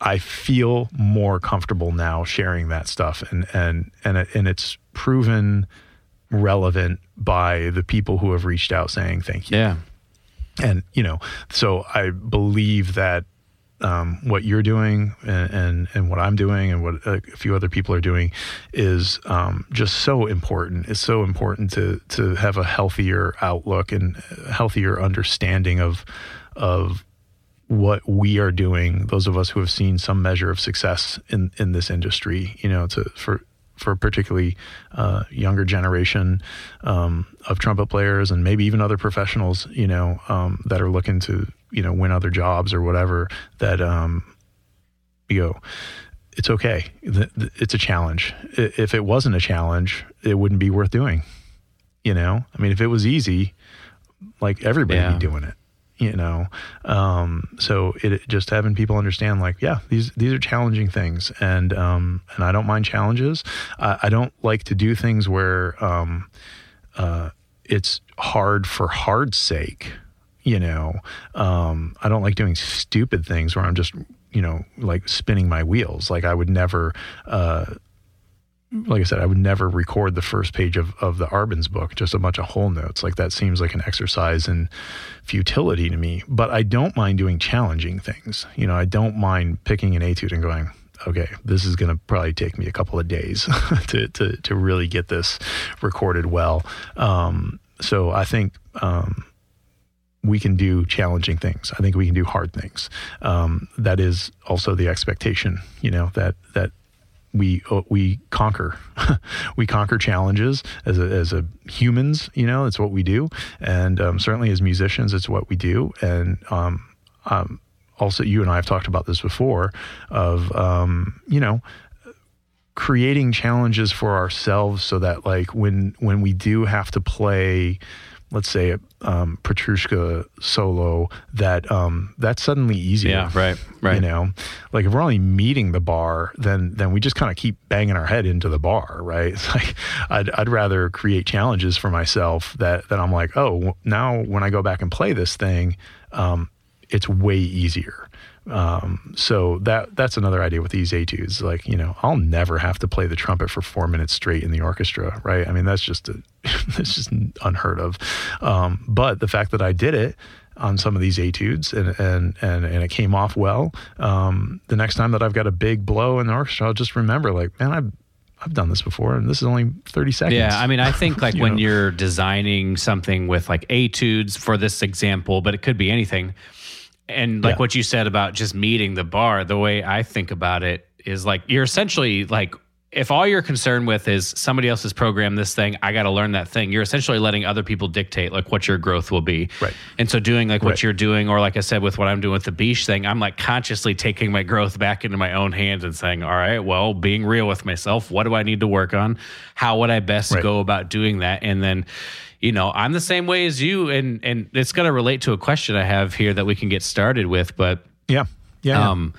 I feel more comfortable now sharing that stuff and and and it, and it's proven relevant by the people who have reached out saying thank you. Yeah. And you know, so I believe that um, what you're doing and, and and what I'm doing and what a few other people are doing is um, just so important. It's so important to to have a healthier outlook and healthier understanding of of what we are doing. Those of us who have seen some measure of success in in this industry, you know, to for for particularly uh, younger generation um, of trumpet players and maybe even other professionals, you know, um, that are looking to you know win other jobs or whatever. That um, you know, it's okay. It's a challenge. If it wasn't a challenge, it wouldn't be worth doing. You know, I mean, if it was easy, like everybody would Yeah. be doing it. You know, um, so it just having people understand, like, yeah, these these are challenging things, and um, and I don't mind challenges. I, I don't like to do things where um, uh, it's hard for hard's sake. You know, um, I don't like doing stupid things where I'm just, you know, like spinning my wheels. Like I would never, uh, like I said, I would never record the first page of, of the Arban's book, just a bunch of whole notes. Like that seems like an exercise in futility to me. But I don't mind doing challenging things. You know, I don't mind picking an etude and going, okay, this is going to probably take me a couple of days to, to, to really get this recorded well. Um, so I think, um, we can do challenging things. I think we can do hard things. Um, that is also the expectation, you know, that, that we, uh, we conquer, we conquer challenges as a, as a humans, you know, it's what we do. And, um, certainly as musicians, it's what we do. And, um, um, also you and I have talked about this before of, um, you know, creating challenges for ourselves so that like when when we do have to play let's say um Petrushka solo that um that's suddenly easier. Yeah, right, right. you know like if we're only meeting the bar then then we just kind of keep banging our head into the bar right? It's like I'd, I'd rather create challenges for myself that that I'm like oh now when I go back and play this thing um it's way easier um, so that that's another idea with these etudes. Like, you know, I'll never have to play the trumpet for four minutes straight in the orchestra, right? I mean, that's just a, that's just unheard of. Um, but the fact that I did it on some of these etudes and and and, and it came off well. Um, the next time that I've got a big blow in the orchestra, I'll just remember, like, man, I've I've done this before, and this is only thirty seconds. Yeah, I mean, I think like You when know? you're designing something with like etudes for this example, but it could be anything. And like Yeah. what you said about just meeting the bar, the way I think about it is like you're essentially like if all you're concerned with is somebody else has programmed this thing, I got to learn that thing. You're essentially letting other people dictate like what your growth will be. Right. And so doing like what Right. you're doing, or like I said with what I'm doing with the Bitsch thing, I'm like consciously taking my growth back into my own hands and saying, all right, well, being real with myself, what do I need to work on? How would I best Right. go about doing that? And then, you know, I'm the same way as you, and and it's going to relate to a question I have here that we can get started with, but yeah, yeah, yeah. um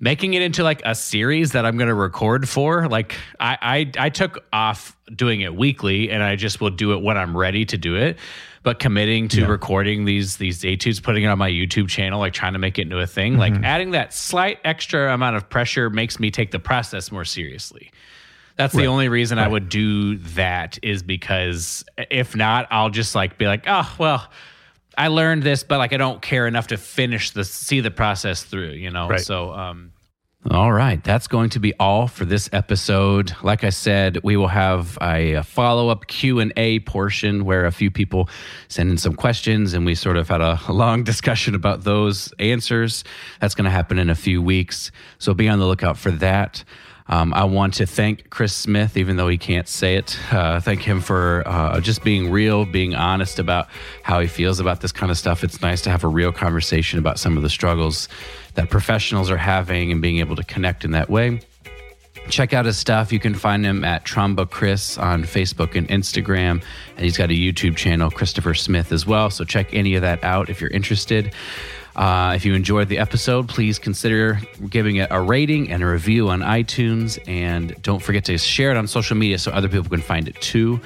making it into like a series that i'm going to record for like I, I i took off doing it weekly and i just will do it when i'm ready to do it but committing to Yeah. recording these these etudes putting it on my youtube channel like trying to make it into a thing like Mm-hmm. adding that slight extra amount of pressure makes me take the process more seriously that's the only reason I would do that is because if not, I'll just like be like, oh well, I learned this, but like I don't care enough to finish the see the process through, you know. Right. So um all right, that's going to be all for this episode. Like I said, we will have a, follow-up Q&A portion where a few people send in some questions and we sort of had a long discussion about those answers. That's going to happen in a few weeks. So be on the lookout for that. Um, I want to thank Chris Smith, even though he can't say it. Uh, thank him for uh, just being real, being honest about how he feels about this kind of stuff. It's nice to have a real conversation about some of the struggles that professionals are having and being able to connect in that way. Check out his stuff. You can find him at Tromba Chris on Facebook and Instagram. And he's got a YouTube channel, Christopher Smith, as well. So check any of that out if you're interested. Uh, if you enjoyed the episode, please consider giving it a rating and a review on iTunes. And don't forget to share it on social media so other people can find it too.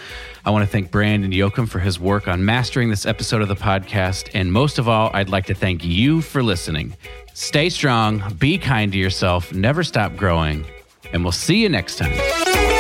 I want to thank Brandon Yoakum for his work on mastering this episode of the podcast. And most of all, I'd like to thank you for listening. Stay strong, be kind to yourself, never stop growing, and we'll see you next time.